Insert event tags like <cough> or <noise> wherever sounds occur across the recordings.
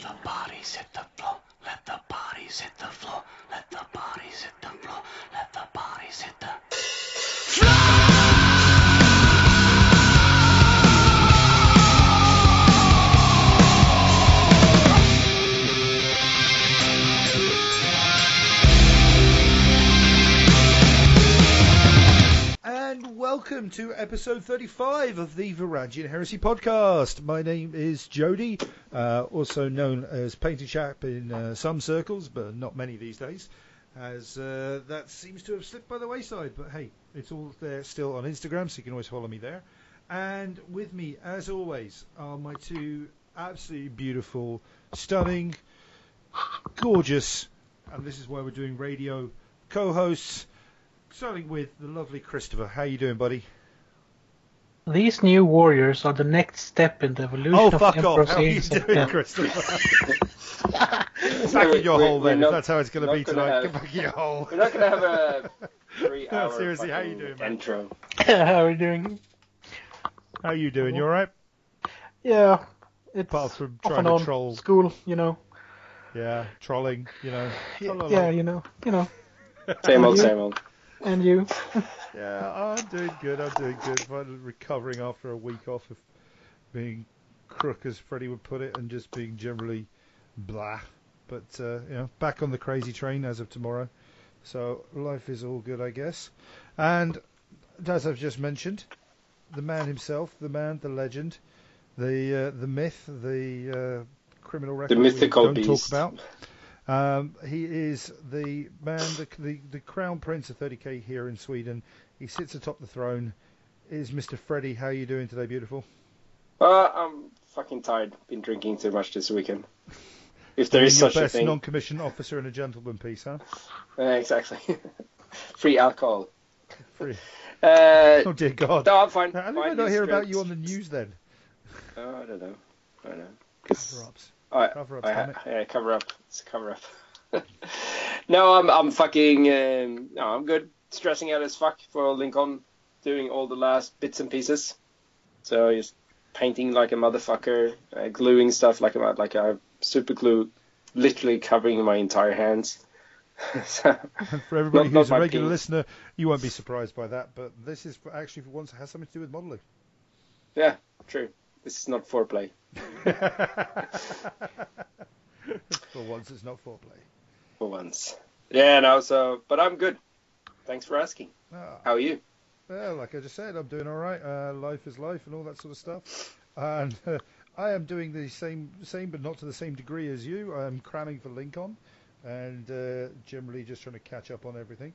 the bodies hit the floor. Let the bodies hit the floor. Let the bodies hit the floor. Let the bodies hit the And welcome to episode 35 of the Varangian Heresy podcast. My name is Jody, uh, also known as Painting Chap in uh, some circles, but not many these days, as uh, that seems to have slipped by the wayside. But hey, it's all there still on Instagram, so you can always follow me there. And with me, as always, are my two absolutely beautiful, stunning, gorgeous, and this is why we're doing radio co-hosts. Starting with the lovely Christopher. How you doing, buddy? These new warriors are the next step in the evolution Oh, of fuck Emperor off. How are you doing, Christopher? <laughs> back in your We're- hole we're then, not- that's how it's going to be tonight. have- Get back in your hole. <laughs> We're not gonna have a three-hour <laughs> No, seriously, how you doing, man? intro. How are you doing? How are you doing? You mm-hmm. alright? Yeah, it's Apart from off trying and to on troll. school, you know. Yeah, trolling, you know. Yeah, yeah, you know, you know. Same old, same old. And you? Yeah, I'm doing good. I'm doing good. Finally recovering after a week off of being crook, as Freddie would put it, and just being generally blah. But uh, you know, back on the crazy train as of tomorrow. So life is all good, I guess. And as I've just mentioned, the man himself, the man, the legend, the uh, the myth, the uh, criminal record we mythical don't beast. talk about. Um, he is the man, the, the the crown prince of 30k here in Sweden. He sits atop the throne. Is Mr. Freddy? How are you doing today, beautiful? Uh, I'm fucking tired. Been drinking too much this weekend. If there is such a thing. non-commissioned officer and a gentleman piece, huh? <laughs> Uh, exactly. <laughs> Free alcohol. Free. <laughs> Uh, Oh dear God! no, I'm fine. How did I not hear about you on the news then? Oh, I don't know. I don't know. 'Cause Cover-ups. I, Cover up. I, yeah, cover up. It's a cover up. <laughs> no, I'm I'm fucking. Um, no, I'm good. Stressing out as fuck for Lincoln, doing all the last bits and pieces. So just painting like a motherfucker, uh, gluing stuff like a like a super glue, literally covering my entire hands. <laughs> so, for everybody Not- not who's a regular penis. listener, you won't be surprised by that. But this is actually for once has something to do with modelling. yeah, true. This is not foreplay. <laughs> for once, it's not foreplay. For once. Yeah, no. So, but I'm good. Thanks for asking. Ah. How are you? Well, like I just said, I'm doing all right. Uh, life is life, and all that sort of stuff. And uh, I am doing the same, same, but not to the same degree as you. I'm cramming for Lincoln, and uh, generally just trying to catch up on everything.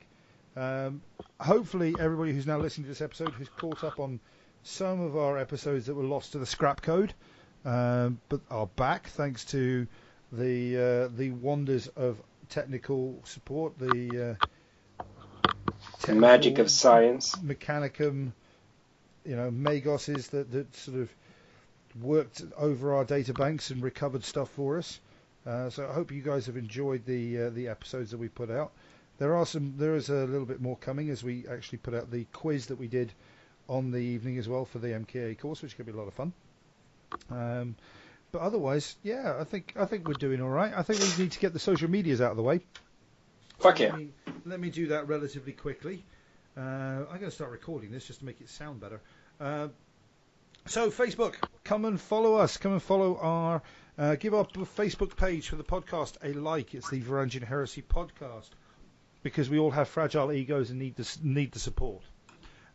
Um, hopefully, everybody who's now listening to this episode has caught up on some of our episodes that were lost to the scrap code, um, but are back thanks to the uh, the wonders of technical support, the uh, The magic of science. Mechanicum, you know, Magoses that, that sort of worked over our data banks and recovered stuff for us. Uh, so I hope you guys have enjoyed the uh, the episodes that we put out. There are some, there is a little bit more coming as we actually put out the quiz that we did on the evening as well for the MKA course, which could be a lot of fun. Um, but otherwise, yeah, I think I think we're doing all right. I think we need to get the social medias out of the way. Fuck yeah. Let me, let me do that relatively quickly. Uh, I'm going to start recording this just to make it sound better. Uh, so Facebook, come and follow us. Come and follow our, uh, give our Facebook page for the podcast a like. It's the Varangian Heresy podcast because we all have fragile egos and need the need the support.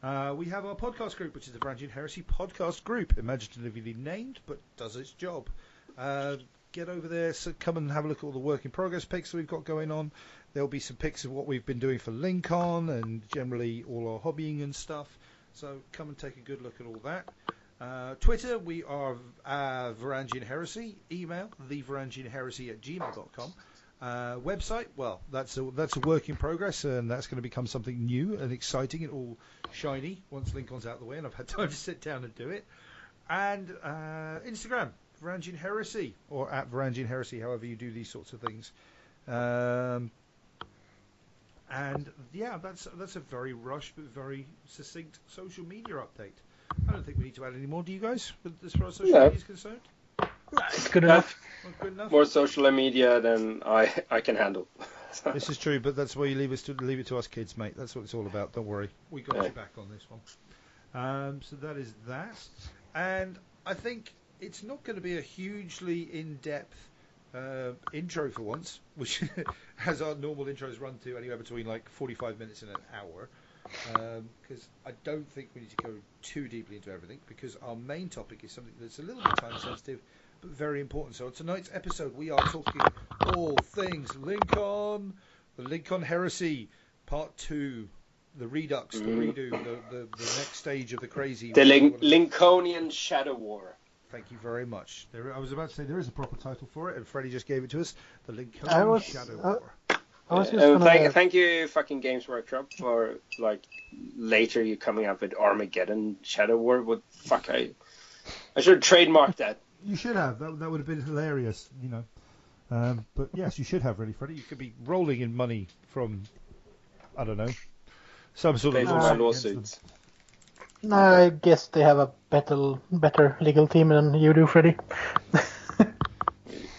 Uh, we have our podcast group, which is the Varangian Heresy podcast group, imaginatively named, but does its job. Uh, get over there, so come and have a look at all the work in progress pics that we've got going on. There'll be some pics of what we've been doing for Lincoln and generally all our hobbying and stuff. So come and take a good look at all that. Uh, Twitter, we are uh, Varangian Heresy. Email, thevarangianheresy at gmail.com. Uh, website, well, that's a, that's a work in progress, and that's going to become something new and exciting and all shiny once Lincoln's out of the way and I've had <laughs> time to sit down and do it. And uh, Instagram, Varangian Heresy, or at Varangian Heresy, however you do these sorts of things. Um, and yeah, that's that's a very rushed but very succinct social media update. I don't think we need to add any more. Do you guys, as far as social No. media is concerned? It's good enough. Good enough. More social media than I I can handle. <laughs> This is true, but that's why you leave us to leave it to us kids, mate. That's what it's all about. Don't worry, we got Yeah. you back on this one. Um, so that is that, and I think it's not going to be a hugely in-depth uh, intro for once, which <laughs> as our normal intros run to anywhere between like 45 minutes and an hour. Because I don't think we need to go too deeply into everything, because our main topic is something that's a little bit time sensitive, but very important. So on tonight's episode, we are talking all things Lincoln, the Lincoln Heresy, Part Two, the Redux, the Mhm. redo, the, the, the next stage of the crazy. The Lin- Lincolnian Shadow War. Thank you very much. There, I was about to say there is a proper title for it, and Freddie just gave it to us. The Lincoln I was- Shadow uh, War. I was just and gonna. thank, thank you, fucking Games Workshop, for like later you coming up with Armageddon Shadow War. What fuck I? I should trademark that. You should have. That, that would have been hilarious, you know. Um, but yes, you should have, really, Freddie. You could be rolling in money from, I don't know, some sort of for Uh, my lawsuit lawsuits. No, I guess they have a better better legal team than you do, Freddy.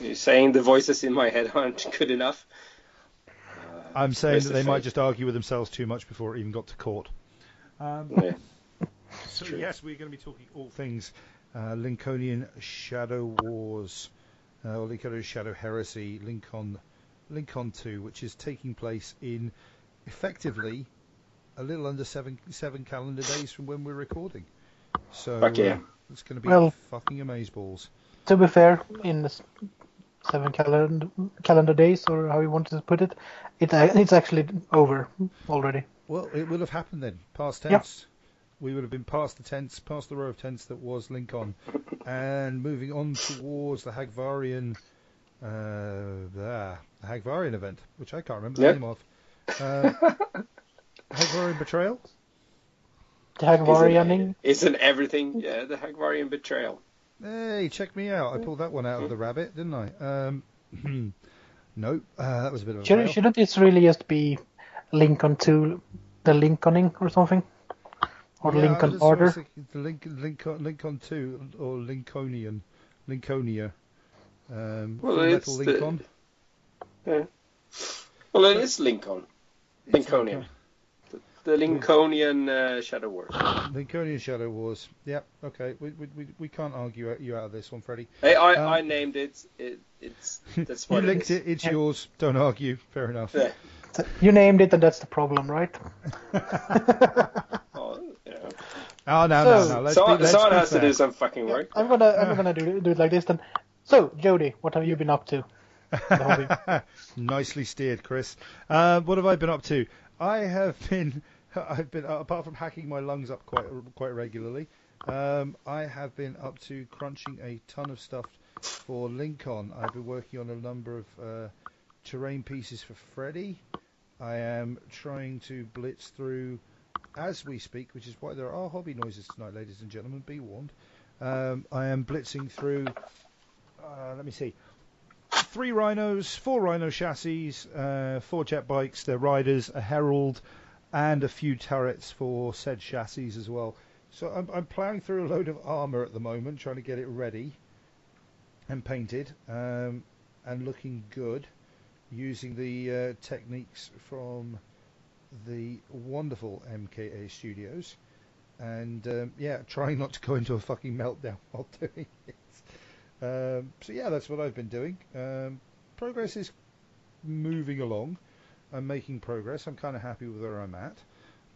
You're <laughs> saying the voices in my head aren't good enough. Uh, I'm saying that they might just argue with themselves too much before it even got to court. Um, Yeah. <laughs> so true. yes, we're going to be talking all things uh, Lincolnian Shadow Wars, uh, or Lincolnian Shadow Heresy, Lincoln, Lincoln 2, which is taking place in effectively a little under seven seven calendar days from when we're recording. So Fuck yeah. uh, it's going to be Well- fucking amazeballs. To be fair, in the seven calendar calendar days, or how you wanted to put it, it it's actually over already. Well, it will have happened then, past Yeah. tense. We would have been past the tense, past the row of tents that was Lincoln, and moving on towards the Hagvarian, uh, ah, the Hagvarian event, which I can't remember Yeah. the name of. Uh, Hagvarian Betrayal? The Hagvarianing. Isn't, isn't everything? Yeah, the Hagvarian betrayal. Hey, check me out. I pulled that one out of the rabbit, didn't I? Um, <clears throat> no, uh, that was a bit of a Should, fail. shouldn't this really just be Lincoln to the Lincolning or something? Or Yeah, Lincoln that's what I was Order? The Lincoln, Lincoln, Lincoln 2 or Lincolnian, Lincolnia. Um, Well, Full it's Metal the- Lincoln. Well, it is Lincoln. It's Lincolnian. The Lincolnian uh, Shadow War. Lincolnian Shadow Wars. Yeah. Okay. We, we, we, we can't argue you out of this one, Freddie. Hey, I, Um, I named it. It it's <laughs> that's you what linked it. it. It's yours. Don't argue. Fair enough. Yeah. You named it, and that's the problem, right? <laughs> <laughs> Oh, you know. No, no, So- no. Let's someone be, let's someone be has to do some fucking work. I'm gonna I'm gonna do do it like this then. So, Jody, what have you been up to? <laughs> Nicely steered, Chris. Uh, what have I been up to? I have been, <laughs> I've been uh, apart from hacking my lungs up quite quite regularly. Um, I have been up to crunching a ton of stuff for Lincoln. I've been working on a number of uh, terrain pieces for Freddy. I am trying to blitz through as we speak, which is why there are hobby noises tonight, ladies and gentlemen. Be warned. Um, I am blitzing through. Uh, let me see three rhinos, four rhino chassis, uh, four jet bikes, their riders, a herald, and a few turrets for said chassis as well. So I'm, I'm ploughing through a load of armour at the moment, trying to get it ready and painted um, and looking good, using the uh, techniques from the wonderful MKA Studios. And um, yeah, trying not to go into a fucking meltdown <laughs> while doing it. Um, so yeah, that's what I've been doing. Um, progress is moving along. I'm making progress. I'm kind of happy with where I'm at.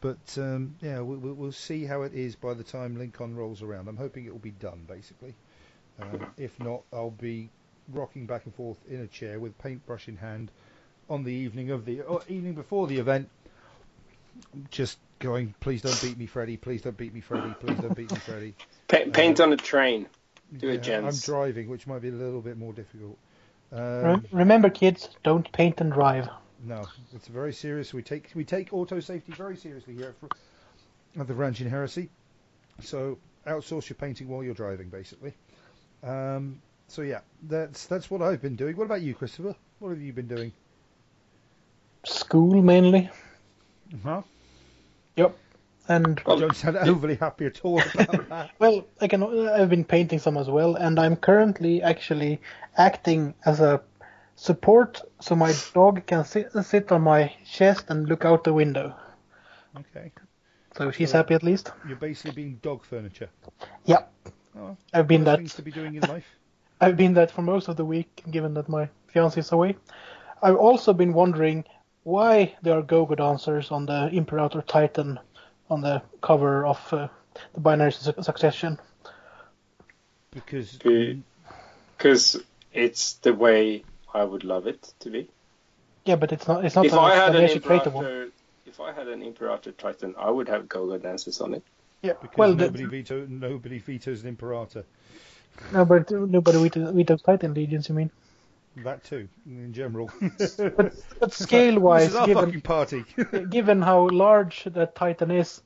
But um, yeah, we, we'll see how it is by the time Lincoln rolls around. I'm hoping it will be done, basically. Um, if not, I'll be rocking back and forth in a chair with paintbrush in hand on the evening of the or evening before the event, just going, "Please don't beat me, Freddy. Please don't beat me, Freddy. Please don't beat me, Freddy." <laughs> Pa- paint on a train. Do it, Yeah, I'm driving, which might be a little bit more difficult. Um, remember, kids, don't paint and drive. no, it's very serious. We take we take auto safety very seriously here at, at the Ranch in Heresy. So outsource your painting while you're driving, basically. Um, so yeah, that's that's what I've been doing. What about you, Christopher? What have you been doing? School mainly. Huh? Yep. and You don't sound overly happy at all about that. <laughs> well, I can. I've been painting some as well, and I'm currently actually acting as a support, so my dog can sit sit on my chest and look out the window. Okay. So she's So- happy at least. You're basically being dog furniture. Yeah, Oh, I've been that. things to be doing in life. <laughs> I've been that for most of the week, given that my fiance is away. I've also been wondering why there are go-go dancers on the Imperator Titan on the cover of uh, the Binary Su- Succession. Because Because it's the way I would love it to be. Yeah, but it's not. It's not if an I had an actually one. Imperator, if I had an Imperator Titan, I would have go-go dances on it. Yeah. because Well, the- nobody veto nobody vetoes an imperator. no, but nobody with with those Titan legions. You mean? That too, in general. <laughs> But, <laughs> but scale-wise, this is our given party. <laughs> given how large that Titan is,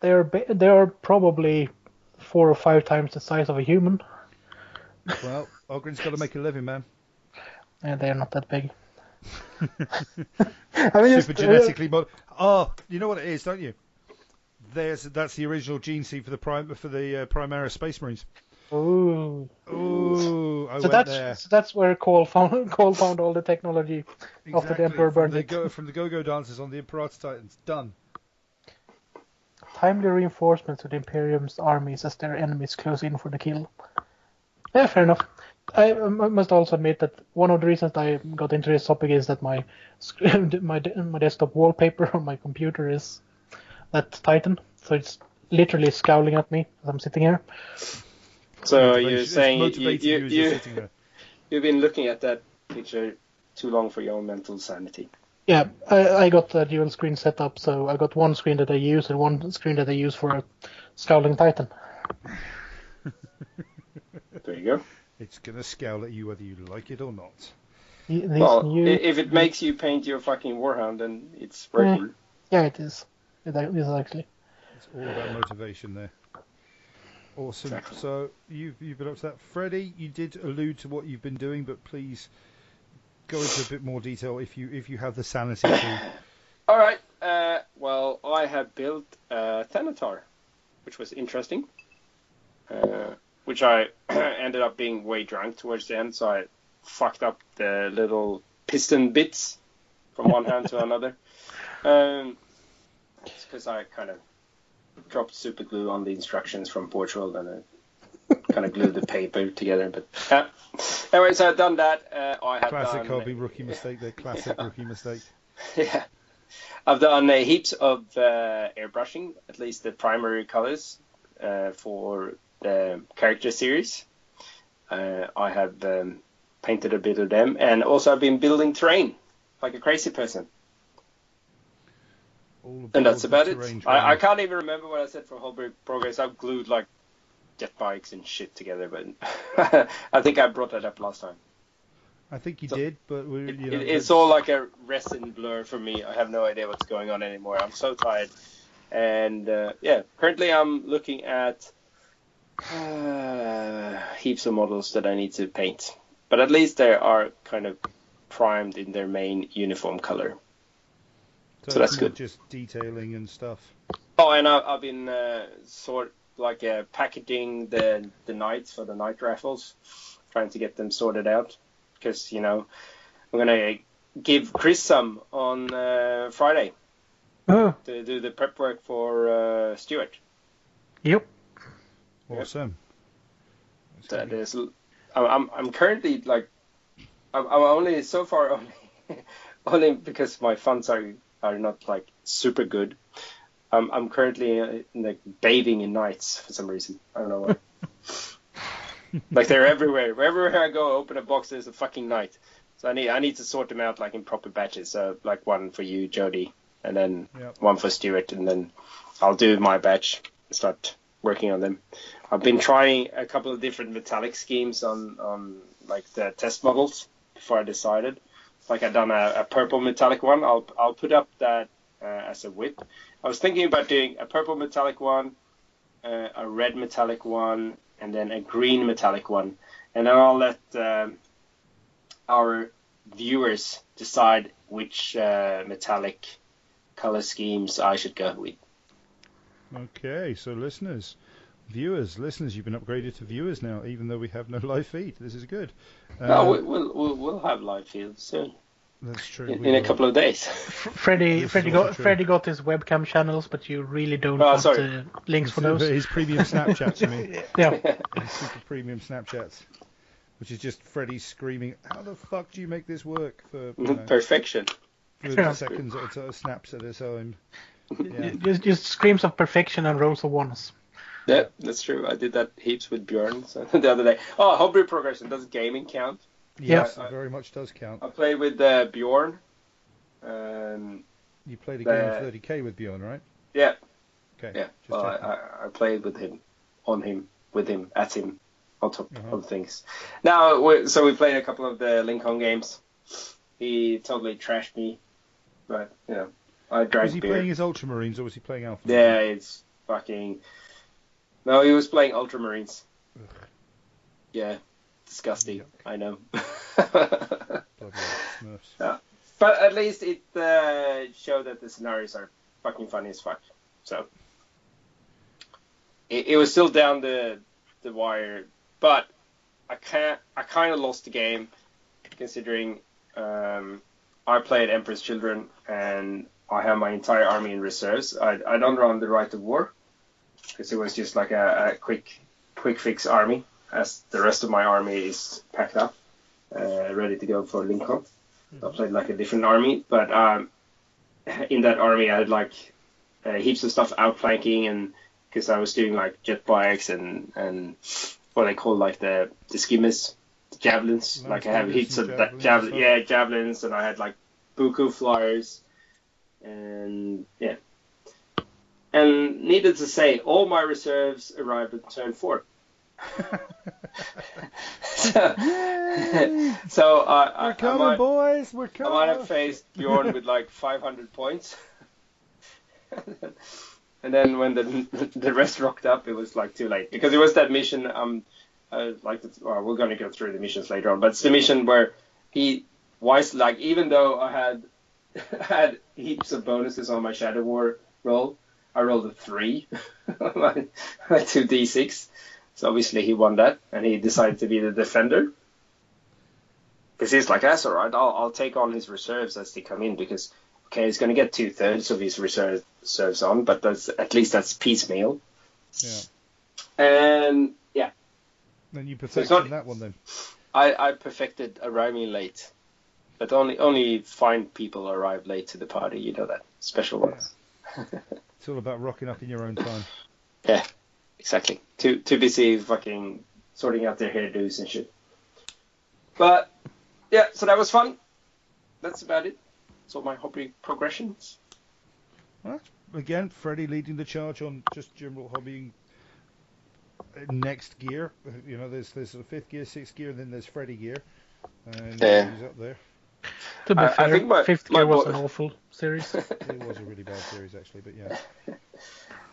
they're they are probably four or five times the size of a human, well, Ogryn's got to make a living, man. and they're not that big. I mean, Super genetically mod. Oh, you know what it is, don't you? There's that's the original gene seed for the prime for the uh, Primaris Space Marines. Ooh. Ooh, I So that's there. so that's where Cawl found <laughs> Cawl found all the technology. after the Emperor from burned the. Go, from the Go-Go dancers on the Imperator Titans. Done. Timely reinforcements to the Imperium's armies as their enemies close in for the kill. Yeah, fair enough. I must also admit that one of the reasons I got into this topic is that my <laughs> my my desktop wallpaper <laughs> on my computer is that Titan, so it's literally scowling at me as I'm sitting here. So you're saying you, motivating you, as you're you, sitting there. <laughs> you've been looking at that picture too long for your own mental sanity. Yeah, I, I got a dual screen setup, so I got one screen that I use and one screen that I use for a scowling Titan. <laughs> There you go. It's gonna scowl at you whether you like it or not. Y- These Well, new, if it makes you paint your fucking Warhound, then it's working. yeah, it is. It is actually. It's all about motivation there. Awesome. Exactly. So you've you've been up to that, Freddie. You did allude to what you've been doing, but please go into a bit more detail if you if you have the sanity to. <coughs> All right. Uh, well, I have built a Thanatar, which was interesting. Uh, which I <coughs> ended up being way drunk towards the end, so I fucked up the little piston bits from one hand to another. <laughs> Um, it's because I kind of dropped super glue on the instructions from Portugal and I kind of glued the paper together. But uh, anyway, so I've done that. Uh, I have Classic done, hobby rookie mistake there. Classic Yeah. rookie mistake. <laughs> yeah. I've done uh, heaps of uh, airbrushing, at least the primary colors uh, for the character series. Uh, I have um, painted a bit of them, and also I've been building terrain like a crazy person. And that's about it. I, I can't even remember what I said for Holberg Progress. I've glued like jet bikes and shit together, but <laughs> I think I brought that up last time. I think you So- did, but we, It, know, it, it's all like a resin blur for me. I have no idea what's going on anymore. I'm so tired. And uh, yeah, currently I'm looking at uh, heaps of models that I need to paint. But at least they are kind of primed in their main uniform color. So that's good. Just detailing and stuff. Oh, and I, I've been uh, sort like uh, packaging the the knights for the knight raffles, trying to get them sorted out. Because you know, I'm gonna give Chris some on uh, Friday Oh, to do the prep work for uh, Stuart. yep. Yep. Awesome. It's gonna That be- is, I'm I'm, I'm currently like, I'm, I'm only so far <laughs> only only because my funds are are not like super good. I'm I'm currently uh, like bathing in knights for some reason. I don't know why. <laughs> like they're everywhere. Wherever I go, open a box, there's a fucking knight. So I need I need to sort them out like in proper batches. So like one for you, Jody, and then Yep. one for Stuart, and then I'll do my batch and start working on them. I've been trying a couple of different metallic schemes on on like the test models before I decided. Like I've done a, a purple metallic one. I'll I'll put up that uh, as a WIP. I was thinking about doing a purple metallic one, uh, a red metallic one, and then a green metallic one, and then I'll let um, our viewers decide which uh, metallic color schemes I should go with. Okay, so listeners, viewers, listeners, you've been upgraded to viewers now, even though we have no <laughs> live feed. This is good. no, Uh, we, we'll, we'll we'll have live feed soon that's true. in, in a couple of days. <laughs> F- Freddie, This Freddie got true. Freddie got his webcam channels, but you really don't Oh, want sorry. uh, links for His- those. <laughs> His premium Snapchats, you mean? Yeah, His super premium Snapchats, which is just Freddie screaming, "How the fuck do you make this work for, you know, Perfection. for Yeah. seconds at a time, snaps at a time?" Yeah. just just screams of perfection and rolls of ones. Yeah, that's true. I did that heaps with Björn so, <laughs> the other day. Oh, hobby progression. Does gaming count? Yes, Yeah. it very much does count. I played with uh, Bjorn. Um, You played a The- game of 30k with Bjorn, right? yeah, Okay. yeah. Just Well, I. I, I played with him, on him, with him, at him, on top Uh-huh. of things. Now, we, so we played a couple of the Lincoln games. He totally trashed me, but you know, I drank was he beer. playing his Ultramarines or was he playing Alpha? Yeah, it's fucking. No, he was playing Ultramarines. Ugh. Yeah, disgusting. Yuck. I know. <laughs> Smurfs. but at least it uh, showed that the scenarios are fucking funny as fuck. So it, it was still down the the wire, but I can't. I kind of lost the game, considering um, I played Emperor's Children and I have my entire army in reserves. I, I don't run the right of war because it was just like a, a quick quick fix army, as the rest of my army is packed up, uh, ready to go for Lincoln. I played like a different army, but um, <laughs> in that army I had like uh, heaps of stuff outflanking and because I was doing like jet bikes and and what I call like the the skimmers, the javelins. Nice like I have heaps of that javelin, yeah, javelins, and I had like buku flyers, and yeah. And needed to say, all my reserves arrived at turn four. <laughs> so, <laughs> so uh, I, We're I, coming, might, boys. We're coming. I might have faced Bjorn with like 500 points. <laughs> and then when the the rest rocked up, it was like too late because it was that mission. Um, uh, like the, well, we're gonna go through the missions later on, but it's the mission where he wise like even though I had had heaps of bonuses on my Shadow War roll, I rolled a three, <laughs> my, my two d6. So obviously he won that, and he decided to be the defender. Because he's like, that's all right. I'll, I'll take on his reserves as they come in because okay, he's going to get two thirds of his reserve, reserves on, but that's at least that's piecemeal. Yeah. And yeah, Then you perfected not- that one then. I, I perfected arriving late, but only only fine people arrive late to the party. You know that special ones. <laughs> It's all about rocking up in your own time. Yeah, exactly. Too too busy fucking sorting out their hairdos and shit. But yeah, so that was fun. That's about it. That's all my hobby progressions. Well, again, Freddie leading the charge on just general hobbying. uh, Next gear, Uh, you know, there's there's a fifth gear, sixth gear, and then there's Freddie gear, and Yeah. he's up there. To be I- I think my- Fifth my Gear was bo- an awful series. <laughs> It was a really bad series actually, but yeah. <laughs>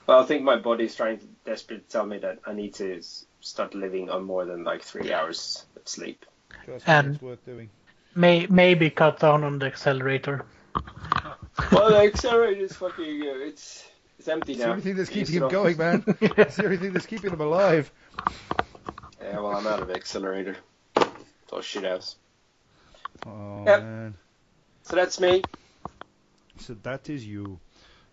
Well, I think my body's trying to desperately tell me that I need to start living on more than like three hours of sleep. Trust And- it's worth doing. May maybe cut down on the accelerator. <laughs> well, the accelerator is fucking. Uh, it's it's empty It's the now. only thing that's keeping him all. going, man. it's the only thing that's keeping him alive. Yeah, well, I'm out of accelerator. So shit house. Oh Yep. man. So that's me. So that is you.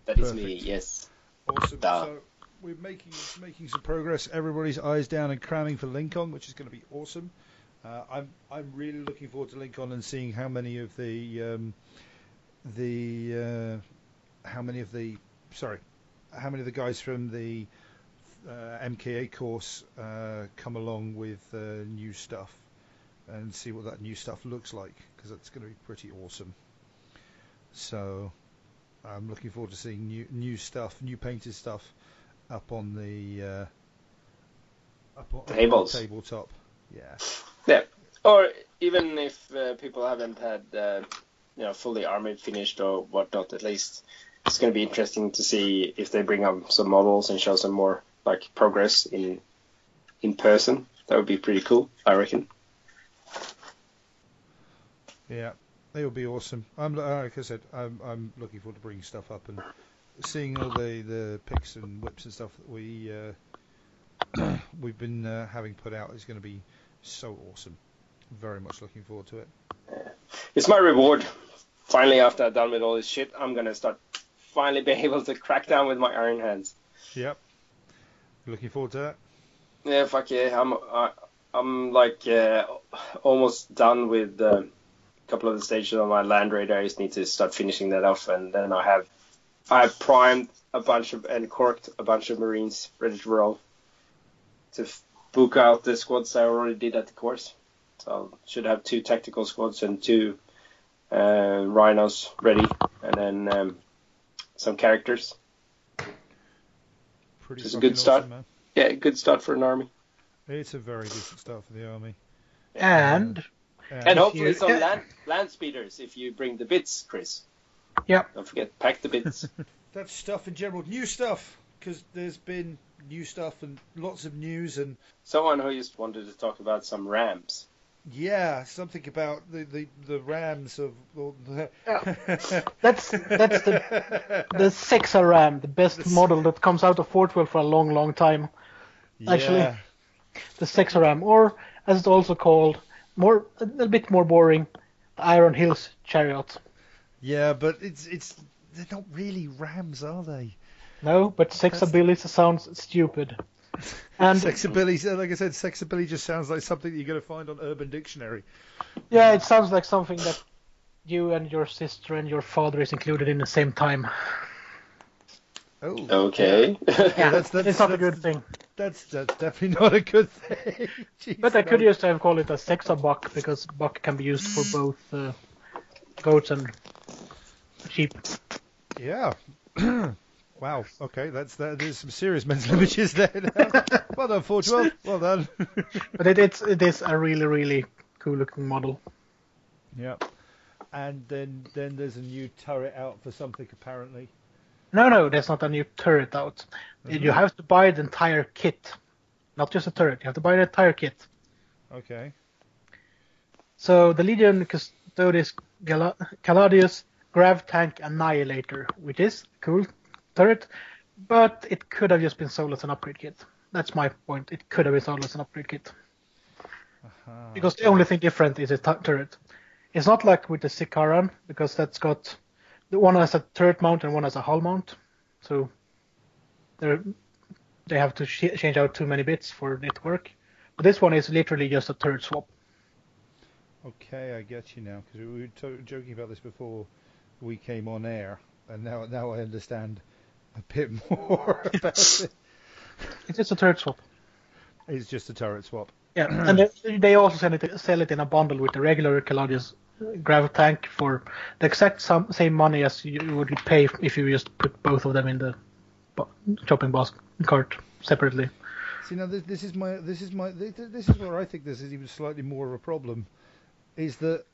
That is me. Yes. Awesome. Duh. So we're making making some progress. Everybody's eyes down and cramming for Lincoln, which is going to be awesome. Uh, I'm I'm really looking forward to Lincoln and seeing how many of the um, the uh, how many of the sorry how many of the guys from the uh, MKA course uh, come along with uh, new stuff and see what that new stuff looks like because that's going to be pretty awesome. So I'm looking forward to seeing new new stuff, new painted stuff up on the uh, up on, up on the Tables. tabletop. Yeah. Yeah. Or even if uh, people haven't had, uh, you know, fully armored finished or whatnot, at least it's going to be interesting to see if they bring up some models and show some more like progress in in person. That would be pretty cool, I reckon. Yeah, they would be awesome. I'm like I said, I'm I'm looking forward to bringing stuff up and seeing all the the picks and WIPs and stuff that we uh, <coughs> we've been uh, having put out is going to be so awesome. Very much looking forward to it. It's my reward. Finally, after I'm done with all this shit, I'm gonna start finally <laughs> be able to crack down with my iron hands. Yep. Looking forward to that. Yeah, fuck yeah. I'm I, I'm like uh, almost done with uh, a couple of the stages on my land raider. I just need to start finishing that off, and then I have I have primed a bunch of and corked a bunch of marines ready to roll to f- book out the squads I already did at the course. So I should have two tactical squads and two uh, rhinos ready, and then um, some characters. Pretty It's a good start. awesome, man. Yeah, good start for an army. It's a very decent start for the army. And And, And hopefully you- some land land speeders if you bring the bits, Chris. Yeah. Don't forget, pack the bits. <laughs> that's stuff in general. New stuff because there's been new stuff and lots of news and Someone who just wanted to talk about some Rams. yeah, something about the the, the Rams of. well, the- <laughs> that's that's the the Sexa Ram, the best The s- model that comes out of Forge World for a long, long time. actually. Yeah. The Sexa Ram, or as it's also called, more a little bit more boring, the Iron Hills Chariot. Yeah, but it's it's they're not really Rams, are they? No, but Sexability sounds stupid. <laughs> And Sexability, like I said, sexability just sounds like something that you're going to find on Urban Dictionary. yeah, it sounds like something that you and your sister and your father is included in the same time. Oh, Okay. Yeah, that's- that's- it's not a good thing. that's that's definitely <laughs> not a good thing. <laughs> Jeez, But I could no. just have called it a Sexa buck because buck can be used for both uh, goats and sheep. Yeah. <clears throat> wow. Okay, that's that. There's some serious mental <laughs> images there. Now. well done, 412. Well done. But it, it's it is a really really cool looking model. yeah. And then then there's a new turret out for something apparently. No, no, there's not a new turret out. Mm-hmm. You have to buy the entire kit, not just a turret. You have to buy the entire kit. Okay. So the Legion Custodes Gal- Caladius Grav Tank Annihilator, which is a cool turret, but it could have just been sold as an upgrade kit. That's my point. It could have been sold as an upgrade kit. Ah, Because the only thing different is a turret. It's not like with the Sicaran, because that's got the one has a turret mount and one has a hull mount. So they they have to sh- change out too many bits for it to work. But this one is literally just a turret swap. Okay, I get you now because we were to- joking about this before we came on air, and now now I understand a bit <laughs> more about it. It's just a turret swap. It's just a turret swap. Yeah, and they, they also sell it sell it in a bundle with the regular Caladius grav tank for the exact same money as you would pay if you just put both of them in the shopping basket cart separately. See now this, this is my this is my this, is where I think this is even slightly more of a problem, is that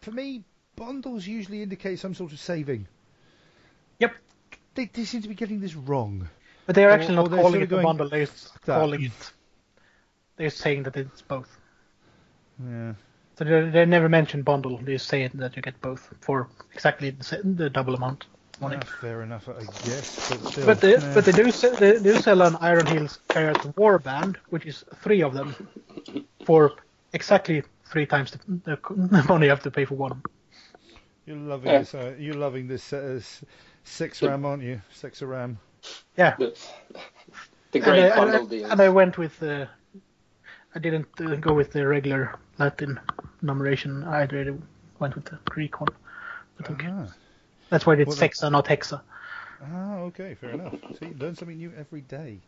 for me bundles usually indicate some sort of saving. Yep. They, they seem to be getting this wrong. But they're actually or not they're calling it of a going, bundle. They're calling it. They're saying that it's both. Yeah. So they they never mention bundle. They say that you get both for exactly the, sa- the double amount of money. Ah, fair enough, I guess. But, still, But they, yeah. but they do sell, they do sell an Iron Hills Chariot Warband, which is three of them, for exactly three times the, the money you have to pay for one. You're loving Yeah. this. Uh, you're loving this uh, six ram, aren't you? Six a ram. Yeah. The, the great and I, bundle and, deal. I, and I went with uh, I didn't uh, go with the regular Latin numeration. I really went with the Greek one. I think Ah. that's why it's Well, Sexa, not Hexa. ah, okay, fair enough. See, learn something new every day.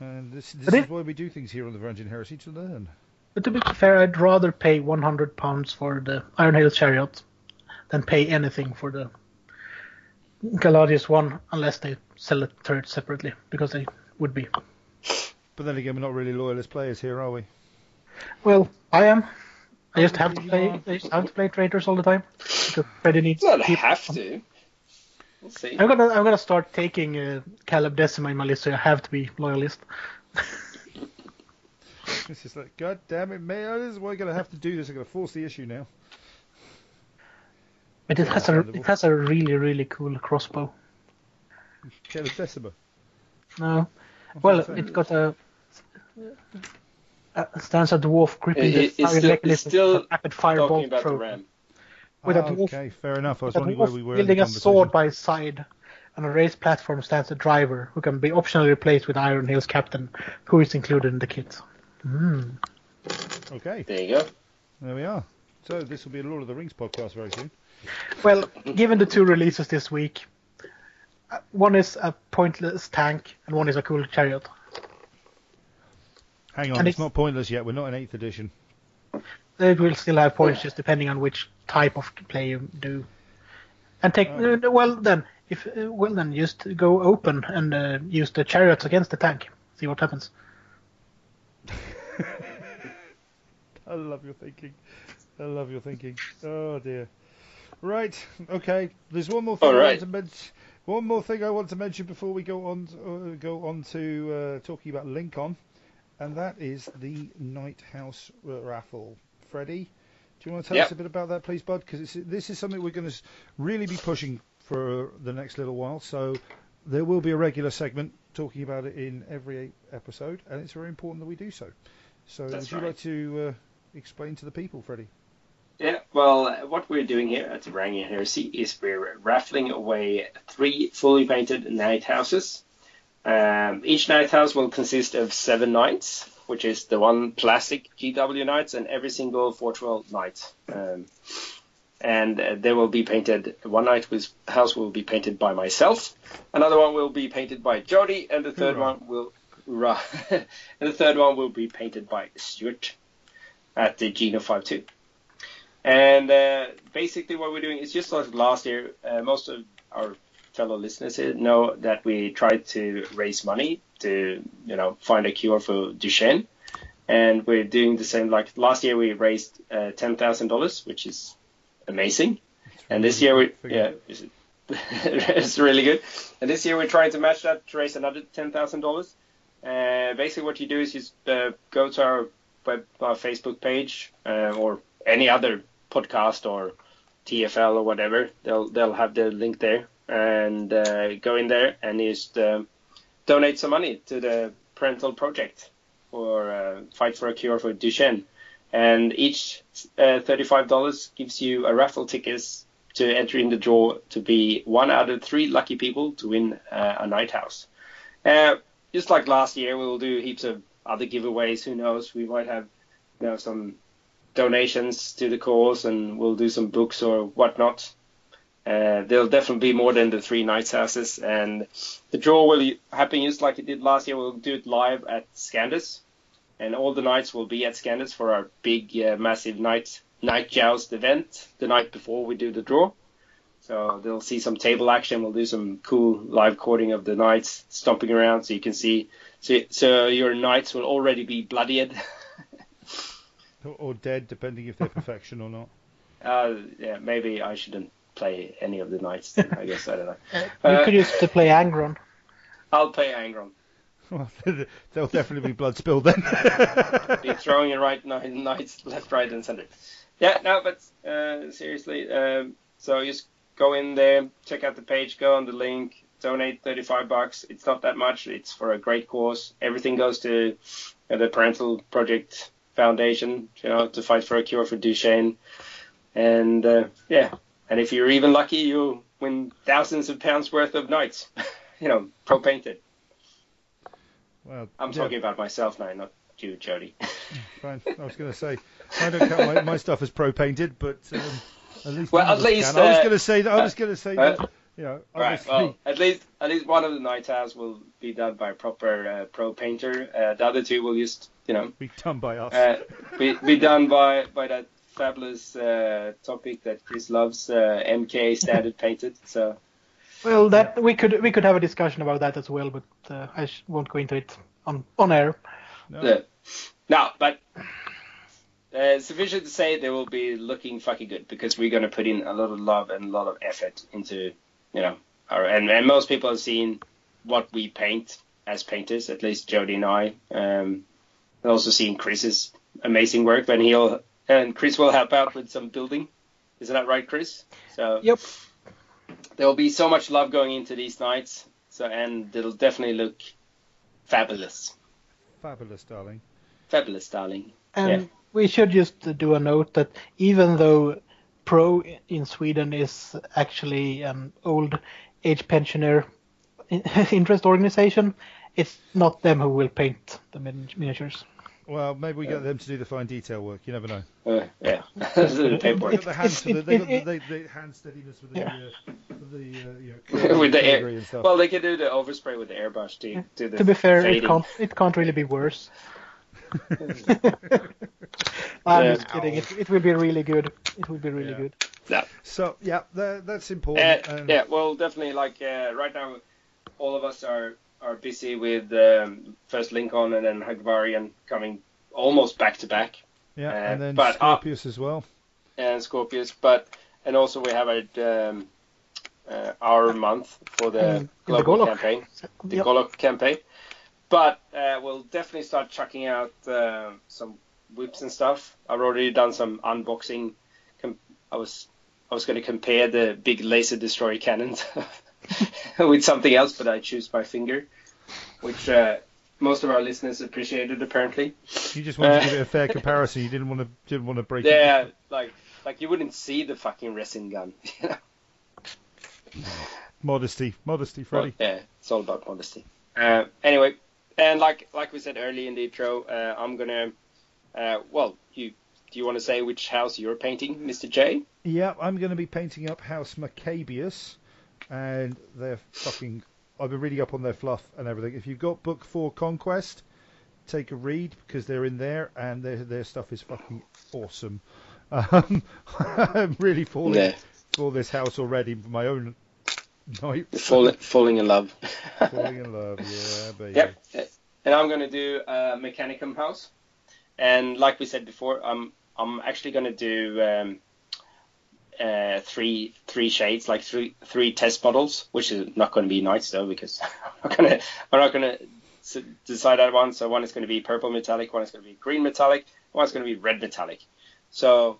And this, this is it- why we do things here on the Varangian Heresy to learn. But to be fair, I'd rather pay 100 pounds for the Iron Hills Chariot than pay anything for the Caladius one, unless they sell the turret separately, because they would be. But then again, we're not really loyalist players here, are we? Well, I am. I just have to play. I just have to play traitors all the time because Freddy needs. It's not people. have to. We'll see. I'm gonna I'm gonna start taking uh, Caleb Decima in my list, so I have to be loyalist. <laughs> It's just like, God damn it, man, this is why I'm going to have to do this. I'm going to force the issue now. But it has a it has a really really cool crossbow. Taylor Decima. No. Well, it's got a, a stands a dwarf gripping It- the it- fire still- mechanism still with a rapid fire bolt throw. RAM. With a Ah, dwarf- okay, fair enough. I was wondering where we were. in the wielding a sword by his side. On a raised platform stands a driver who can be optionally replaced with Iron Hill's captain, who is included in the kit. Mm. Okay, There you go. there we are. So this will be a Lord of the Rings podcast very soon. Well, given the two releases this week, uh, one is a pointless tank and one is a cool chariot. Hang on, And it's it's- not pointless yet. We're not in eighth edition. They will still have points just depending on which type of play you do. And take Oh. uh, well then if uh, well then just go open and uh, use the chariots against the tank. See what happens. <laughs> I love your thinking. I love your thinking. Oh dear. Right. Okay. There's one more thing All I want to mention. One more thing I want to mention before we go on uh, go on to uh, talking about Lincoln, and that is the Knight House uh, raffle. Freddie, do you want to tell Yep. us a bit about that, please, Bud? Because this is something we're going to really be pushing for the next little while. So there will be a regular segment talking about it in every episode, and it's very important that we do so. So That's would you right. like to uh, explain to the people, Freddie? Yeah, well, what we're doing here at the Rangian Heresy is we're raffling away three fully painted knight houses. Um, each knight house will consist of seven knights, which is the one plastic GW knights and every single Forge World knight. Um, and uh, they will be painted. One knight was, house will be painted by myself, another one will be painted by Jody, and the third Hoorah. one will, <laughs> and the third one will be painted by Stuart at the Geno 52. And uh, basically, what we're doing is just like last year. Uh, most of our fellow listeners here know that we tried to raise money to, you know, find a cure for Duchenne, and we're doing the same. Like last year, we raised uh, ten thousand dollars, which is amazing. And this year, we yeah, <laughs> it's, really good. And this year, we're trying to match that to raise another ten thousand dollars. Uh, basically, what you do is you uh, go to our web, our Facebook page uh, or any other podcast or TFL or whatever. They'll they'll have the link there and uh, go in there and just donate some money to the parental project or uh, fight for a cure for Duchenne. And each uh, $35 gives you a raffle tickets to enter in the draw to be one out of three lucky people to win uh, a knight house. Uh, just like last year, we'll do heaps of other giveaways. Who knows? We might have you know some donations to the cause, and we'll do some books or whatnot. Uh, there'll definitely be more than the three knights houses, and the draw will happen just like it did last year. We'll do it live at Scandus, and all the knights will be at Scandus for our big, uh, massive knight knight joust event the night before we do the draw. So they'll see some table action. We'll do some cool live cording of the knights stomping around, so you can see. So, so your knights will already be bloodied. <laughs> Or, or dead, depending if they're perfection or not. Uh, yeah, maybe I shouldn't play any of the knights. Then, I guess I don't know. <laughs> you Uh, could use to play Angron. I'll play Angron. Well, <laughs> there'll definitely be blood spilled then. <laughs> Be throwing it right knight- knights left, right, and center. Yeah, no, but uh, seriously, um, so just go in there, check out the page, go on the link, donate 35 bucks. It's not that much. It's for a great cause. Everything goes to uh, the Parental Project Foundation, you know, to fight for a cure for Duchenne. And uh, yeah, and if you're even lucky, you'll win thousands of pounds worth of knights, <laughs> you know, pro painted. well, I'm yeah, talking about myself now, not you, Jody. <laughs> Fine. I was going to say, I don't count my, my stuff as pro painted, but um, at least Well, at least, can. I was uh, going to say that. I was going to say uh, that. You know, Right. Well, at least at least one of the knight house will be done by a proper uh, pro painter. Uh, the other two will just you know be done by us. uh, be, be done by by that fabulous uh, topic that Chris loves, uh, MK standard <laughs> painted. So Well, that we could we could have a discussion about that as well, but uh, I sh- won't go into it on on air. no, yeah. no, but. Uh, sufficient to say they will be looking fucking good because we're going to put in a lot of love and a lot of effort into, you know, our and, and most people have seen what we paint as painters, at least Jody and I. Um, I've also seen Chris's amazing work, and he'll and Chris will help out with some building. Isn't that right, Chris? So Yep. there will be so much love going into these knights. So and it'll definitely look fabulous. Fabulous, darling. Fabulous, darling. And Yeah. we should just do a note that even though Pro in Sweden is actually an old age pensioner <laughs> interest organization, it's not them who will paint the miniatures. Well, maybe we get them to do the fine detail work. You never know. Uh, yeah, <laughs> This is They've got the hand, the, they've got it- the, the hand steadiness with the, Yeah. uh, with the uh, you know, <laughs> With the air- filigree and stuff. Well, they can do the overspray with the airbrush to do the To be fair, it can't it can't really be worse. <laughs> I'm Yeah. just kidding. It, it will be really good. It will be really Yeah. good. Yeah. So yeah, that, that's Uh, important. and- yeah, well, definitely. Like uh, right now, all of us are are busy with um, first Lincoln and then Hagvarian coming almost back to back, yeah, uh, and then but, uh, as well. and Scorpius. But and also we have a um, uh, our month for the Mm, the global Golok. campaign, the Yep. Golok campaign. But uh, we'll definitely start chucking out uh, some WIPs and stuff. I've already done some unboxing. I was I was going to compare the big laser destroyer cannons <laughs> <laughs> with something else, but I choose my finger, which uh, most of our listeners appreciated apparently. You just wanted uh, to give it a <laughs> fair comparison. You didn't want to didn't want to break it. Yeah, like like you wouldn't see the fucking resin gun. <laughs> you know? Modesty, modesty, Freddie. Yeah, it's all about modesty. Uh, anyway, and like like we said early in the intro, uh, I'm gonna. Uh, well, you do you want to say which house you're painting, Mr. J? Yeah, I'm going to be painting up House Maccabeus, and they're fucking. I've been reading up on their fluff and everything. If you've got Book Four Conquest, take a read because they're in there and their their stuff is fucking awesome. <laughs> Um, I'm really falling Yeah. for this house already for my own knight. Fall, <laughs> falling in love. falling in love, <laughs> yeah, baby. Yep. And I'm gonna do a Mechanicum house, and like we said before, I'm I'm actually gonna do um, uh, three three shades, like three three test models, which is not gonna be nice though because <laughs> I'm not gonna decide that one. So one is gonna be purple metallic, one is gonna be green metallic, one is gonna be red metallic. So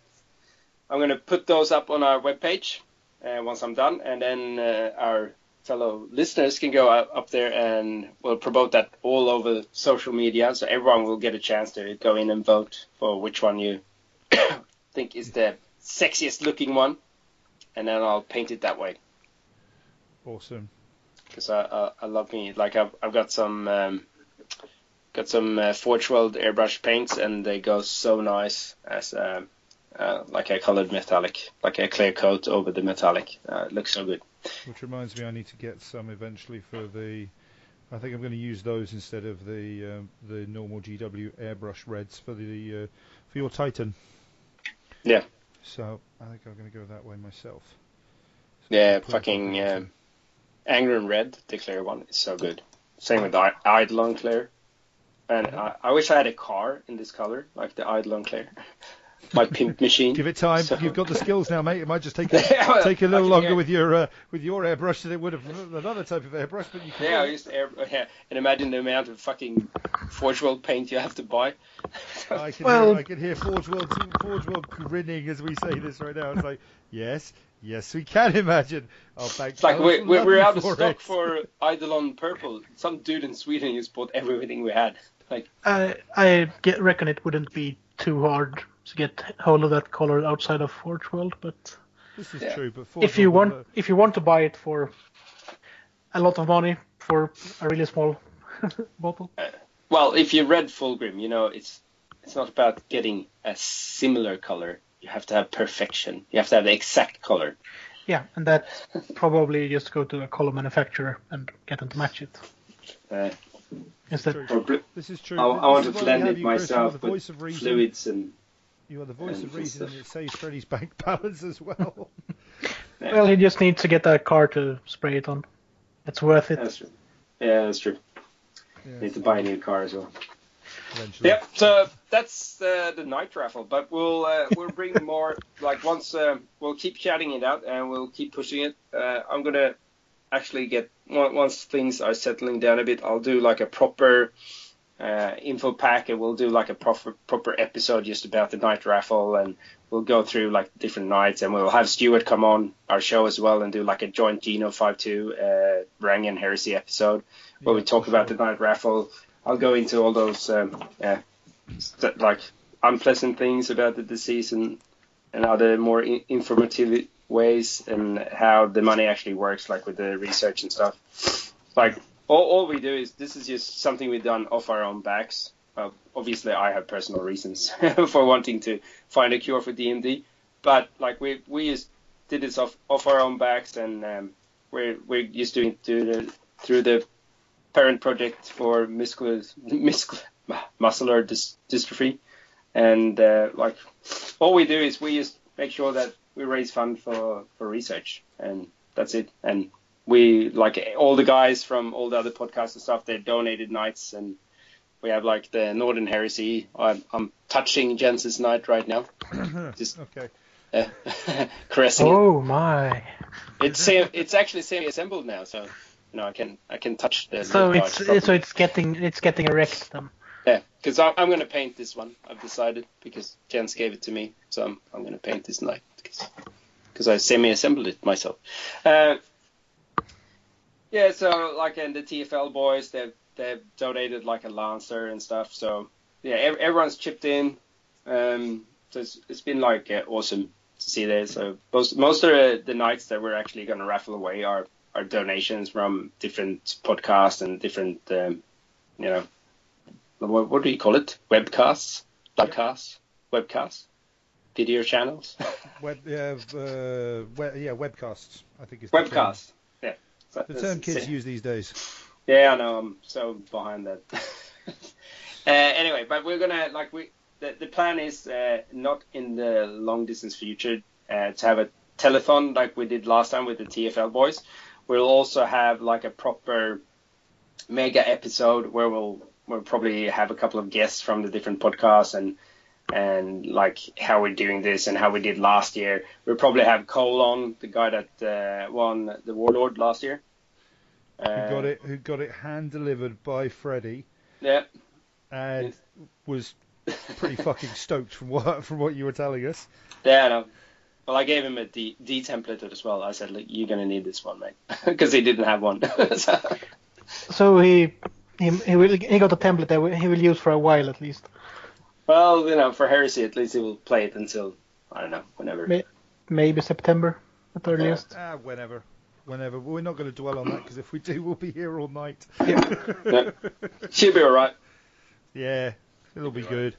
I'm gonna put those up on our webpage uh, once I'm done, and then uh, our fellow listeners can go up there and we'll promote that all over social media, so everyone will get a chance to go in and vote for which one you <coughs> think is the sexiest looking one, and then I'll paint it that way Awesome. because I, I I love me like I've I've got some um, got some uh, Forge World airbrush paints and they go so nice as um, uh, like a colored metallic, like a clear coat over the metallic. Uh, it looks so good. Which reminds me, I need to get some eventually for the. I think I'm going to use those instead of the um, the normal GW airbrush reds for the uh, for your Titan. Yeah. So I think I'm going to go that way myself. So Yeah, fucking um, Angren Red, the clear one, is so good. Same with the Eidolon Clear. And I, I wish I had a car in this color, like the Eidolon Clear. <laughs> My pimp <laughs> machine. Give it time. So- You've got the skills now, mate. It might just take a, <laughs> Yeah, well, take a little can longer hear- with your uh, with your airbrush than it would have with another type of airbrush, but you can. Yeah, I used to air, yeah, and imagine the amount of fucking Forge World paint you have to buy. <laughs> I can Well- hear, I can hear Forge World, Forge World grinning as we say this right now. It's like, yes, yes, we can imagine. Oh, thank It's like we're, thousand we're, we're out of for stock it. for Eidolon Purple. Some dude in Sweden just bought everything we had. Like, I I get, reckon it wouldn't be too hard to get hold of that color outside of Forge World, but This is Yeah. true, but Forge if you World, want if you want to buy it for a lot of money for a really small <laughs> bottle, well, if you read Fulgrim, you know it's it's not about getting a similar color. You have to have perfection. You have to have the exact color. yeah, and that probably just go to a color manufacturer and get them to match it Uh, instead. True. or This is true. I, This I want to is why we blend it you, Chris. You are myself with voice of fluids and You are the voice and of reason, and it saves Freddie's bank <laughs> balance as well. <laughs> Well, he just needs to get a car to spray it on. It's worth it. that's true. Yeah, that's true. Yes, Need to buy a new car as well. eventually. Yep. So that's uh, the knight raffle, but we'll uh, we'll bring <laughs> more. Like once uh, we'll keep chatting it out and we'll keep pushing it. Uh, I'm gonna actually get once things are settling down a bit. I'll do like a proper uh, info pack and we'll do like a proper proper episode just about the knight raffle and we'll go through like different knights, and we'll have Stuart come on our show as well and do like a joint Geno five two uh, Varangian Heresy episode where we talk about sure. the knight raffle. I'll go into all those um, yeah, st- like unpleasant things about the disease and and other more I- informative ways and how the money actually works, like with the research and stuff. Like all, all we do is this is just something we've done off our own backs. Uh, obviously, I have personal reasons <laughs> for wanting to find a cure for DMD, but like we we just did this off off our own backs, and um, we're we're just doing it through the through the parent project for muscular <laughs> muscular <laughs> muscular dys- dystrophy, and uh, like all we do is we just make sure that we raise funds for for research, and that's it. And we like all the guys from all the other podcasts and stuff. They donated nights, and we have like the Northern Heresy. I'm, I'm touching Jens's knight right now, <clears throat> just Okay. uh, <laughs> caressing it. Oh my! It's same, it's actually semi-assembled now, so you know I can I can touch the. So it's parts so it's getting it's getting erect then. Yeah, because I'm, I'm going to paint this one. I've decided because Jens gave it to me, so I'm, I'm going to paint this knight because I semi-assembled it myself. Uh, yeah, so like in the TFL boys, they've they've donated like a lancer and stuff. So yeah, ev- everyone's chipped in. Um, so it's, it's been like uh, awesome to see that. So most most of the, the knights that we're actually going to raffle away are are donations from different podcasts and different um, you know what, what do you call it? Webcasts, podcasts, webcasts, video channels, <laughs> Web, yeah, uh, we, yeah, webcasts. I think it's webcasts. The term kids use these days. Yeah, I know. I'm so behind that. <laughs> uh, anyway, but we're gonna like we the, the plan is uh, not in the long distance future uh, to have a telethon like we did last time with the TFL boys. We'll also have like a proper mega episode where we'll we'll probably have a couple of guests from the different podcasts and and like how we're doing this and how we did last year. We'll probably have Cole on, the guy that uh, won the Warlord last year. Who Uh, got it? Who got it hand delivered by Freddie Yeah, and was <laughs> pretty fucking stoked from what from what you were telling us. Yeah, I know. Well, I gave him a D, D template as well. I said, look, you're going to need this one, mate. <laughs> Because he didn't have one. <laughs> so, So he he, he will he got a template that he will use for a while at least. Well, you know, for Heresy, at least he will play it until, I don't know, whenever. May- Maybe September at the earliest. Ah, whenever, whenever. We're not going to dwell on that because if we do, we'll be here all night. Yeah. <laughs> Should be all right. yeah, it'll be good.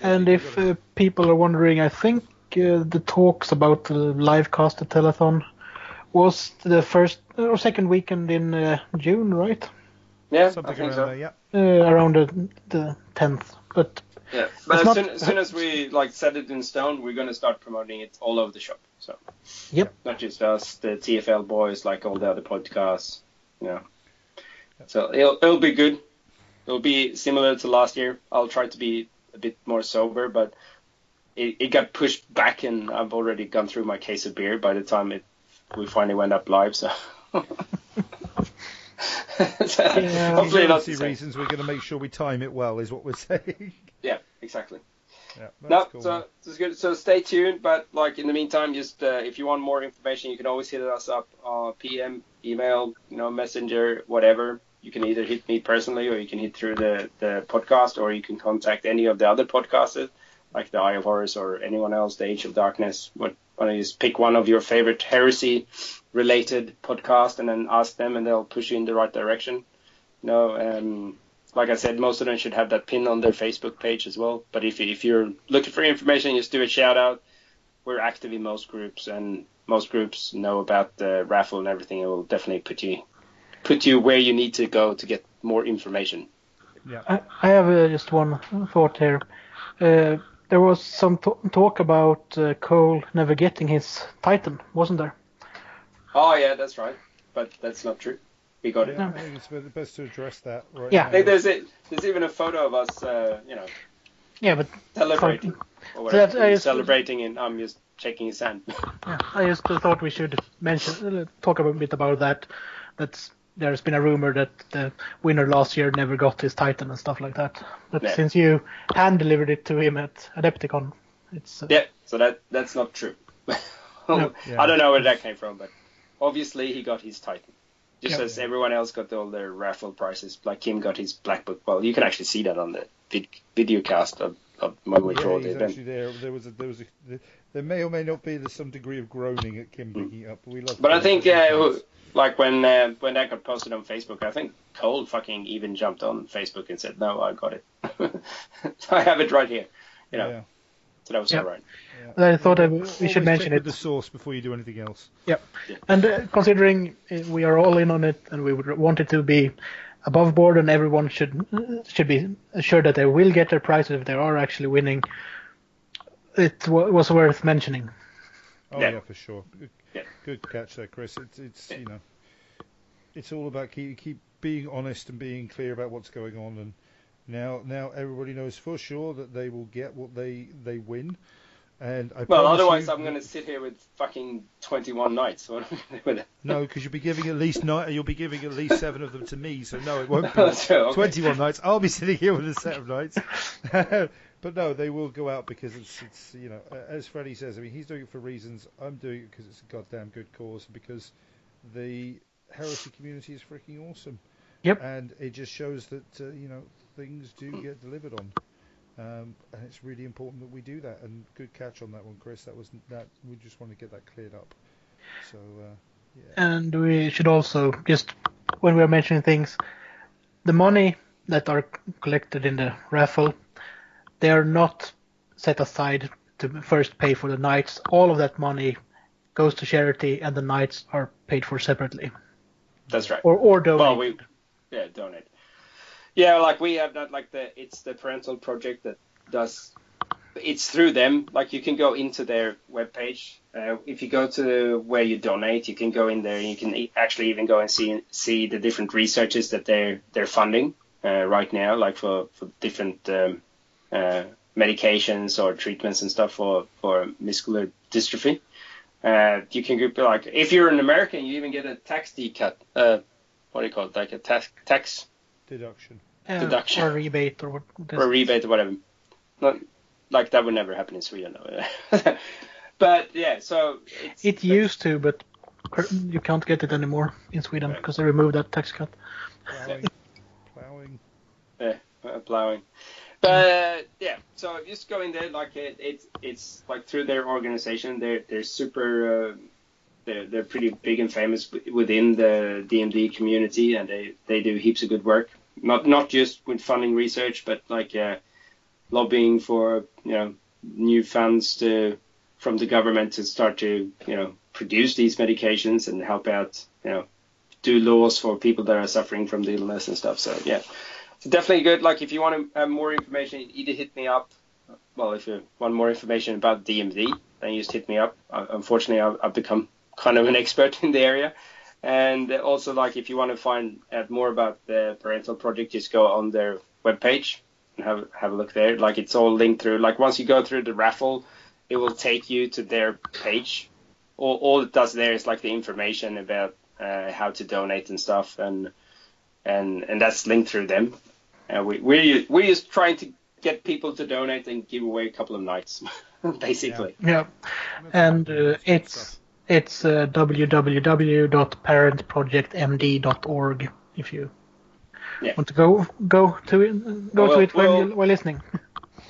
And if uh, people are wondering, I think uh, the talks about the live cast at telethon was the first or second weekend in uh, June, right? Yeah, I Something think around so. there, yeah. Uh, around the the tenth. But Yeah, but as not- soon, as soon as we like set it in stone, we're going to start promoting it all over the shop. So, Yep. not just us, the TFL boys, like all the other podcasts. You know, so it'll it'll be good. It'll be similar to last year. I'll try to be a bit more sober, but it, it got pushed back, and I've already gone through my case of beer by the time it we finally went up live. So. So, <laughs> Yeah. hopefully not the reasons, we're going to make sure we time it well, is what we're <laughs> saying. Yeah, exactly. yeah, No, cool. so it's good. So stay tuned. But like in the meantime, just uh, if you want more information, you can always hit us up, uh, PM, email, you know, messenger, whatever. You can either hit me personally, or you can hit through the the podcast, or you can contact any of the other podcasters, like the Eye of Horus or anyone else, the Age of Darkness. What don't just pick one of your favorite heresy related podcast and then ask them, and they'll push you in the right direction. You know, um, like I said, most of them should have that pin on their Facebook page as well. But if if you're looking for information, just do a shout out. We're active in most groups, and most groups know about the raffle and everything. It will definitely put you put you where you need to go to get more information. yeah. I, I have uh, just one thought here. Uh, there was some t- talk about uh, Cole never getting his Titan, wasn't there? Oh yeah, that's right. But that's not true. We got it. Yeah, I think it's best to address that right Yeah. now. Hey, there's it. There's even a photo of us, uh, you know, Yeah, but celebrating or That- whatever. I just- celebrating, and I'm just shaking his hand. <laughs> yeah, I just thought we should mention, uh, talk a bit about that. That's there's been a rumor that the winner last year never got his Titan and stuff like that. But Yeah. since you hand delivered it to him at Adepticon, It's uh, Yeah, so that that's not true. <laughs> No. I don't know where that came from, but obviously he got his Titan. Just Yeah. as everyone else got all their raffle prizes, like Kim got his Black Book. Well, you can actually see that on the vid- video cast of, of when we draw yeah, the he's event. actually there. There was a, there was a, there, there may or may not be some degree of groaning at Kim picking up. But we love. Mm. But I think uh, like when uh, when that got posted on Facebook, I think Cole fucking even jumped on Facebook and said, "No, I got it. <laughs> I have it right here." You know, Yeah, so that was Yeah. all right. yeah. I thought I, we Always should mention with it. the source before you do anything else. Yeah. And uh, considering uh, we are all in on it, and we would want it to be above board, and everyone should should be assured that they will get their prizes if they are actually winning. It w- was worth mentioning. Oh Yeah. yeah, for sure. Good, Yeah. good catch there, Chris. It's it's Yeah. you know, it's all about keep keep being honest and being clear about what's going on. And now now everybody knows for sure that they will get what they they win. And I Well, otherwise you, I'm going to sit here with fucking 21 knights. <laughs> What am I gonna do with it? No, because you'll be giving at least nine. You'll be giving at least seven of them to me. So no, it won't <laughs> be So, okay. 21 knights. I'll be sitting here with a set of knights. <laughs> but no, they will go out because it's it's you know as Freddie says. I mean, he's doing it for reasons. I'm doing it because it's a goddamn good cause. Because the heresy community is freaking awesome. Yep. And it just shows that uh, you know things do get delivered on. Um, and it's really important that we do that. And good catch on that one, Chris. That was that. We just want to get that cleared up. So uh, yeah. And we should also just when we are mentioning things, the money that are collected in the raffle, they are not set aside to first pay for the knights. All of that money goes to charity, and the knights are paid for separately That's right. or or donated. Well, we yeah donate. Yeah, like we have that. Like the it's the parental project that does. It's through them. Like you can go into their webpage. Uh, if you go to where you donate, you can go in there. and You can actually even go and see see the different researches that they're they're funding uh, right now, like for for different um, uh, medications or treatments and stuff for for muscular dystrophy. Uh, you can group like if you're an American, you even get a tax decut. Uh, what do you call it? Like a tax tax Deduction. Uh, deduction. or rebate or what. or a rebate or whatever. Not like that would never happen in Sweden. though. <laughs> but yeah, so it's, It used to, but you can't get it anymore in Sweden Right. because they removed that tax cut. Plowing. Plowing. yeah, uh, plowing. But yeah, so just go in there like it, it's it's like through their organization. They're they're super. Uh, they're they're pretty big and famous within the DMD community, and they they do heaps of good work. Not not just with funding research, but like uh, lobbying for you know new funds to from the government to start to you know produce these medications and help out you know do laws for people that are suffering from the illness and stuff. So yeah, it's definitely good. Like if you want to have more information, either hit me up. Well, if you want more information about DMD, then you just hit me up. Uh, unfortunately, I've become kind of an <laughs> expert in the area. And also, like if you want to find out more about the parental project, just go on their webpage and have have a look there. Like it's all linked through. Like once you go through the raffle, it will take you to their page. All, all it does there is like the information about uh, how to donate and stuff, and and and that's linked through them. Uh, we we're we're just trying to get people to donate and give away a couple of knights, <laughs> basically. Yeah, and uh, it's it's uh, www.parentprojectmd.org if you Yeah. want to go go to it, go Well, to it while, well- you, while listening. <laughs>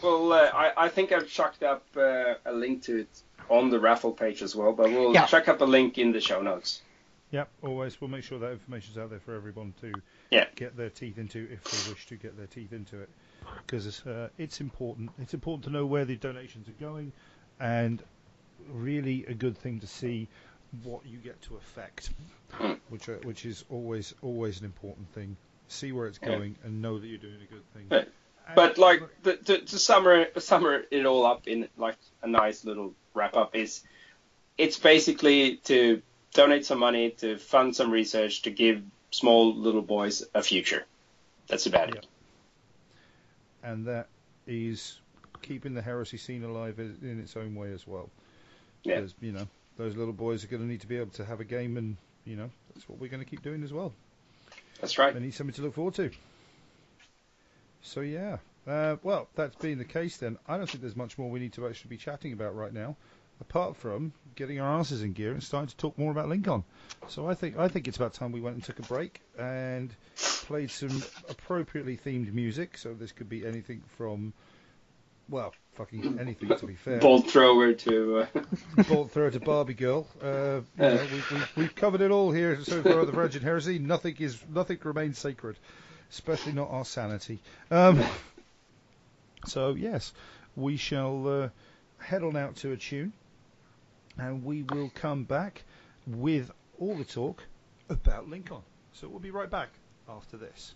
Well, uh, I I think I've chucked up uh, a link to it on the raffle page as well, but we'll Yeah. chuck up a link in the show notes. Yep, always. We'll make sure that information's out there for everyone to Yeah. get their teeth into if they wish to get their teeth into it. Because uh, it's important. It's important to know where the donations are going, and really a good thing to see what you get to affect, which uh, which is always always an important thing. See where it's Yeah. going and know that you're doing a good thing. Yeah. And- But like the, to, to summer summer it all up in like a nice little wrap up is it's basically to donate some money to fund some research to give small little boys a future. That's about it. and that is keeping the heresy scene alive in its own way as well. Yeah. Because you know those little boys are going to need to be able to have a game, and you know that's what we're going to keep doing as well. That's right. They need something to look forward to. So yeah, Uh, well, that's being the case then. I don't think there's much more we need to actually be chatting about right now, apart from getting our asses in gear and starting to talk more about Lincoln. So I think I think it's about time we went and took a break and played some appropriately themed music. So this could be anything from, well, fucking anything to be fair. Bolt thrower to. Uh, <laughs> Bolt thrower to Barbie girl. Uh, you know, we, we've covered it all here so far. The Varangian Heresy. Nothing is nothing remains sacred, especially not our sanity. Um, so yes, we shall uh, head on out to a tune, and we will come back with all the talk about Lincoln. So we'll be right back after this.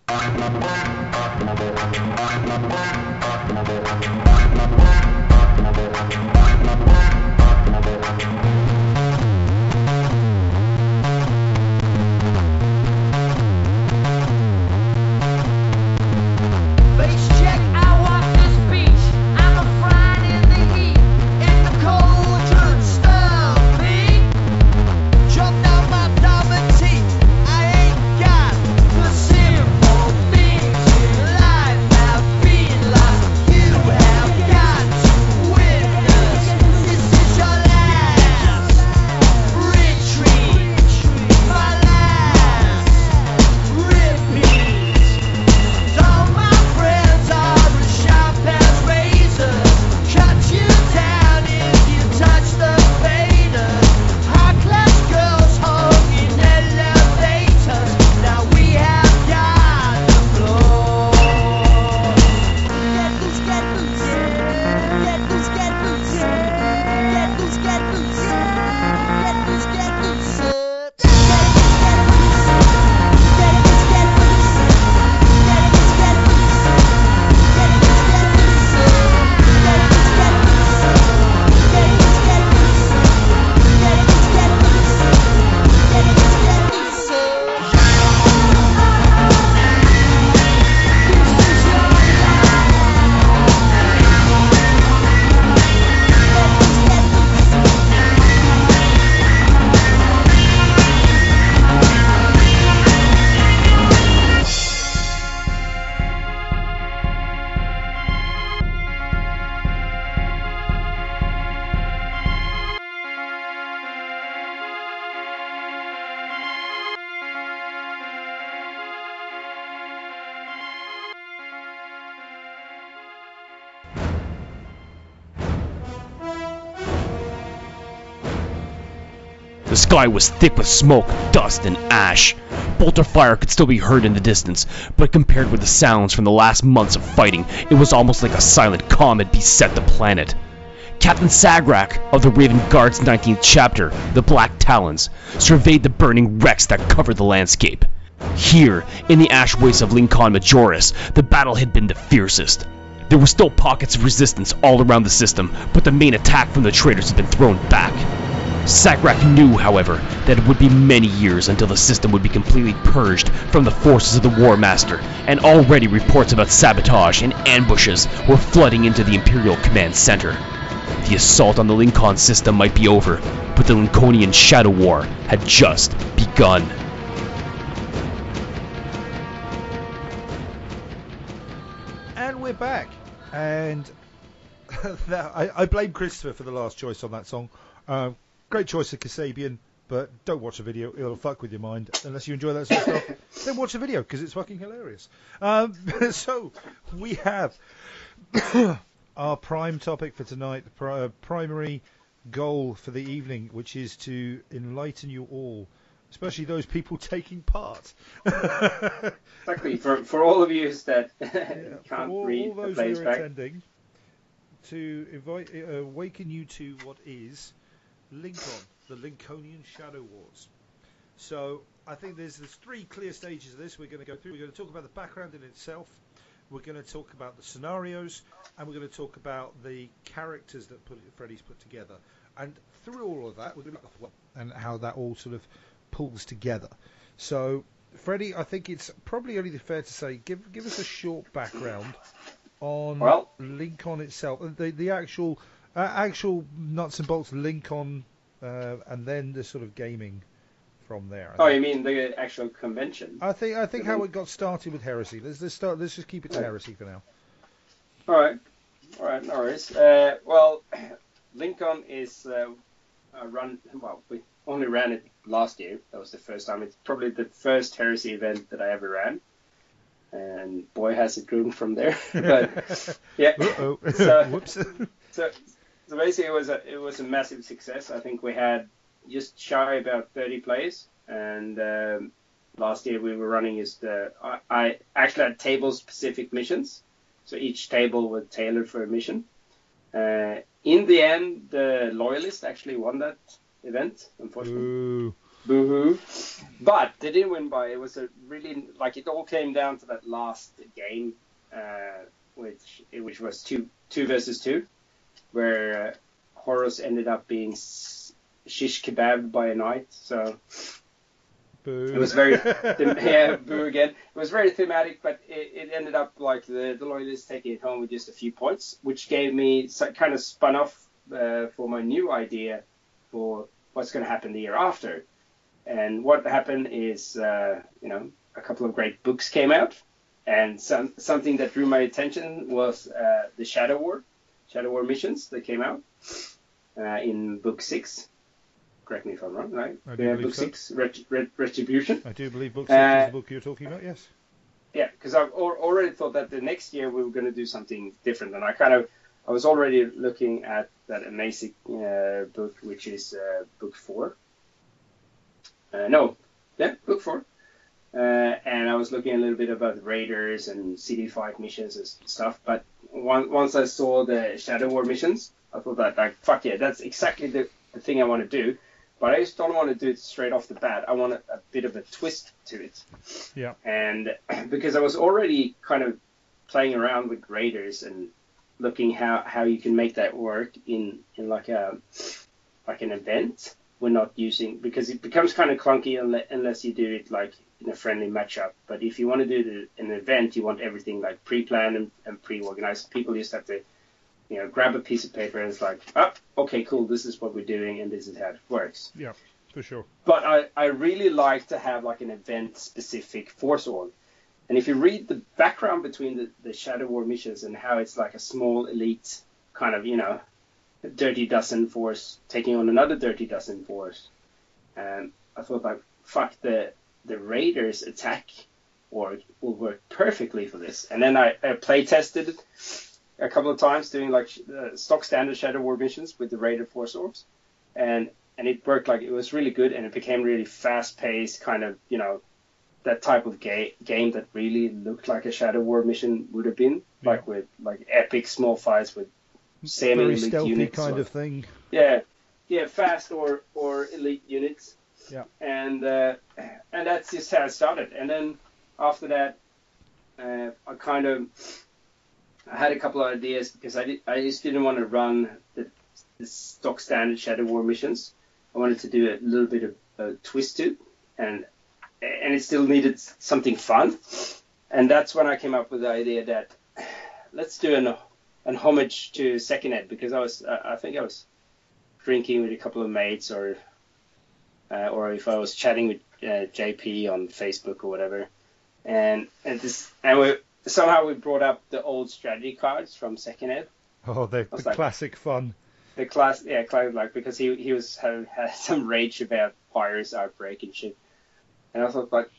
Sky was thick with smoke, dust, and ash. Bolter fire could still be heard in the distance, but compared with the sounds from the last months of fighting, it was almost like a silent calm had beset the planet. Captain Sagrak of the Raven Guard's 19th chapter, the Black Talons, surveyed the burning wrecks that covered the landscape. Here, in the ash wastes of Lincoln Majoris, the battle had been the fiercest. There were still pockets of resistance all around the system, but the main attack from the traitors had been thrown back. Sakrak knew, however, that it would be many years until the system would be completely purged from the forces of the War Master, and already reports about sabotage and ambushes were flooding into the Imperial Command Center. The assault on the Lincoln system might be over, but the Lincolnian Shadow War had just begun. And we're back. And <laughs> I, I blame Christopher for the last choice on that song. Uh, great choice of Kasabian, but don't watch the video. It'll fuck with your mind. Unless you enjoy that sort of stuff, <laughs> then watch the video because it's fucking hilarious. Um, <laughs> so we have <coughs> our prime topic for tonight, the pri- uh, primary goal for the evening, which is to enlighten you all, especially those people taking part. <laughs> exactly. For, for all of you that Yeah, can't all, read all the those who are attending, to invite, uh, awaken you to what is Lincoln, the Lincolnian Shadow Wars. So I think there's, there's three clear stages of this we're going to go through. We're going to talk about the background in itself. We're going to talk about the scenarios, and we're going to talk about the characters that put, Freddy's put together. And through all of that, we're going to look at and how that all sort of pulls together. So, Freddie, I think it's probably only fair to say, give give us a short background on Well- Lincoln itself, the the actual uh, actual nuts and bolts Lincoln, uh, and then the sort of gaming from there. Oh, you mean the actual convention? I think I think Mhm. how it got started with heresy. Let's let's start. Let's just keep it to heresy for now. All right, all right, no worries. Uh, well, <clears throat> Lincoln is uh, uh, run. Well, we only ran it last year. That was the first time. It's probably the first heresy event that I ever ran, and boy, has it grown from there. <laughs> but <laughs> yeah. So- <laughs> Whoops. so, so basically, it was a it was a massive success. I think we had just shy about 30 players, and um, last year we were running is the I, I actually had table specific missions, so each table was tailored for a mission. Uh, in the end, the loyalist actually won that event, unfortunately. Ooh. Boo-hoo. But they didn't win by it was a really like it all came down to that last game, uh, which which was two two versus two, where uh, Horus ended up being shish kebab by a knight. So Boo. it was very <laughs> them- yeah boo again. It was very thematic, but it, it ended up like the the loyalists taking it home with just a few points, which gave me so, kind of spun off uh, for my new idea for what's going to happen the year after. And what happened is, uh, you know, a couple of great books came out, and some, something that drew my attention was uh, the Shadow War, Shadow War missions that came out uh, in book six. Correct me if I'm wrong, right? I do Yeah, book so. six, Ret- Ret- Retribution. I do believe book Uh, six is the book you're talking about. Yes. Yeah, because I've al- already thought that the next year we were going to do something different, and I kind of I was already looking at that amazing uh, book, which is uh, book four. Uh, no, yeah, book four. Uh, and I was looking a little bit about raiders and CD5 missions and stuff. But one, once I saw the Shadow War missions, I thought that like fuck yeah, that's exactly the, the thing I want to do. But I just don't want to do it straight off the bat. I want a, a bit of a twist to it Yeah. and <clears throat> because I was already kind of playing around with Raiders and looking how, how you can make that work in, in like a like an event. We're not using because it becomes kind of clunky unless, unless you do it like in a friendly matchup. But if you want to do the, an event, you want everything like pre-planned and, and pre-organized. People just have to, you know, grab a piece of paper and it's like, oh, okay, cool, this is what we're doing and this is how it works Yeah. For sure. but I, I really like to have like an event specific force org. And if you read the background between the, the Shadow War missions and how it's like a small elite kind of, you know, dirty dozen force taking on another dirty dozen force, and I thought like, fuck the the Raiders attack org will work perfectly for this. And then I, I play tested it a couple of times doing like uh, stock standard Shadow War missions with the Raider force Orgs, and and it worked like it was really good and it became really fast paced kind of you know that type of ga- game that really looked like a shadow war mission would have been Yeah. like with like epic small fights with semi Very elite units kind or- of thing. yeah yeah fast or or elite units Yeah. and uh, and that's just how it started and then after that uh, I kind of I had a couple of ideas because I did, I just didn't want to run the, the stock standard Shadow War missions. I wanted to do a little bit of a twist to it, and and it still needed something fun. And that's when I came up with the idea that let's do an an homage to Second Ed because I was I think I was drinking with a couple of mates or uh, or if I was chatting with uh, JP on Facebook or whatever, and and this and we somehow we brought up the old strategy cards from Second Ed Oh, they're the like- classic fun. the class yeah class like because he he was had, had <laughs> some rage about virus outbreak and shit. And i thought like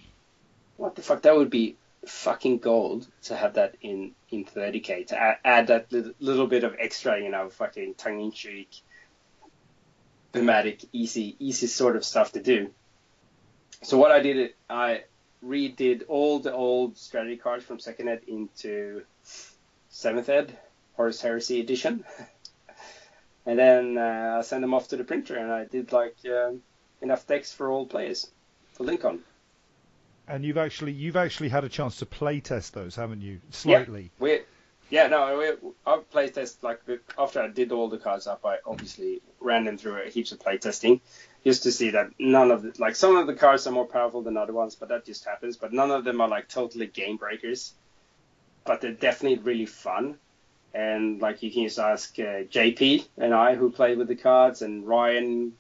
what the fuck? That would be fucking gold to have that in in 30k to add, add that little, little bit of extra you know fucking tongue-in-cheek thematic easy easy sort of stuff to do so what i did i redid all the old strategy cards from second ed into seventh ed horus heresy edition <laughs> and then uh, I sent them off to the printer, and I did like um enough text for all players for Lincoln. And you've actually you've actually had a chance to play test those, haven't you? Slightly. We, yeah, no, we, I playtest like after I did all the cards up, I obviously ran them through heaps of playtesting just to see that none of the like some of the cards are more powerful than other ones, but that just happens. But none of them are like totally game breakers, but they're definitely really fun. And like you can just ask uh, JP and I who played with the cards, and Ryan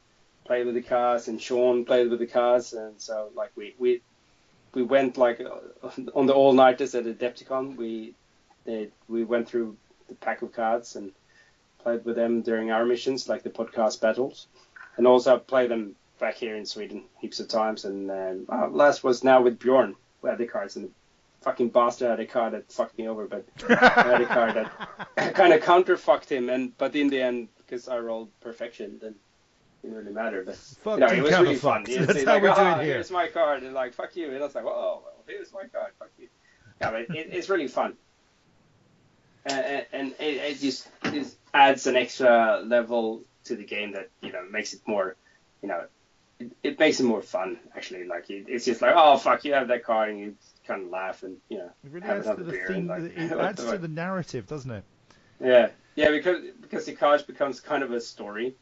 played with the cards, and Sean played with the cards, and so like we we we went like <laughs> on the all nighters at Adepticon. We uh, we went through the pack of cards and played with them during our missions, like the podcast battles, and also I played them back here in Sweden heaps of times. And um, uh, last was now with Bjorn, who had the cards, and the fucking bastard had a card that fucked me over, but <laughs> I had a card that <laughs> kind of counter fucked him, and but in the end, because I rolled perfection, then it didn't really matter. But Fucked you know, it was really fun. You That's see, how like, we do "Ah, it here." Here's my card, and like fuck you, and I was like, oh, well, here's my card, fuck you. Yeah, but it, it's really fun, and, and, it, it just it adds an extra level to the game that you know makes it more, you know, it, it makes it more fun actually. Like it, it's just like, oh fuck, you have that card, and you kind of laugh and you know, It really have adds to another the beer theme. and, like, it <laughs> adds to the narrative, doesn't it? yeah, yeah, because because the cards becomes kind of a story.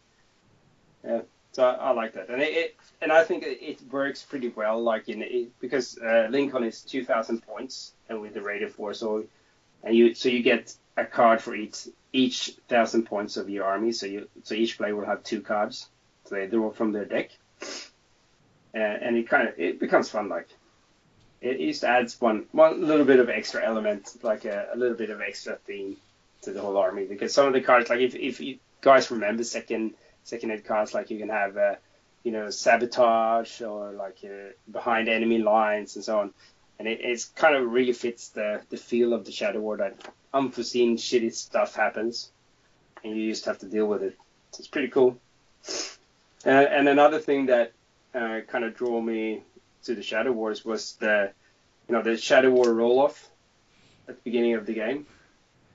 Yeah, so I, I like that, and it, it and I think it, works pretty well. Like in it, because uh, Lincoln is two thousand points, and with the rate of four, so and you so you get a card for each each thousand points of your army. So you so each player will have two cards, so they draw from their deck, uh, and it kind of it becomes fun. Like it just adds one one little bit of extra element, like a, a little bit of extra theme to the whole army because some of the cards like if, if you guys remember second second cards like you can have uh, you know sabotage or like uh, behind enemy lines and so on and it it's kind of really fits the the feel of the shadow war that unforeseen shitty stuff happens and you just have to deal with it it's pretty cool uh, and another thing that uh, kind of drew me to the shadow wars was the you know the shadow war roll off at the beginning of the game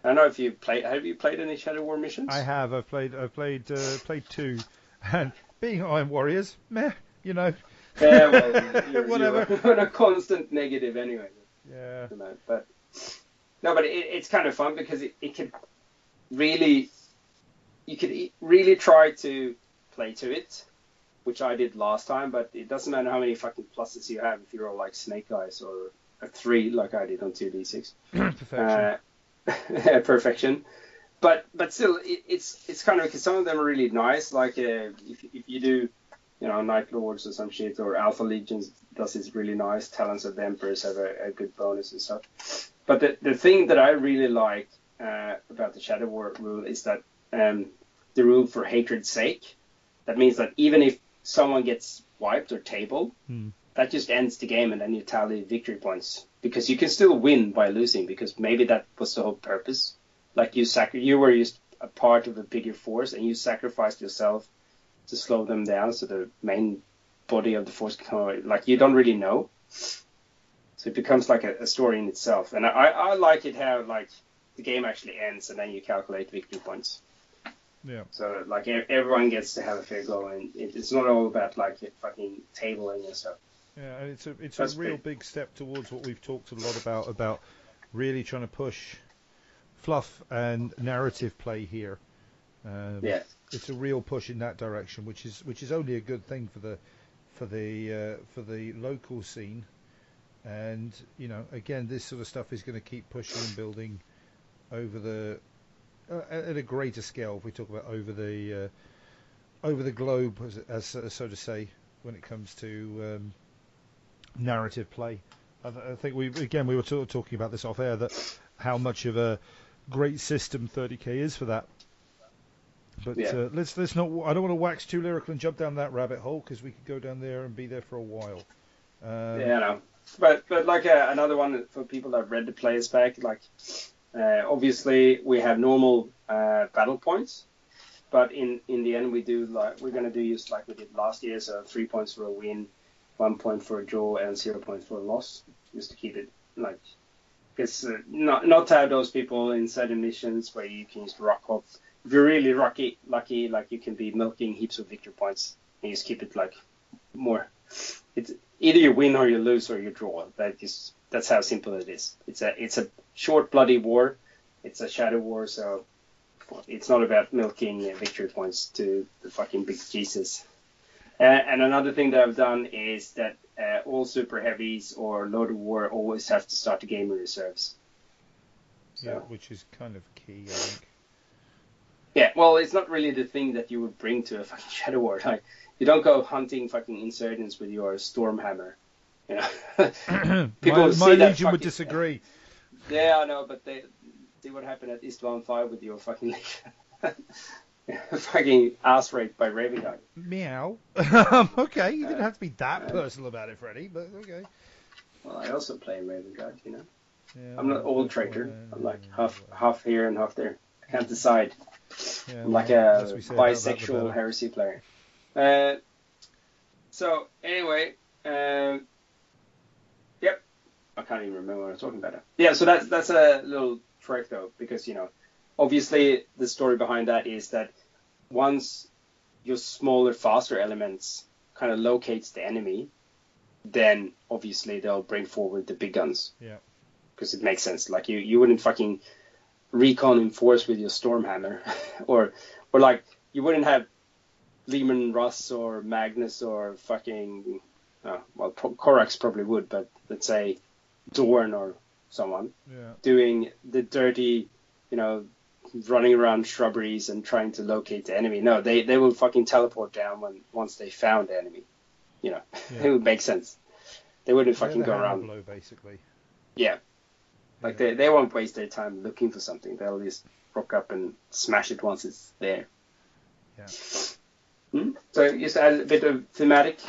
I don't know if you played. Have you played any Shadow War missions? I have. I've played. I've played. Uh, played two, <laughs> and being Iron Warriors, meh. You know. Yeah, well, you're, Whatever. <laughs> You're a constant negative anyway. Yeah. you know, But no, but it, it's kind of fun because it, it could really, you could e- really try to play to it, which I did last time. But it doesn't matter how many fucking pluses you have if you're all like Snake Eyes or a three like I did on two d six. <clears throat> Perfection. Uh, <laughs> perfection. But but still, it, it's it's kind of because some of them are really nice. Like uh, if if you do, you know, Night Lords or some shit, or Alpha Legions does is really nice. Talons of the Emperors have a, a good bonus and stuff. But the the thing that I really like uh, about the Shadow War rule is that um, the rule for hatred's sake. That means that even if someone gets wiped or tabled, Hmm. that just ends the game, and then you tally victory points because you can still win by losing because maybe that was the whole purpose. Like you sacri- you were just a part of a bigger force, and you sacrificed yourself to slow them down, so the main body of the force can come away. Like you don't really know, so it becomes like a, a story in itself. And I, I like it how like the game actually ends, and then you calculate victory points. Yeah. So like everyone gets to have a fair go, and it's not all about like fucking tabling and stuff. Yeah, and it's a it's That's a real big. big step towards what we've talked a lot about about really trying to push fluff and narrative play here. Um, Yeah. It's a real push in that direction, which is which is only a good thing for the for the uh, for the local scene. And you know, again, this sort of stuff is going to keep pushing and building over the uh, at a greater scale. If we talk about over the uh, over the globe, as, as so to say, when it comes to um, narrative play. I, th- I think we again we were ta- talking about this off air that how much of a great system 30k is for that. But Yeah. uh, let's let's not. I don't want to wax too lyrical and jump down that rabbit hole because we could go down there and be there for a while. Um, yeah, I know. But but like uh, another one for people that read the players back, like uh, obviously we have normal uh, battle points, but in in the end we do like we're gonna do use like we did last year, so three points for a win, one point for a draw, and zero points for a loss, just to keep it like. Because uh, not not to have those people in certain missions where you can just rock up. If you're really lucky, lucky, like you can be milking heaps of victory points, and you just keep it like more. It's either you win or you lose or you draw. That is that's how simple it is. It's a it's a short bloody war. It's a shadow war, so it's not about milking uh, victory points to the fucking big Jesus. Uh, and another thing that I've done is that uh, all super heavies or lord of war always have to start the game with reserves. yeah, which is kind of key, I think. Yeah, well, it's not really the thing that you would bring to a fucking <laughs> shadow war. Like you don't go hunting fucking insurgents with your storm hammer. You know, <clears throat> <laughs> People my my legion would fucking- disagree. Yeah, I know, but they see what happened at Istvan 5 with your fucking <laughs> fucking ass raped by Raven Guy. Meow. Okay, you didn't have to be that personal about it, Freddy, but okay. Well, I also play Raven Guard, you know. Yeah, I'm not old traitor. I'm like half half here and half there. Can't decide. yeah, like well, a as we say about that, bisexual heresy player. Uh, so anyway, um, yep, I can't even remember what I was talking about. Now. Yeah, so that's that's a little trick though, because you know, obviously the story behind that is that once your smaller, faster elements kind of locates the enemy, then obviously they'll bring forward the big guns. Yeah. Because it makes sense. Like you, you wouldn't fucking recon in force with your Stormhammer, <laughs> or or like you wouldn't have Leman Russ or Magnus or fucking uh, well Corax probably would, but let's say Dorn or someone Yeah. doing the dirty, you know, running around shrubberies and trying to locate the enemy. No, they they will fucking teleport down when once they found the enemy. You know, <laughs> Yeah. it would make sense. They wouldn't They're fucking the go around. blow, basically. Yeah. Like they, they won't waste their time looking for something. They'll just rock up and smash it once it's there. Yeah. Hmm? So just add a bit of thematic,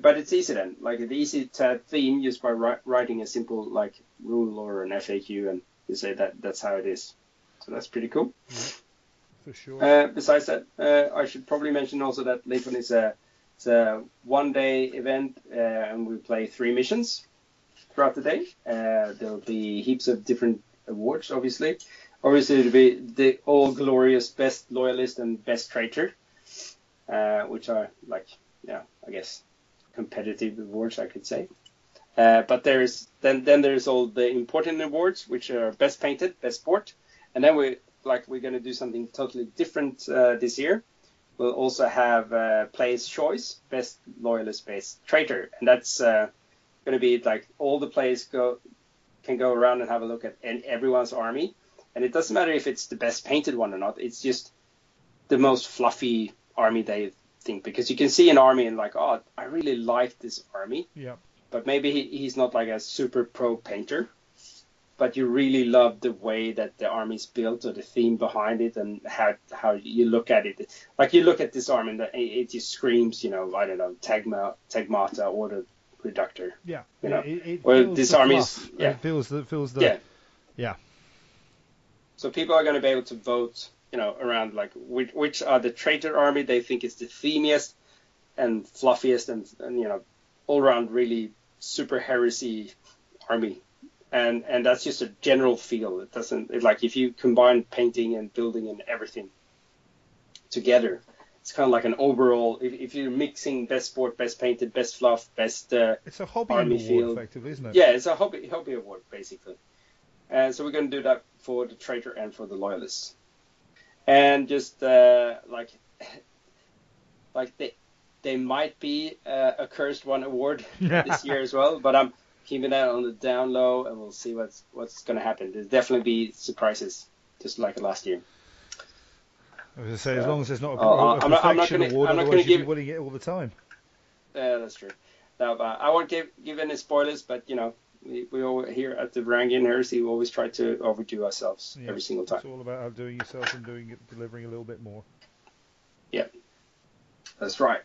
but it's easy then. Like it's easy to theme just by ri- writing a simple like rule or an FAQ, and you say that that's how it is. So that's pretty cool. For sure. Uh, besides that, uh, I should probably mention also that Lincoln is a, it's a one day event uh, and we play three missions throughout the day. Uh, there'll be heaps of different awards, obviously. Obviously, it'll be the all glorious best loyalist and best traitor, uh, which are like, yeah, I guess competitive awards, I could say. Uh, but there's then then there's all the important awards, which are best painted, best sport, and then we like we're going to do something totally different uh, this year. We'll also have uh, player's choice, best loyalist, best traitor, and that's uh, going to be like all the players go can go around and have a look at and everyone's army, and it doesn't matter if it's the best painted one or not. It's just the most fluffy army they think because you can see an army and like, oh, I really like this army, yeah. but maybe he, he's not like a super pro painter but you really love the way that the army's built or the theme behind it and how how you look at it like you look at this army and it, it just screams you know i don't know tagma Taghmata or the reductor Yeah. You know, it, it well, feels this the army fluff. yeah. It feels the feels the yeah yeah. so people are going to be able to vote you know around like which, which are the traitor army they think is the themiest and fluffiest and, and you know all around really super heresy army and and that's just a general feel it doesn't it, like if you combine painting and building and everything together it's kind of like an overall if, if you're mixing best sport best painted best fluff best uh, It's a hobby Army award, field. effectively, isn't it? yeah, it's a hobby hobby award basically. And so we're going to do that for the traitor and for the loyalists. And just uh, like <laughs> like they they might be uh, a cursed one award <laughs> this year as well, but I'm keeping that on the down low, and we'll see what's what's going to happen. There'll definitely be surprises, just like last year. I was going to say, as long as there's not a, Oh, a not- I'm not perfection gonna- award, I'm not otherwise you'd be winning it all the time. Yeah, that's true. No, but I won't give give any spoilers, but you know, we, we all here at the Varangian Heresy, we always try to overdo ourselves Yeah, every single time. It's all about outdoing yourself and doing it, delivering a little bit more. Yeah, that's right.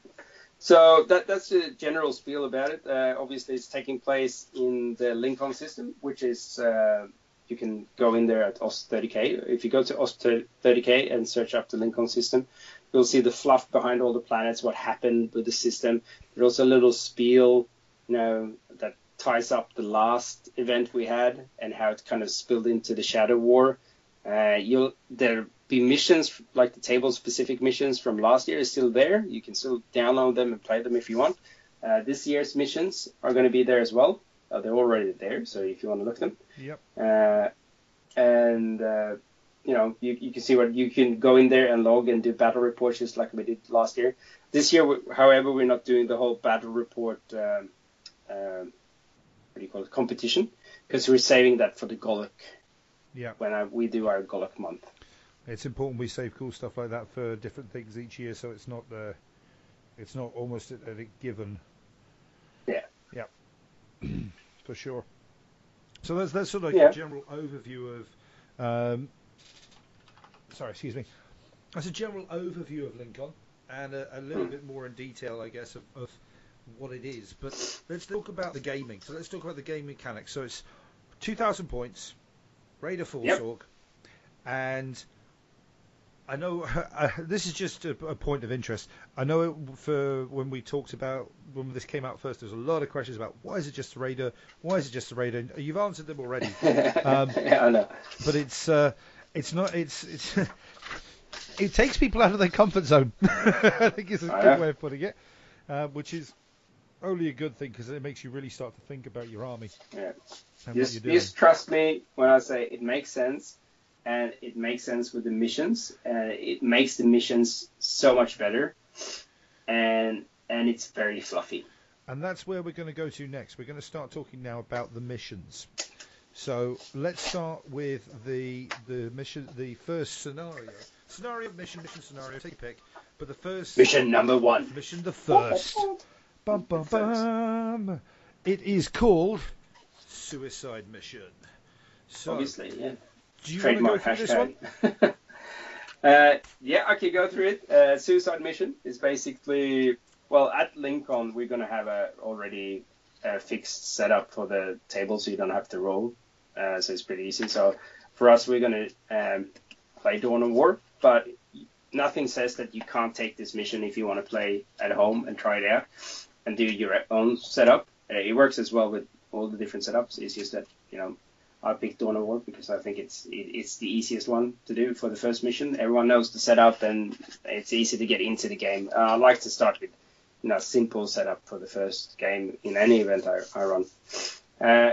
So that that's the general spiel about it. Uh, obviously, it's taking place in the Lincoln system, which is uh, you can go in there at OS30k. If you go to OS30k and search up the Lincoln system, you'll see the fluff behind all the planets, what happened with the system. There's also a little spiel, you know, that ties up the last event we had and how it kind of spilled into the Shadow War. Uh, you'll there be missions like the table specific missions from last year is still there. You can still download them and play them if you want. Uh, this year's missions are going to be there as well. Uh, they're already there, so if you want to look them. Yep. Uh, and uh, you know you, you can see what you can go in there and log and do battle reports just like we did last year. This year, we- however, we're not doing the whole battle report. Um, um, what do you call it? Competition because we're saving that for the Golok Yeah. when I, we do our Golok month. It's important we save cool stuff like that for different things each year, so it's not uh, it's not almost a, a given. Yeah. Yeah. <clears throat> for sure. So that's that's sort of Yeah. a general overview of Um, sorry, excuse me. That's a general overview of Lincoln and a, a little bit more in detail, I guess, of, of what it is. But let's talk about the gaming. So let's talk about the game mechanics. So it's 2,000 points, Raider Force Yep. Org, and I know <laughs> uh, this is just a, a point of interest. I know it, for when we talked about when this came out first, there was a lot of questions about why is it just a Raider? Why is it just Raider? And You've answered them already, um, <laughs> yeah, I know. but it's uh, it's not it's it's <laughs> it takes people out of their comfort zone. I think is a good way of putting it, uh, which is only a good thing because it makes you really start to think about your army Yeah. Just, just trust me when I say it makes sense, and it makes sense with the missions, and it makes the missions so much better, and and it's very fluffy. And that's where we're going to go to next. We're going to start talking now about the missions. So let's start with the the mission, the first scenario. Scenario, mission, mission, scenario. Take pick. But the first Mission number one. mission, the first. Bum bum bum. It is called Suicide Mission. So, Obviously, yeah. Do you want to go Trademark through this one? hashtag. <laughs> uh, yeah, I can go through it. Uh, Suicide Mission is basically well at Lincoln we're gonna have a already a fixed setup for the table, so you don't have to roll. Uh, so it's pretty easy. So for us, we're gonna um, play Dawn of War, but nothing says that you can't take this mission if you want to play at home and try it out and do your own setup. Uh, it works as well with all the different setups. It's just that you know I picked Dawn of War because I think it's it, it's the easiest one to do for the first mission. Everyone knows the setup and it's easy to get into the game. Uh, I like to start with you know simple setup for the first game in any event I, I run. Uh,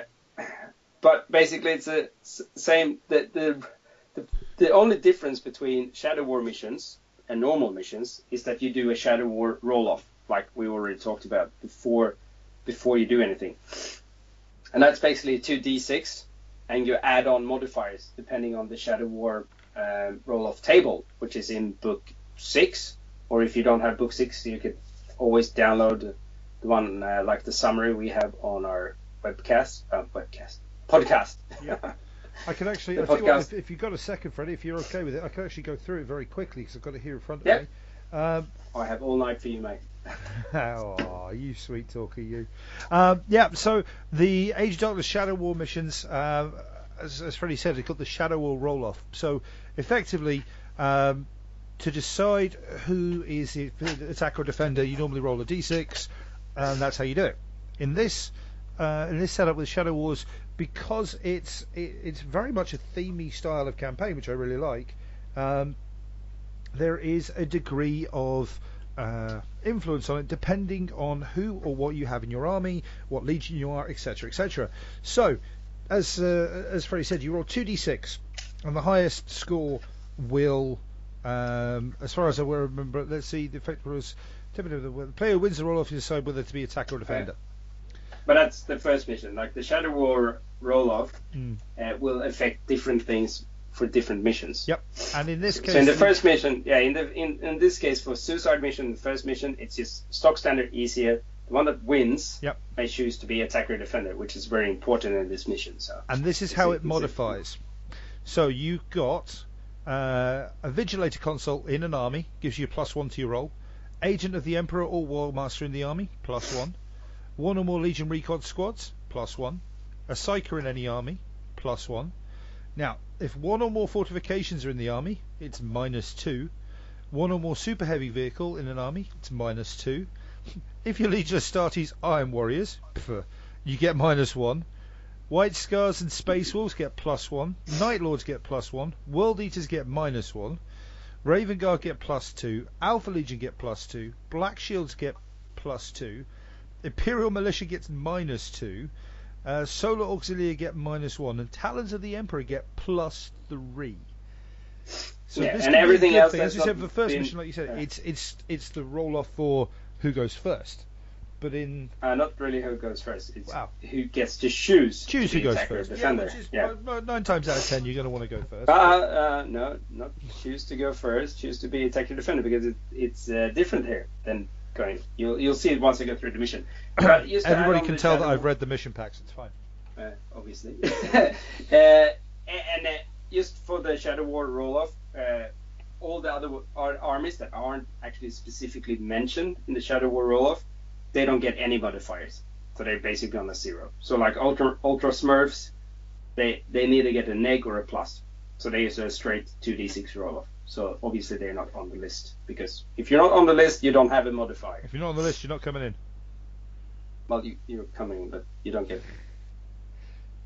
but basically, it's the same. The, the the the only difference between Shadow War missions and normal missions is that you do a Shadow War roll off, like we already talked about before before you do anything. And that's basically two d6 and you add on modifiers depending on the Shadow War um, roll off table, which is in book six. Or if you don't have book six, you could always download the one uh, like the summary we have on our webcast, uh, webcast, podcast. <laughs> Yeah. I can actually, I what, if, if you've got a second, Freddie, if you're okay with it, I can actually go through it very quickly because I've got it here in front of Yeah. me. Um, I have all night for you, mate. <laughs> oh, you sweet talker, you. Um, yeah, so the Age of Darkness Shadow War missions, um, as, as Freddie said, it's called the Shadow War roll off. So effectively, um, to decide who is the attacker or defender, you normally roll a d6, and that's how you do it. In this uh, in this setup with Shadow Wars, because it's it, it's very much a themey style of campaign, which I really like. Um, there is a degree of uh, influence on it depending on who or what you have in your army, what legion you are, etc., etc. So, as uh, as Freddie said, you roll two d6, and the highest score will, um, as far as I remember, let's see, the effect was the the player wins the roll off, you decide whether to be attacker or defender. But that's the first mission. Like the Shadow War roll off Mm. uh, will affect different things for different missions. Yep. And in this case, So in the first mission, yeah, in the in, in this case for suicide mission, the first mission, it's just stock standard easier. The one that wins Yep. may choose to be attacker or defender, which is very important in this mission. So and this is how it- it is it- modifies. So you've got uh, a Vigilator Consul in an army, gives you a plus one to your roll. Agent of the Emperor or War Master in the army, plus one. One or more Legion Recon squads, plus one. A Psyker in any army, plus one. Now, if one or more fortifications are in the army, it's minus two. One or more super heavy vehicle in an army, it's minus two. <laughs> If your Legion Astartes Iron Warriors, you get minus one. White Scars and Space Wolves get plus one. Night Lords get plus one. World Eaters get minus one. Raven Guard get plus two. Alpha Legion get plus two. Black Shields get plus two. Imperial Militia gets minus two. Uh, Solar Auxiliary get minus one. And Talons of the Emperor get plus three. So Yeah, this and could be a everything else. As you said, for the first been- mission, like you said, yeah. it's it's it's the roll off for who goes first. But in uh, not really who goes first. It's Wow. who gets to choose. choose to who goes first. Yeah, Defender. which is yeah. nine times out of ten you're going to want to go first. Uh, uh, no, not choose to go first. Choose to be attacker defender because it, it's uh, different here than going. You'll you'll see it once I go through the mission. But just to add Everybody can tell that I've read the mission packs. It's fine. uh, obviously. <laughs> uh, and uh, just for the Shadow War roll off, uh, all the other ar- armies that aren't actually specifically mentioned in the Shadow War roll off, they don't get any modifiers. So they're basically on a zero. So like Ultra Ultra Smurfs, they they neither get a neg or a plus. So they use a straight 2d6 roll off. So obviously they're not on the list because if you're not on the list, you don't have a modifier. If you're not on the list, you're not coming in. Well, you, you're coming, but you don't get.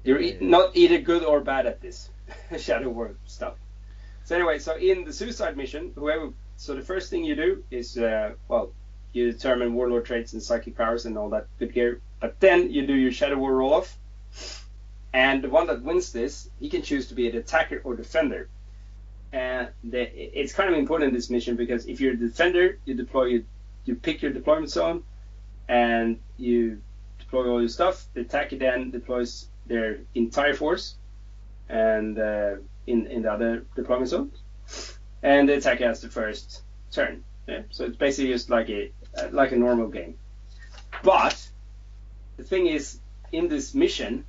You're e- not either good or bad at this <laughs> Shadow War stuff. So anyway, so in the suicide mission, whoever, so the first thing you do is, uh, well, you determine warlord traits and psychic powers and all that good gear. But then you do your Shadow War roll off, and the one that wins this, he can choose to be an attacker or defender. And the, it's kind of important in this mission because if you're a defender, you deploy, you, you pick your deployment zone, and you deploy all your stuff. The attacker then deploys their entire force, and uh, in in the other deployment zone, and the attacker has the first turn. Yeah? So it's basically just like a uh, like a normal game. But the thing is, in this mission,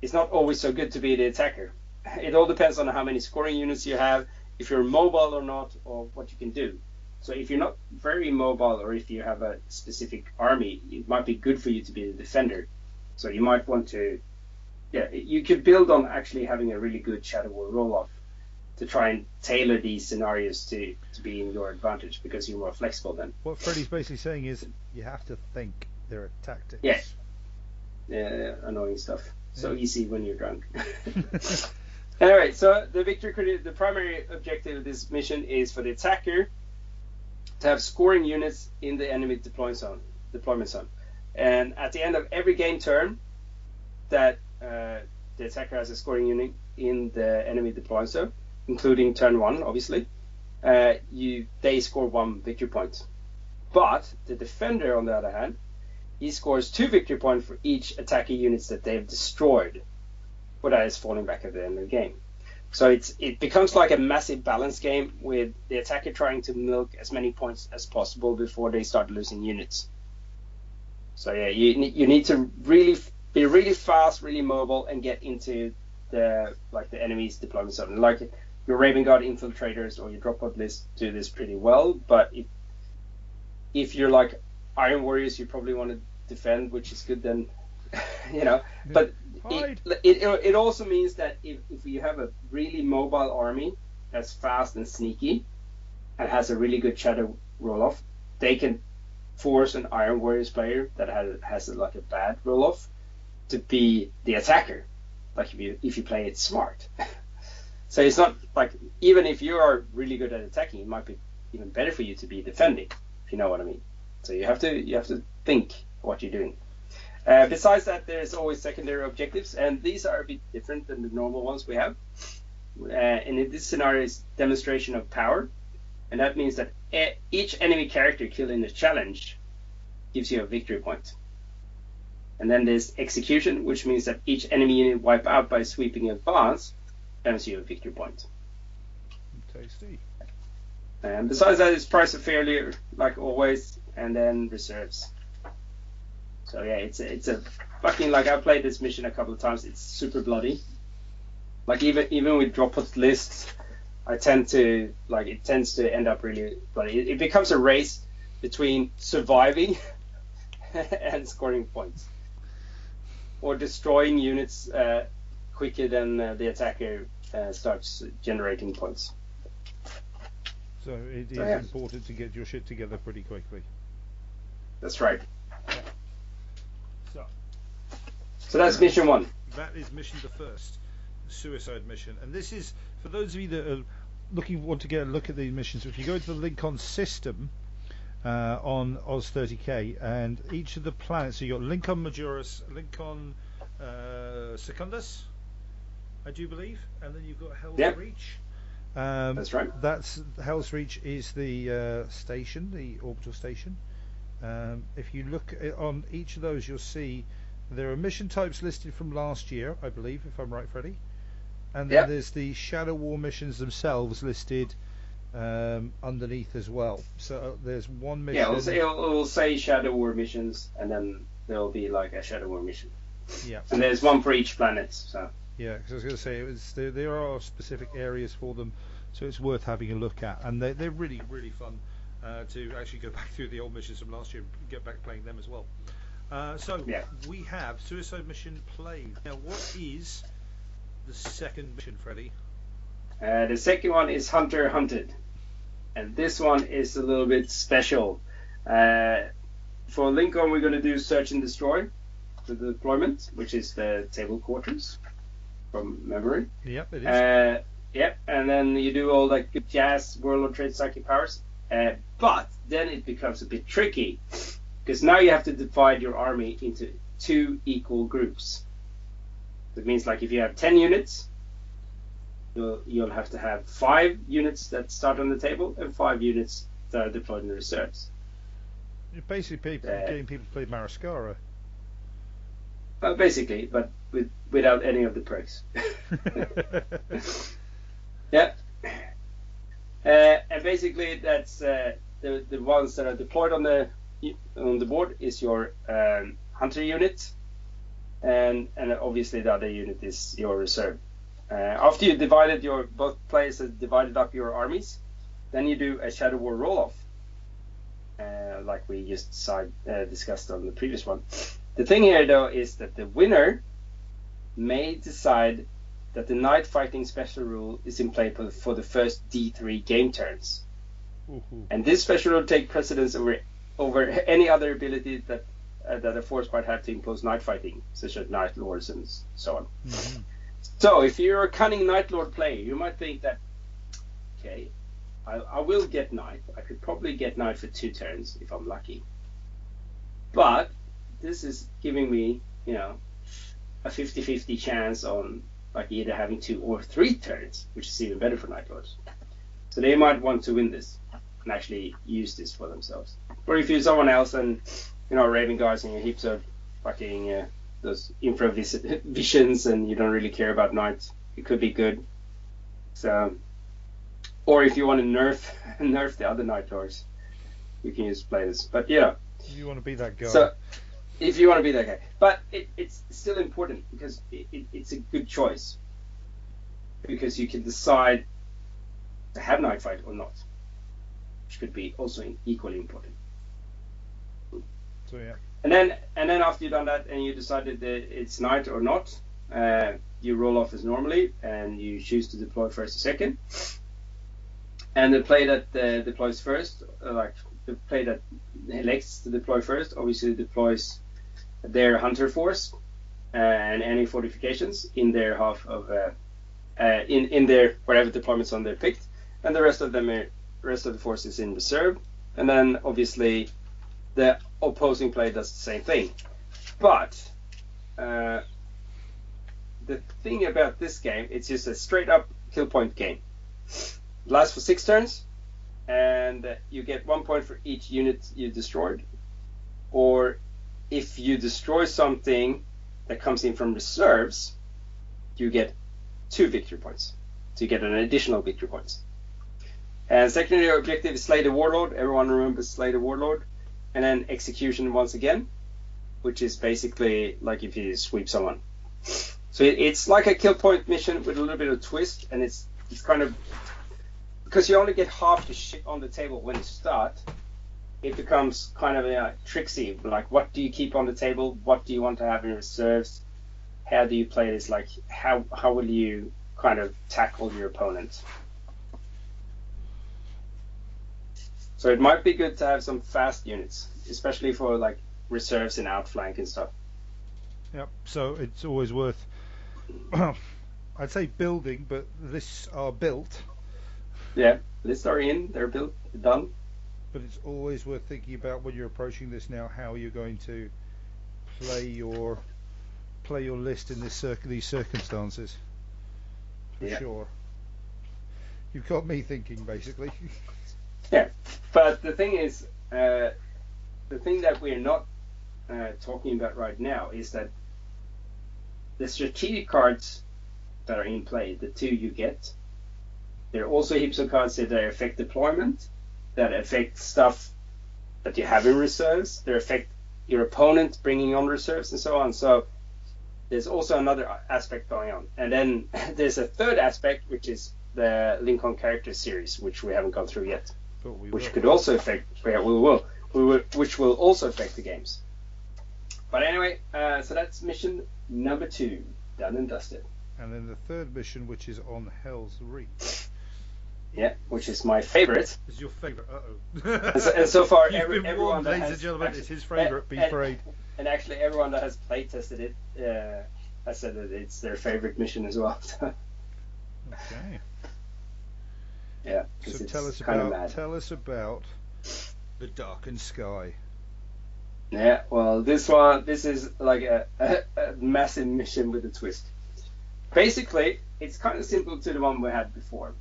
it's not always so good to be the attacker. It all depends on how many scoring units you have, if you're mobile or not, or what you can do. So if you're not very mobile, or if you have a specific army, it might be good for you to be the defender. So you might want to, yeah, you could build on actually having a really good Shadow War roll-off to try and tailor these scenarios to, to be in your advantage because you're more flexible then. What Freddie's basically saying is you have to think there are tactics. Yeah. Yeah, yeah, annoying stuff. So Yeah. easy when you're drunk. <laughs> <laughs> anyway, so the victory the primary objective of this mission is for the attacker to have scoring units in the enemy deployment zone. Deployment zone, and at the end of every game turn, that uh, the attacker has a scoring unit in the enemy deployment zone, including turn one, obviously. Uh, you they score one victory point, but the defender, on the other hand, he scores two victory points for each attacking units that they've destroyed, that is falling back at the end of the game. So it's it becomes like a massive balance game with the attacker trying to milk as many points as possible before they start losing units. So yeah, you you need to really be really fast, really mobile, and get into the like the enemy's deployment zone. Like your Raven Guard infiltrators or your drop pod list do this pretty well, but if if you're like Iron Warriors, you probably want to defend, which is good then, <laughs> you know. But it, it, it also means that if, if you have a really mobile army that's fast and sneaky and has a really good shadow roll off, they can force an Iron Warriors player that has, has like a bad roll off to be the attacker. Like if you if you play it smart. <laughs> so it's not like even if you are really good at attacking, it might be even better for you to be defending, if you know what I mean. So you have to you have to think what you're doing. Uh, besides that, there's always secondary objectives, and these are a bit different than the normal ones we have. Uh, and in this scenario, is demonstration of power, and that means that e- each enemy character killed in the challenge gives you a victory point. And then there's execution, which means that each enemy unit wiped out by sweeping advance earns you a victory point. Tasty. And besides that, it's price of failure, like always, and then reserves. So yeah, it's a, it's a fucking like I played this mission a couple of times. It's super bloody. Like even even with drop lists, I tend to like it tends to end up really bloody. It, it becomes a race between surviving <laughs> and scoring points, or destroying units uh, quicker than uh, the attacker uh, starts generating points. So it is So, yeah. important to get your shit together pretty quickly. That's right. So So that's mission one. that is mission the first, suicide mission, and this is for those of you that are looking want to get a look at these missions. If you go to the Lincoln system uh, on Oz 30k, and each of the planets, so you got Lincoln Majoris, Lincoln uh, Secundus, I do believe, and then you've got Hell's Yep. Reach. Um, That's right. That's Hell's Reach is the uh, station, the orbital station. Um, if you look at, on each of those, you'll see there are mission types listed from last year, I believe, if I'm right, Freddie. And then Yep. there's the Shadow War missions themselves listed um, underneath as well. So uh, there's one mission. Yeah, it'll say, it'll, it'll say Shadow War missions, and then there'll be like a Shadow War mission. Yeah. And there's one for each planet. So Yeah, because I was going to say it was there, there are specific areas for them, so it's worth having a look at, and they they're really really fun uh, to actually go <laughs> back through the old missions from last year and get back playing them as well. Uh, so Yeah. we have Suicide Mission played. Now, what is the second mission, Freddy? Uh, the second one is Hunter Hunted, and this one is a little bit special. Uh, for Lincoln, we're going to do Search and Destroy, the deployment, which is the table quarters from memory. Yep, it is. Uh, yep, and then you do all that good jazz, Warlord Trait Psychic Powers. Uh, but then it becomes a bit tricky because now you have to divide your army into two equal groups. That means, like, if you have 10 units, you'll, you'll have to have five units that start on the table and five units that are deployed in the reserves. You're basically people, uh, getting people to play Marascara. Well, basically, but with, without any of the perks. <laughs> <laughs> Yeah. Uh, and basically, that's uh, the the ones that are deployed on the on the board is your um, hunter unit, and and obviously the other unit is your reserve. Uh, after you divided your both players have divided up your armies, then you do a Shadow War roll off, uh, like we just side, uh, discussed on the previous one. The thing here though is that the winner may decide that the night fighting special rule is in play for, the first D3 game turns. Ooh-hoo. And this special rule takes precedence over over any other ability that uh, that a force might have to impose night fighting, such as night lords and so on. Mhm. So if you're a cunning night lord player, you might think that okay, I, I will get night. I could probably get night for two turns if I'm lucky. But this is giving me, you know, a 50-50 chance on like either having two or three turns, which is even better for night lords. So they might want to win this and actually use this for themselves. Or if you're someone else and you know Raven guards and your heaps of fucking uh, those infra vis- <laughs> visions and you don't really care about nights, it could be good. So, or if you want to nerf <laughs> nerf the other night lords, you can use play this. But yeah, You want to be that guy. so if you want to be that guy, but it, it's still important because it, it, it's a good choice because you can decide to have night fight or not, which could be also equally important. So, yeah. And then and then after you've done that and you decided that it's night or not, uh, you roll off as normally and you choose to deploy first or second. And the play that uh, deploys first, uh, like the play that elects to deploy first, obviously deploys their hunter force uh, and any fortifications in their half of uh, uh, in in their whatever deployments on their picked, and the rest of them are rest of the force is in reserve. And then obviously the opposing player does the same thing. But uh, the thing about this game, it's just a straight up kill point game. Lasts for six turns, and you get one point for each unit you destroyed. Or if you destroy something that comes in from reserves, you get two victory points. So you get an additional victory points. And secondary objective is Slay the Warlord. Everyone remembers Slay the Warlord and then execution once again, which is basically like if you sweep someone. So it, it's like a kill point mission with a little bit of twist, and it's it's kind of because you only get half the shit on the table when you start. It becomes kind of uh, tricksy. Like, what do you keep on the table? What do you want to have in reserves? How do you play this? Like, how how will you kind of tackle your opponent? So it might be good to have some fast units, especially for like reserves and outflank and stuff. Yep. So it's always worth. <clears throat> I'd say building, but this are built. Yeah, lists are in, they're built, done. But it's always worth thinking about when you're approaching this now how you're going to play your play your list in this circ- these circumstances. For Yeah. sure. You've got me thinking basically. <laughs> Yeah, but the thing is, uh, the thing that we're not uh, talking about right now is that the strategic cards that are in play, the two you get, there are also heaps of cards that affect deployment, that affect stuff that you have in reserves, that affect your opponent bringing on reserves and so on. So there's also another aspect going on, and then <laughs> there's a third aspect, which is the Lincoln character series, which we haven't gone through yet, we which could also affect. Yeah, we will. We will, which will also affect the games. But anyway, uh, so that's mission number two, done and dusted. And then the third mission, which is on Hell's Reach, Yeah, which is my favorite. is your favourite. Uh And so, and so far, <laughs> every, been everyone warned, that ladies has and gentlemen. actually- It's his favourite. Be and- afraid. And actually, everyone that has play tested it uh, has said that it's their favorite mission as well. <laughs> Okay. yeah, So tell us about tell us about the darkened sky. Yeah, well, this one, this is like a, a, a massive mission with a twist. Basically, it's kind of simple to the one we had before.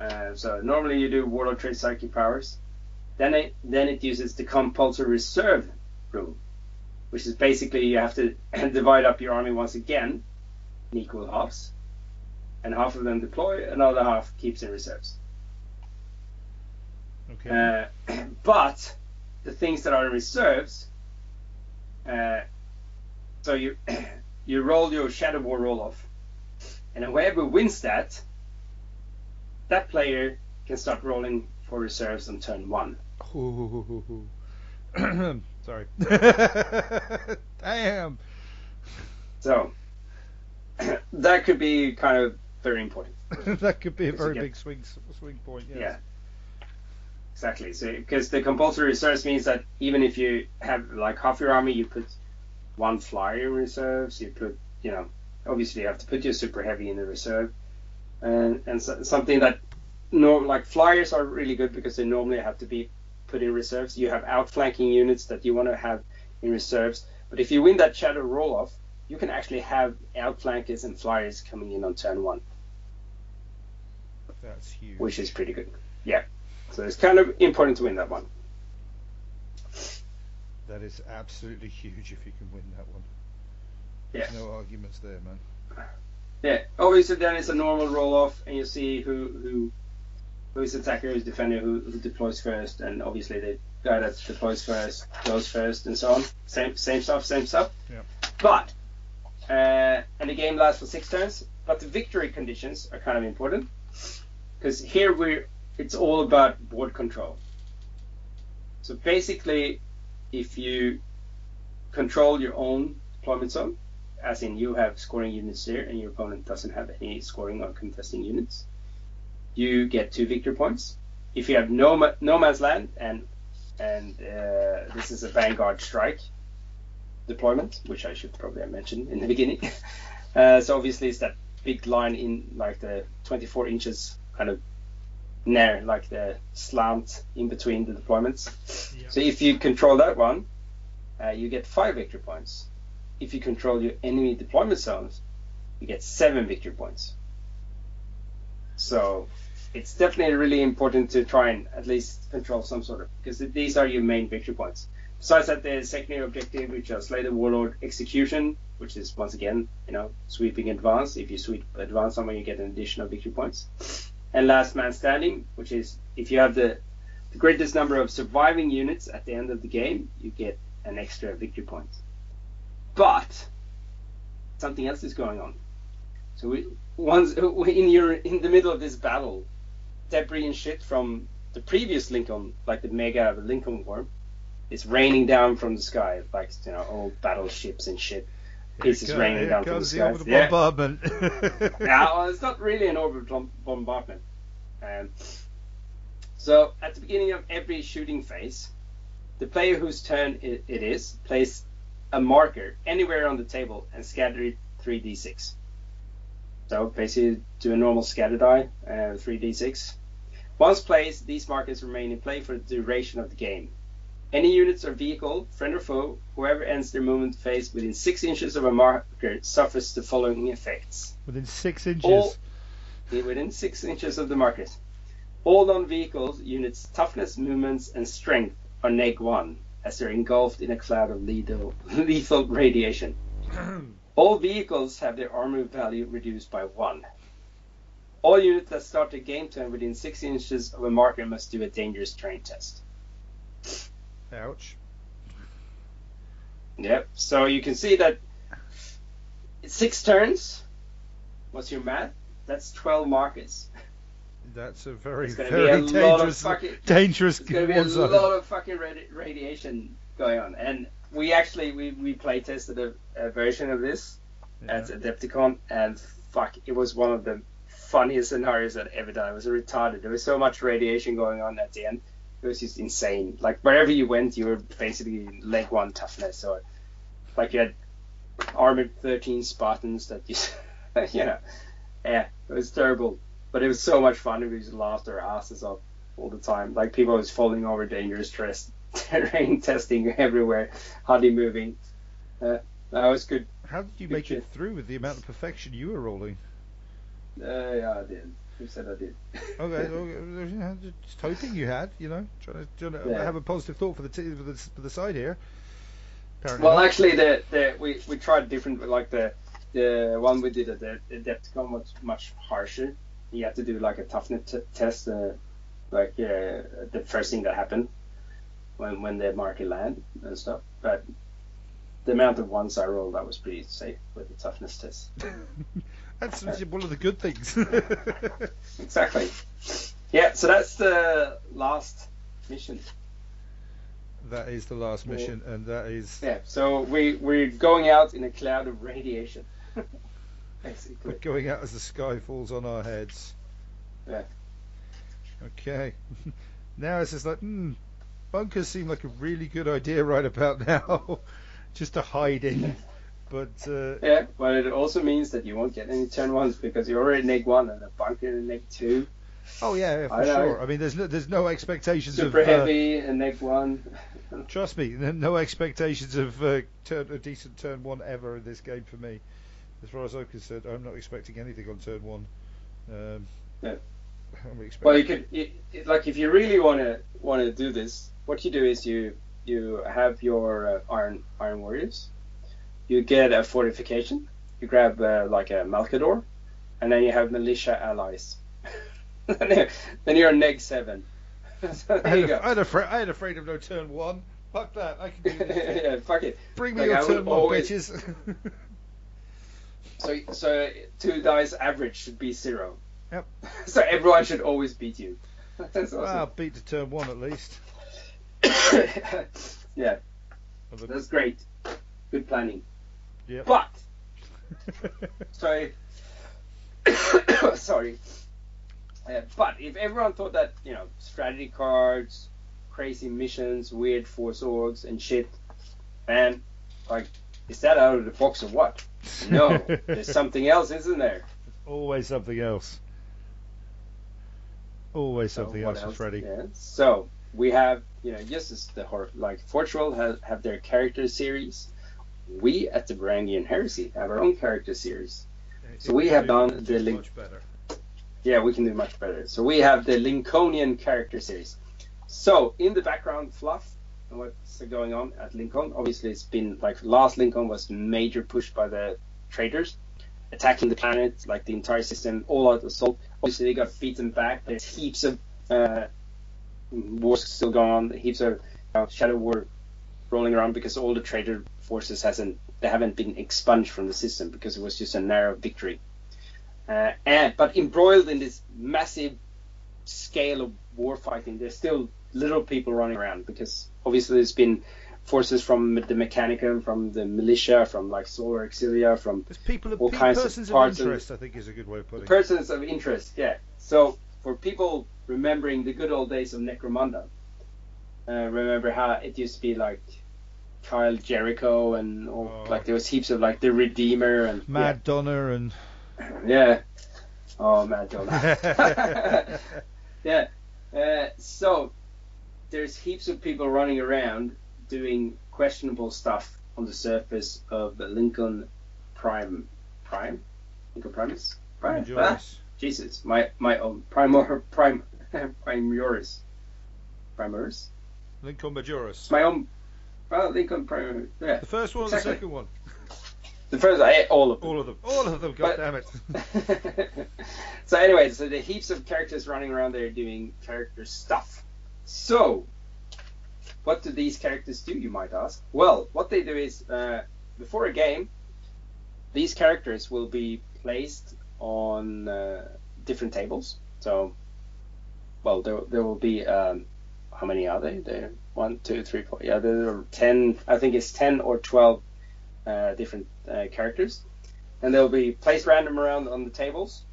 Uh, so normally you do Warlord Trait Psychic powers, then it then it uses the compulsory reserve rule, which is basically you have to <clears throat> divide up your army once again in equal halves, and half of them deploy, another half keeps in reserves. Okay. Uh, <clears throat> but the things that are in reserves, uh, so you <clears throat> you roll your Shadow War roll off, and whoever wins that, that player can start rolling for reserves on turn one. <clears throat> Sorry. <laughs> Damn. So that could be kind of very important. <laughs> that could be a very get- big swing swing point. Yes. Yeah. Exactly. So because the compulsory reserves means that even if you have like half your army, you put one flyer in reserves. You put, you know, obviously you have to put your super heavy in the reserve, and and so, something that no like flyers are really good because they normally have to be put in reserves. You have outflanking units that you want to have in reserves, but if you win that shadow roll off, you can actually have outflankers and flyers coming in on turn one That's huge. which is pretty good. Yeah. So it's kind of important to win that one. That is absolutely huge if you can win that one. Yeah. There's no arguments there, man. Yeah. Obviously, then it's a normal roll off, and you see who who who's attacker, who's defender, who, who deploys first, and obviously the guy that deploys first goes first, and so on. Same same stuff, same stuff. Yeah. But uh, and the game lasts for six turns. But the victory conditions are kind of important because here we're it's all about board control. So basically, if you control your own deployment zone, as in you have scoring units there and your opponent doesn't have any scoring or contesting units, you get two victory points. If you have no ma- no man's land and and uh, this is a vanguard strike deployment, which I should probably have mentioned in the <laughs> beginning. <laughs> uh, so obviously it's that big line in like the 24 inches kind of near like the slant in between the deployments. Yeah. So if you control that one, uh, you get five victory points. If you control your enemy deployment zones, you get seven victory points. So it's definitely really important to try and at least control some sort of because these are your main victory points. Besides that, there's secondary objective, which are Slay the Warlord Execution, which is once again, you know, sweeping advance. If you sweep advance someone, you get an additional victory points. And Last Man Standing, which is if you have the, the greatest number of surviving units at the end of the game, you get an extra victory point. But something else is going on. So we, once <laughs> in your in the middle of this battle, debris and shit from the previous Lincoln, like the mega Lincoln War, is raining down from the sky, like you know, old battleships and shit. Pieces raining down from the the sky. orbital Yeah. bombardment. <laughs> yeah, well, it's not really an orbital bombardment. Um, so at the beginning of every shooting phase, the player whose turn it, it is plays a marker anywhere on the table and scatter it 3d6. So basically, do a normal scatter die, uh, 3d6. Once placed, these markers remain in play for the duration of the game. Any units or vehicle, friend or foe, whoever ends their movement phase within 6 inches of a marker suffers the following effects Within six inches. all within six inches of the markers. All non-vehicles units' toughness, movements, and strength are neg one, as they're engulfed in a cloud of lethal, <laughs> lethal radiation. <clears throat> All vehicles have their armor value reduced by one. All units that start their game turn within six inches of a marker must do a dangerous terrain test. Ouch. Yep. So you can see that six turns. What's your math? That's 12 markers. <laughs> That's a very, very be a lot of dangerous, fucking. dangerous It's gonna be a lot of fucking radi- radiation going on, and we actually we we play tested a, a version of this at Adepticon, and fuck, it was one of the funniest scenarios I've ever done. It was retarded. There was so much radiation going on at the end. It was just insane. Like wherever you went, you were basically leg one toughness, or like you had armored 13 Spartans that you, <laughs> you know, yeah, it was terrible. But it was so much fun. We just laughed our asses off all the time. Like people was falling over dangerous terrain, <laughs> terrain testing everywhere, hardly moving. Uh, that was good. How did you Good make it through with the amount of perfection you were rolling? Uh, yeah, I did. Who said I did? <laughs> Okay, okay, just hoping you had, you know, trying to, trying to Yeah. have a positive thought for the t- for the, for the side here. Apparently Well, not. actually, the, the we, we tried different. Like the the one we did at the Adepticon was much harsher. You had to do like a toughness t- test, uh, like uh, the first thing that happened when when the market land and stuff. But the amount of ones I rolled, that was pretty safe with the toughness test. <laughs> That's one of the good things. <laughs> Exactly. Yeah. So that's the last mission. that is the last mission, and that is Yeah. So we we're going out in a cloud of radiation. <laughs> Basically. we're going out as the sky falls on our heads. Yeah. Okay. <laughs> now it's just like, hmm, bunkers seem like a really good idea right about now, <laughs> just to hide in. But uh, Yeah, but it also means that you won't get any turn ones because you're already neg one and a bunker in neg two. oh yeah, yeah, for I know. sure. I mean, there's no, there's no expectations Super of. Uh, heavy and neg one. Trust me, <laughs> no expectations of uh, turn, a decent turn one ever in this game for me. As far as I'm concerned, I'm not expecting anything on turn one. Um, Yeah. Well, you could it, like if you really want to want to do this, what you do is you you have your uh, iron iron warriors. You get a fortification. You grab uh, like a Malcador, and then you have militia allies. <laughs> then you're- neg seven. <laughs> so I there had, a, go. I, had afraid, I of no turn one. Fuck that, I can do this. <laughs> yeah, fuck it. Bring me Like, your I turn one, always- bitches. So, so two dice average should be zero. Yep. <laughs> So everyone should always beat you. <laughs> That's well, beat the turn one at least. <coughs> yeah, Although- that's great. Good planning. Yep. But <laughs> <coughs> sorry, sorry. Uh, but if everyone thought that you know strategy cards, crazy missions, weird force orgs and shit, man, like is that out of the box or what? No, <laughs> there's something else, isn't there? Always something else. Always something what else, Freddy. Yeah. So we have, you know, just as the hor- like Forge World have, have their character series. We at the Varangian Heresy have our own character series. So we have done the link. Much better. Yeah, we can do much better. So we have the Lincolnian character series. So in the background fluff and what's going on at Lincoln, obviously it's been like last Lincoln was major push by the traders, attacking the planet, like the entire system, all out assault. Obviously they got beaten back. There's heaps of uh, wars still going on, heaps of uh, shadow war rolling around because all the trader forces hasn't they haven't been expunged from the system because it was just a narrow victory. Uh, and but embroiled in this massive scale of war fighting, there's still little people running around because obviously there's been forces from the Mechanicum, from the militia, from like Solar Auxilia, from There's people of All kinds of persons of, parts of- interest. I think is a good way of putting it. persons of interest. Yeah. So for people remembering the good old days of Necromunda, uh, remember how it used to be like Kal Jerico and all, Oh. like there was heaps of like the Redeemer and Mad Donna and <laughs> Yeah. Oh, Mad Donna. <laughs> <laughs> yeah. Uh, so there's heaps of people running around doing questionable stuff on the surface of the Lincoln Prime. Prime? Lincoln Primus? Prime? Ah, Jesus, my my own Primor Prime Primoris. <laughs> Primaris? Lincoln Majoris. My own. Well, Lincoln Prime. Yeah. The first one or the second one? The first, I all of them. All of them. All of them. God But- damn it. <laughs> so anyway, so the heaps of characters running around there doing character stuff. So, what do these characters do? You might ask. Well, what they do is uh, before a game, these characters will be placed on uh, different tables. So, well, there there will be um, how many are they? There one, two, three, four. Yeah, there are ten. I think it's ten or twelve uh, different uh, characters, and they'll be placed random around on the tables,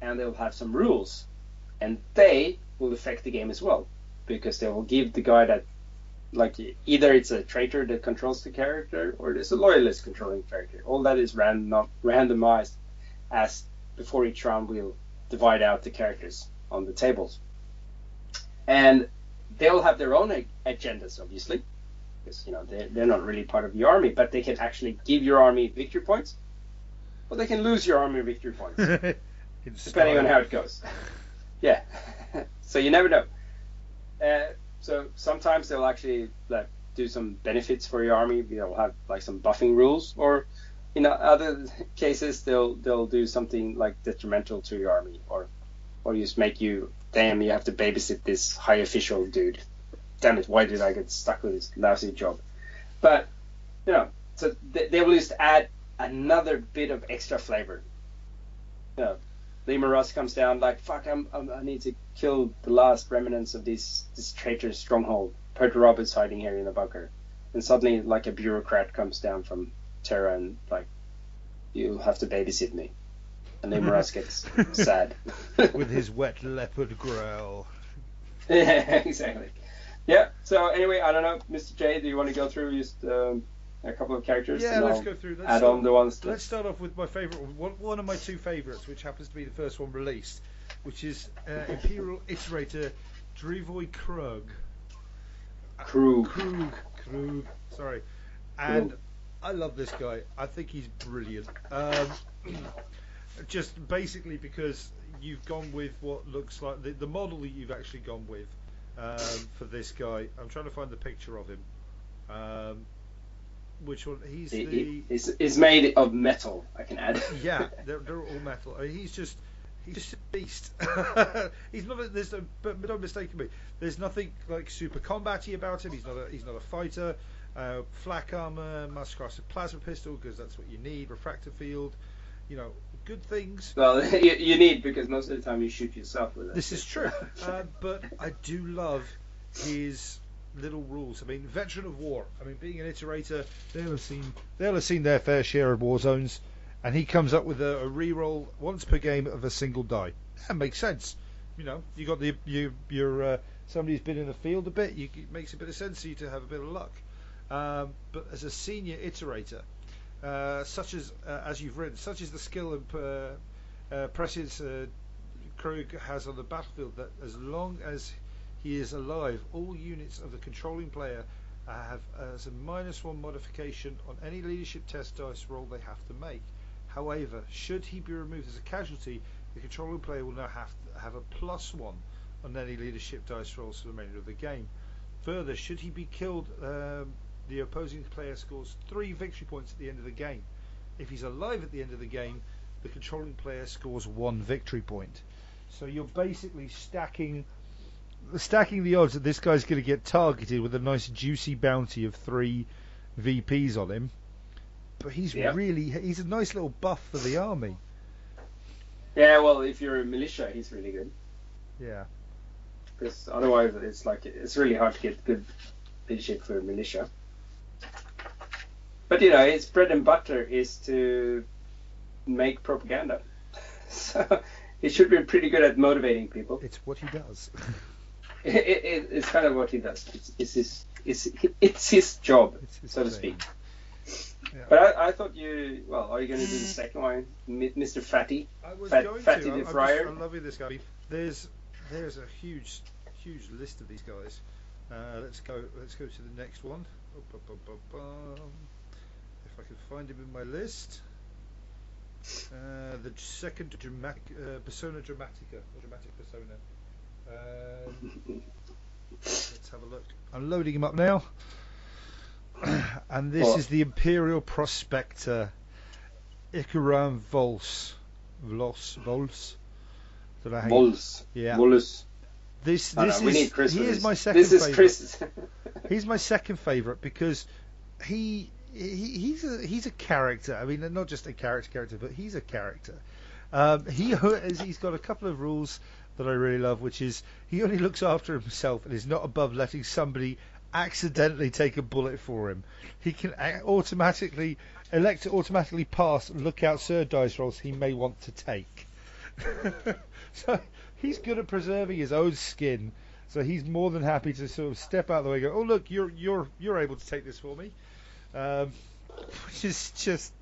and they'll have some rules, and they will affect the game as well, because they will give the guy that, like, either it's a traitor that controls the character, or it's a loyalist controlling character. All that is random, randomized, as before each round we'll divide out the characters on the tables, and they'll have their own ag- agendas, obviously, because you know they're, they're not really part of the army, but they can actually give your army victory points, or they can lose your army victory points, <laughs> In depending on how it goes. yeah, <laughs> so you never know. Uh, so sometimes they'll actually like do some benefits for your army. They'll have like some buffing rules, or in other <laughs> cases they'll they'll do something like detrimental to your army, or or just make you damn you have to babysit this high official dude. Damn it, why did I get stuck with this lousy job? But you know, so they, they will just add another bit of extra flavor. You know, Leman Russ comes down like fuck, I'm, I'm I need to kill the last remnants of this this traitor stronghold. Perturabo hiding here in the bunker, and suddenly like a bureaucrat comes down from Terra and like you'll have to babysit me, and Leman Russ gets <laughs> sad. with his wet leopard growl. <laughs> yeah, exactly. Yeah. So anyway, I don't know, Mr. J. Do you want to go through just um, a couple of characters? Yeah, let's I'll go through. Let's Add start, on the ones. That, let's start off with my favourite, one, one of my two favourites, which happens to be the first one released, which is uh, Imperial Iterator Drevoy Krug. Krug. Krug. Krug. Sorry. And I love this guy. I think he's brilliant. Um, <clears throat> just basically because you've gone with what looks like the, the model that you've actually gone with um, for this guy. I'm trying to find the picture of him. Um, which one? He's He- the. he- is, is made of metal. I can add. <laughs> Yeah, they're, they're all metal. I mean, he's just he's just a beast. <laughs> he's not. There's no, but don't mistake me. There's nothing like super combaty about him. He's not a he's not a fighter. Uh, flak armor, must cross a plasma pistol because that's what you need. Refractor field, you know, good things. Well, <laughs> you, you need because most of the time you shoot yourself with it. This is true, uh, but I do love his little rules. I mean, veteran of war. I mean, being an iterator, they'll have seen they'll have seen their fair share of war zones, and he comes up with a, a re-roll once per game of a single die. That makes sense. You know, you got the you you're uh, somebody who's been in the field a bit. You, it makes a bit of sense for you to have a bit of luck. Um, but as a senior iterator, uh, such as uh, as you've written, such as the skill and uh, uh, prescience uh, Krug has on the battlefield, that as long as he is alive, all units of the controlling player have as a minus one modification on any leadership test dice roll they have to make. However, should he be removed as a casualty, the controlling player will now have to have a plus one on any leadership dice rolls for the remainder of the game. Further, should he be killed, um, the opposing player scores three victory points at the end of the game. If he's alive at the end of the game, the controlling player scores one victory point. So you're basically stacking stacking the odds that this guy's going to get targeted with a nice juicy bounty of three VPs on him. But he's Yeah. really he's a nice little buff for the army. Yeah, well, if you're a militia, he's really good. Yeah. Because otherwise, it's like it's really hard to get good leadership for a militia. But you know, his bread and butter is to make propaganda. <laughs> so he should be pretty good at motivating people. It's what he does. <laughs> It, it, it's kind of what he does. It's, it's his it's, it's his job, It's his so to speak. Yeah. But I, I thought you well, are you going to do the second one, Mr. Fatty? I was Fat- going Fatty to. the I'm, I'm, Friar. just, I'm loving this guy. There's there's a huge huge list of these guys. Uh, let's go let's go to the next one. Up, up, up, up. If I can find him in my list. Uh, the second dramatic uh, persona dramatica or dramatic persona. Um, let's have a look. I'm loading him up now. and this What? is the Imperial Prospector Ikaram Vols. Vlos, Vols. Don't know how you- Yeah. Vols. This Oh, this no, we is need he is this. my second This is favorite. Chris. <laughs> He's my second favourite because he he, he's a he's a character. I mean, not just a character character, but he's a character. Um, he has, he's got a couple of rules that I really love, which is he only looks after himself and is not above letting somebody accidentally take a bullet for him. He can automatically elect to automatically pass lookout sir dice rolls he may want to take. <laughs> so he's good at preserving his own skin. So he's more than happy to sort of step out of the way and go, oh look, you're you're you're able to take this for me, um, <laughs> which is just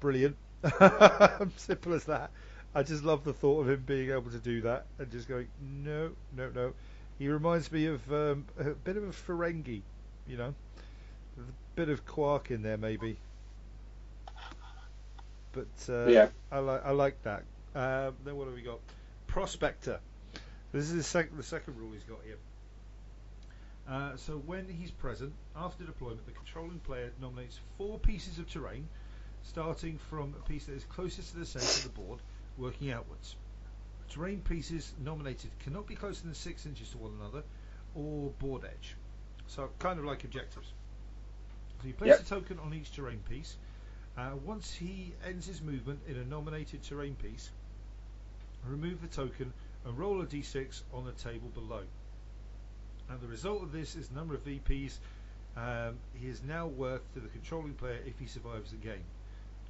brilliant. <laughs> Simple as that. I just love the thought of him being able to do that and just going, no, no, no. He reminds me of um, a bit of a Ferengi, you know, a bit of quark in there maybe. But uh, Yeah. I like I like that. Um, then what have we got? Prospector. This is the, sec- the second rule he's got here. Uh, so when he's present, after deployment, the controlling player nominates four pieces of terrain, starting from a piece that is closest to the centre of the board, working outwards. Terrain pieces nominated cannot be closer than six inches to one another, or board edge. So kind of like objectives. So you place Yep. a token on each terrain piece. Uh, once he ends his movement in a nominated terrain piece, remove the token and roll a d6 on the table below. And the result of this is the number of VPs um, he is now worth to the controlling player if he survives the game.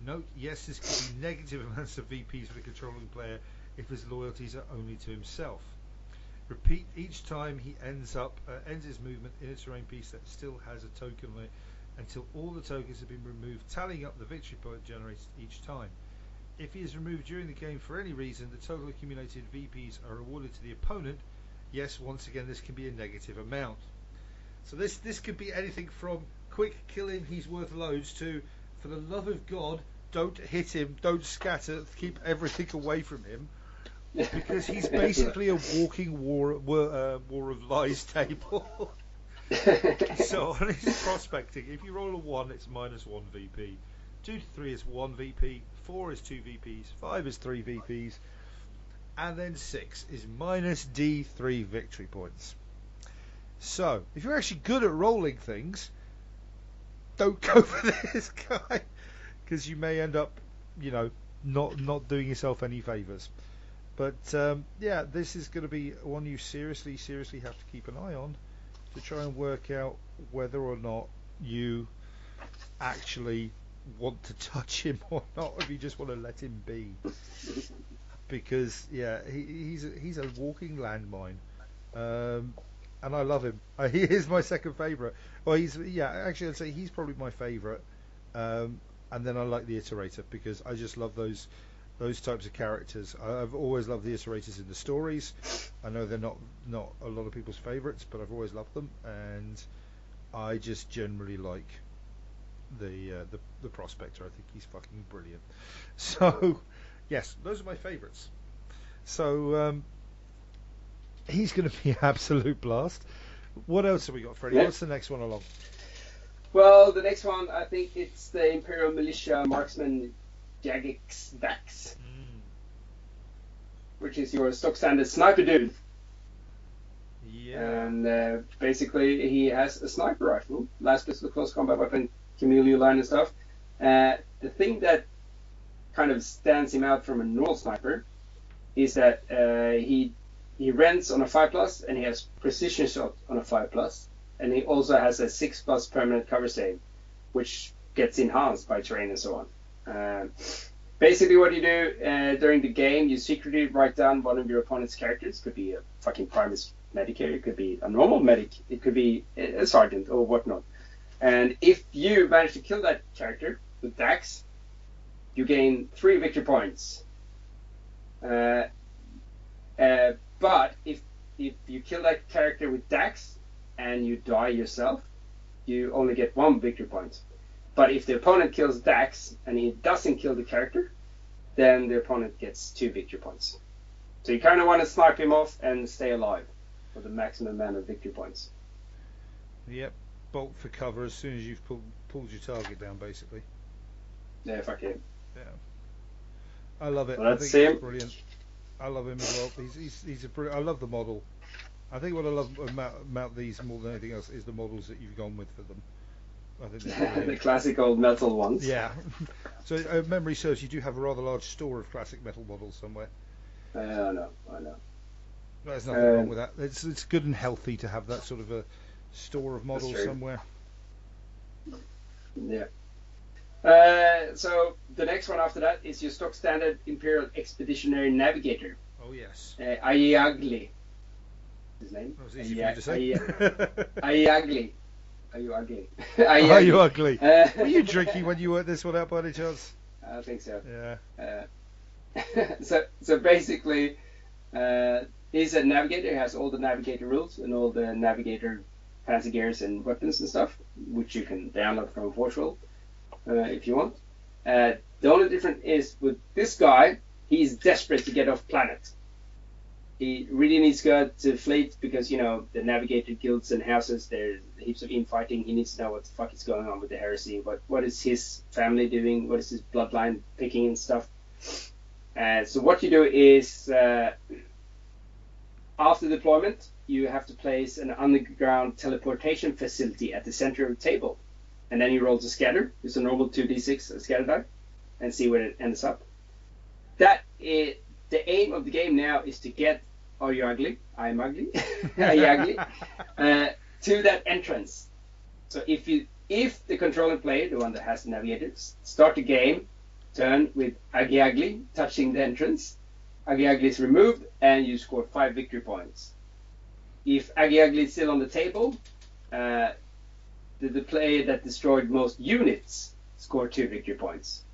Note, yes, this could be negative amounts of VPs for the controlling player if his loyalties are only to himself. Repeat each time he ends up uh, ends his movement in a terrain piece that still has a token on it until all the tokens have been removed, tallying up the victory point generated each time. If he is removed during the game for any reason, the total accumulated VPs are awarded to the opponent. Yes, once again, this can be a negative amount. So this this could be anything from quick kill he's worth loads, to for the love of God, don't hit him, don't scatter, keep everything away from him, because he's <laughs> basically a walking war war, uh, war of lies table. <laughs> so <laughs> on his prospecting, if you roll a one, it's minus one VP. Two to three is one VP. Four is two VPs. Five is three VPs. And then six is minus D three victory points. So if you're actually good at rolling things, don't go for this guy because you may end up, you know, not not doing yourself any favors. But um, yeah, this is going to be one you seriously, seriously have to keep an eye on to try and work out whether or not you actually want to <laughs> touch him or not, or if you just want to let him be. Because yeah, he, he's a, he's a walking landmine, um, and I love him. Uh, he is my second favourite. Well, he's yeah, actually I'd say he's probably my favourite. Um, and then I like the iterator because I just love those those types of characters. I- I've always loved the iterators in the stories. I know they're not not a lot of people's favourites, but I've always loved them, and I just generally like the uh, the the prospector. I think he's fucking brilliant. <laughs> So yes, those are my favourites. So um, he's going to be <laughs> absolute blast. What else have we got, Freddie? Yeah. What's the next one along? Well, the next one, I think it's the Imperial Militia Marksman Jagex Dax, which is your stock standard sniper dude. Yeah. And uh, basically, he has a sniper rifle, laspistol, close combat weapon, chameleoline and stuff. Uh, the thing that kind of stands him out from a normal sniper is that uh, he he rents on a five plus and he has precision shot on a five plus, and he also has a six plus permanent cover save, which gets enhanced by terrain and so on. Um, basically, what you do uh, during the game, you secretly write down one of your opponent's characters. Could be a fucking Primus medic it could be a normal medic, it could be a a sergeant or whatnot. And if you manage to kill that character with Dax, you gain three victory points. Uh, uh, but if if you kill that character with Dax and you die yourself, you only get one victory point. But if the opponent kills Dax and he doesn't kill the character, then the opponent gets two victory points. So you kind of want to snipe him off and stay alive for the maximum amount of victory points. Yep. Bolt for cover as soon as you've pulled pulled your target down, basically. Yeah, fuck it. Yeah. I love it. Well, I that's think it's him. brilliant. I love him as well. He's he's, he's a brilliant. I love the model. I think what I love about, about these more than anything else is the models that you've gone with for them. I think the classic old metal ones. yeah. <laughs> So, uh, memory serves, you do have a rather large store of classic metal models somewhere. Uh, I know, I know. There's nothing Um, wrong with that. It's it's good and healthy to have that sort of a store of models somewhere. Yeah. Uh, so the next one after that is your stock standard Imperial Expeditionary Navigator, Oh yes. uh, Ayagli. His name? That was easy for you to say. Ayagli. <laughs> Are you ugly? <laughs> Are you ugly? Uh, Were you drinking when you worked this one out by any chance? I think so. Yeah. Uh, <laughs> so so basically, uh, he's a navigator. He has all the navigator rules and all the navigator fancy gears and weapons and stuff, which you can download from Forge World uh, if you want. Uh, the only difference is with this guy, he's desperate to get off planet. He really needs to go to fleet because you know the navigator guilds and houses. There's heaps of infighting. He needs to know what the fuck is going on with the heresy. What what is his family doing? What is his bloodline picking and stuff? Uh, so what you do is uh, after deployment, you have to place an underground teleportation facility at the center of the table, and then you roll to scatter. It's a normal 2d6 scatter die, and see where it ends up. That is, the aim of the game now is to get Are you ugly? I'm ugly. <laughs> Are you ugly? <laughs> Uh, to that entrance. So if you if the controlling player, the one that has the navigators, start the game, turn with Ugly Ugly touching the entrance, Ugly Ugly is removed and you score five victory points. If Ugly Ugly is still on the table, uh, the, the player that destroyed most units score two victory points.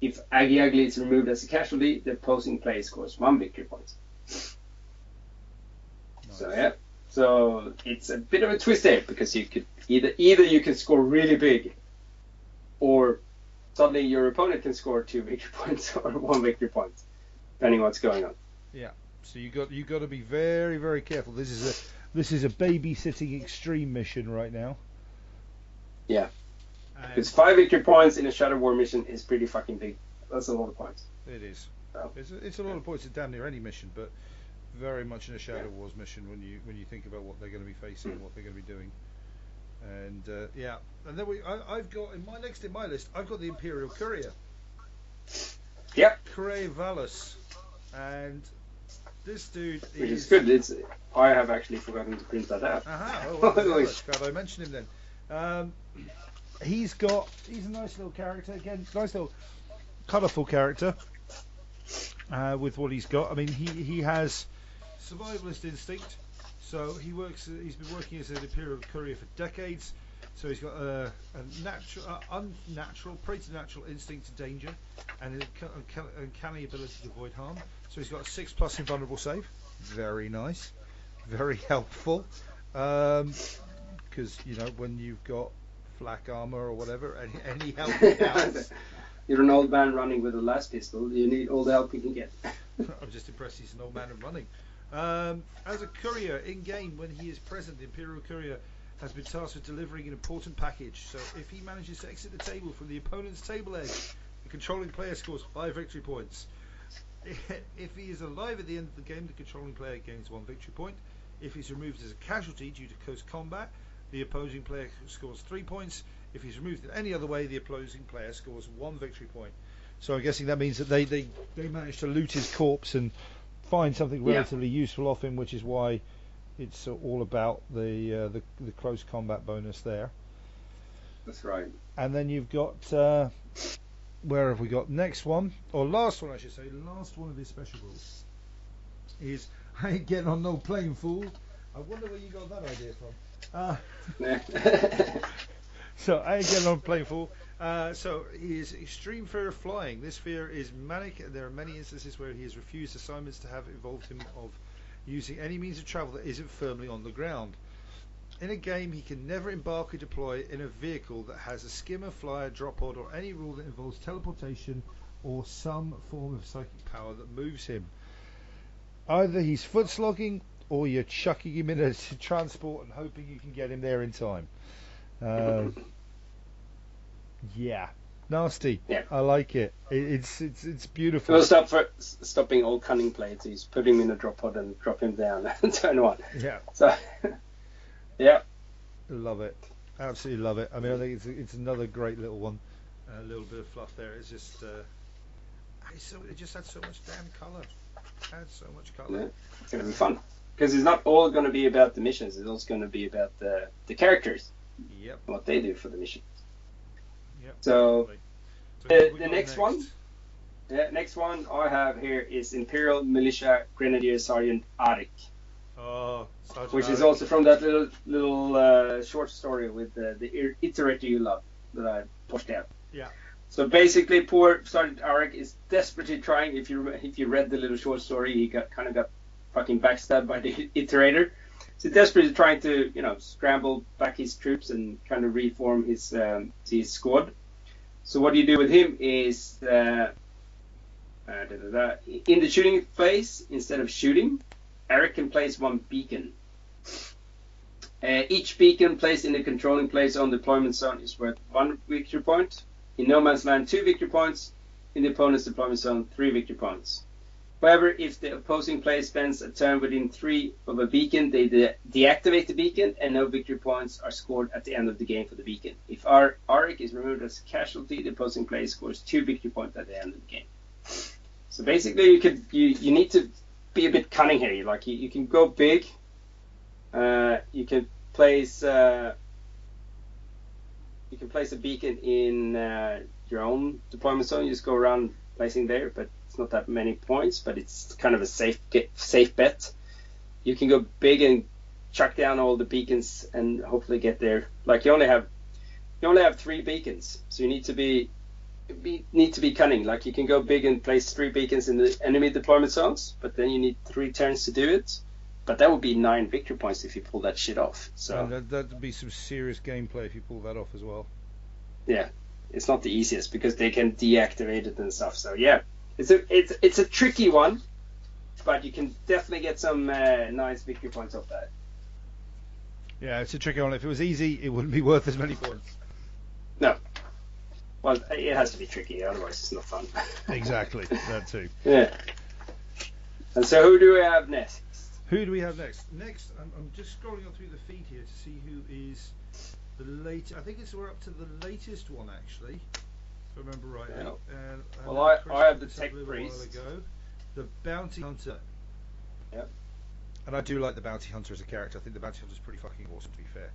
If Aggie Ugly is removed as a casualty, the opposing player scores one victory point. So yeah. So it's a bit of a twist there because you could either either you can score really big, or suddenly your opponent can score two victory <laughs> points or one victory point, depending on what's going on. Yeah. So you got you got to be very very careful. This is a this is a babysitting extreme mission right now. Yeah. Because five victory points in a Shadow War mission is pretty fucking big. That's a lot of points. it is. Oh. It's a, it's a lot of points in damn near any mission, but very much in a Shadow Wars mission when you when you think about what they're going to be facing, and what they're going to be doing. And uh, yeah, and then we I, I've got in my next in my list I've got the Imperial Courier. Yep. Cray Valus, and this dude Which is good. It's I have actually forgotten to print that out. Aha, <laughs> oh, well, glad I mentioned him then. Um, he's got, he's a nice little character, again, nice little colourful character uh, with what he's got. I mean, he, he has survivalist instinct, so he works, he's been working as an Imperial courier for decades, so he's got a, a natural, uh, unnatural, preternatural instinct to danger, and an unca- unca- uncanny ability to avoid harm. So he's got a 6 plus invulnerable save, very nice very <laughs> helpful. Because you know when you've got flak armor or whatever, <laughs> any, any help counts. <laughs> <laughs> You're an old man running with a laspistol. You need all the help you can get. I'm just impressed he's an old man and running. Um, as a courier in game, when he is present, the Imperial Courier has been tasked with delivering an important package. So if he manages to exit the table from the opponent's table edge, the controlling player scores five victory points. If he is alive at the end of the game, the controlling player gains one victory point. If he's removed as a casualty due to close combat, the opposing player scores three points. If he's removed in any other way, the opposing player scores one victory point. So I'm guessing that means that they, they, they managed to loot his corpse and find something Yeah. relatively useful off him, which is why it's all about the, uh, the the close combat bonus there. That's right. And then you've got uh, where have we got next one or last one I should say last one of his special rules is <laughs> I ain't getting on no plane fool. I wonder where you got that idea from. Uh, so I ain't getting on plane fool. Uh, so he is extreme fear of flying. This fear is manic, and there are many instances where he has refused assignments to have involved him of using any means of travel that isn't firmly on the ground. In a game, he can never embark or deploy in a vehicle that has a skimmer, flyer, drop pod, or any rule that involves teleportation or some form of psychic power that moves him. Either he's foot slogging or you're chucking him in a <laughs> transport and hoping you can get him there in time. Um, <laughs> yeah, nasty. Yeah. I like it. it it's it's it's beautiful. We'll stop for stopping all cunning plays He's put him in a drop pod and drop him down and turn one. Yeah, So, <laughs> yeah. love it. Absolutely love it. I mean, I think it's it's another great little one. A little bit of fluff there. It's just uh, so, it just had so much damn colour. Had so much colour. Yeah. It's gonna be fun because it's not all gonna be about the missions. It's also gonna be about the the characters, Yep. what they do for the mission. Yep. So. So the- the got next one? yeah, next one I have here is Imperial Militia Grenadier Sergeant Arik, Oh, Sergeant which is also from that little little uh, short story with the the iterator you love that I pushed out. Yeah. So basically, poor Sergeant Arik is desperately trying. If you if you read the little short story, he got kind of got fucking backstabbed by the <laughs> iterator. So desperately trying to you know scramble back his troops and kind of reform his um, his squad. So what you do with him is uh, uh, da, da, da. in the shooting phase instead of shooting, Eric can place one beacon. Uh, each beacon placed in the controlling place on deployment zone is worth one victory point. In No Man's Land, two victory points. In the opponent's deployment zone, three victory points. However, if the opposing player spends a turn within three of a beacon, they de- deactivate the beacon, and no victory points are scored at the end of the game for the beacon. If our Arik is removed as a casualty, the opposing player scores two victory points at the end of the game. So basically, you could you, you need to be a bit cunning here. Like you, you can go big. Uh, you can place uh, you can place a beacon in uh, your own deployment zone. You just go around placing there, but it's not that many points. But it's kind of a safe get, safe bet. You can go big and chuck down all the beacons and hopefully get there. Like you only have you only have three beacons, so you need to be be, need to be cunning. Like you can go big and place three beacons in the enemy deployment zones, but then you need three turns to do it. But that would be nine victory points if you pull that shit off. So And that, that'd be some serious gameplay if you pull that off as well. yeah, it's not the easiest because they can deactivate it and stuff. So yeah, it's a it's it's a tricky one, but you can definitely get some uh, nice victory points off that. Yeah, it's a tricky one. If it was easy, it wouldn't be worth as many points. No, well it has to be tricky, otherwise it's not fun. <laughs> Exactly, that too. yeah. And so who do we have next? Who do we have next? Next, I'm, I'm just scrolling up through the feed here to see who is the latest. I think it's we're up to the latest one actually, I remember rightly. Yeah. And, and Well, I- I have the Tech a little while Priest. ago. The Bounty Hunter. Yep. And I do like the Bounty Hunter as a character. I think the Bounty Hunter is pretty fucking awesome, to be fair.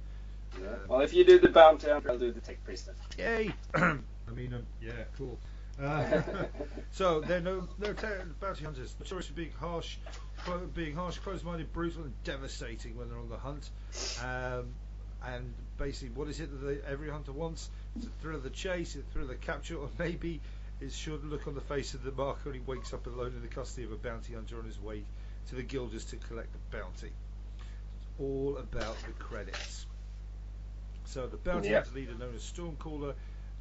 Yeah. Well, if you do the bounty hunter, I'll do the tech priest then. Yay! <clears throat> I mean, um, yeah, cool. Uh, <laughs> so they're no, they're ter- bounty hunters, notorious for being harsh, being harsh, close-minded, brutal, and devastating when they're on the hunt. Um, and basically, what is it that they, every hunter wants? It's the thrill the chase, thrill the capture, or maybe sure to look on the face of the marker when he wakes up alone in the custody of a bounty hunter on his way to the Guilders to collect the bounty. It's all about the credits. So the bounty Yeah. hunter leader, known as Stormcaller,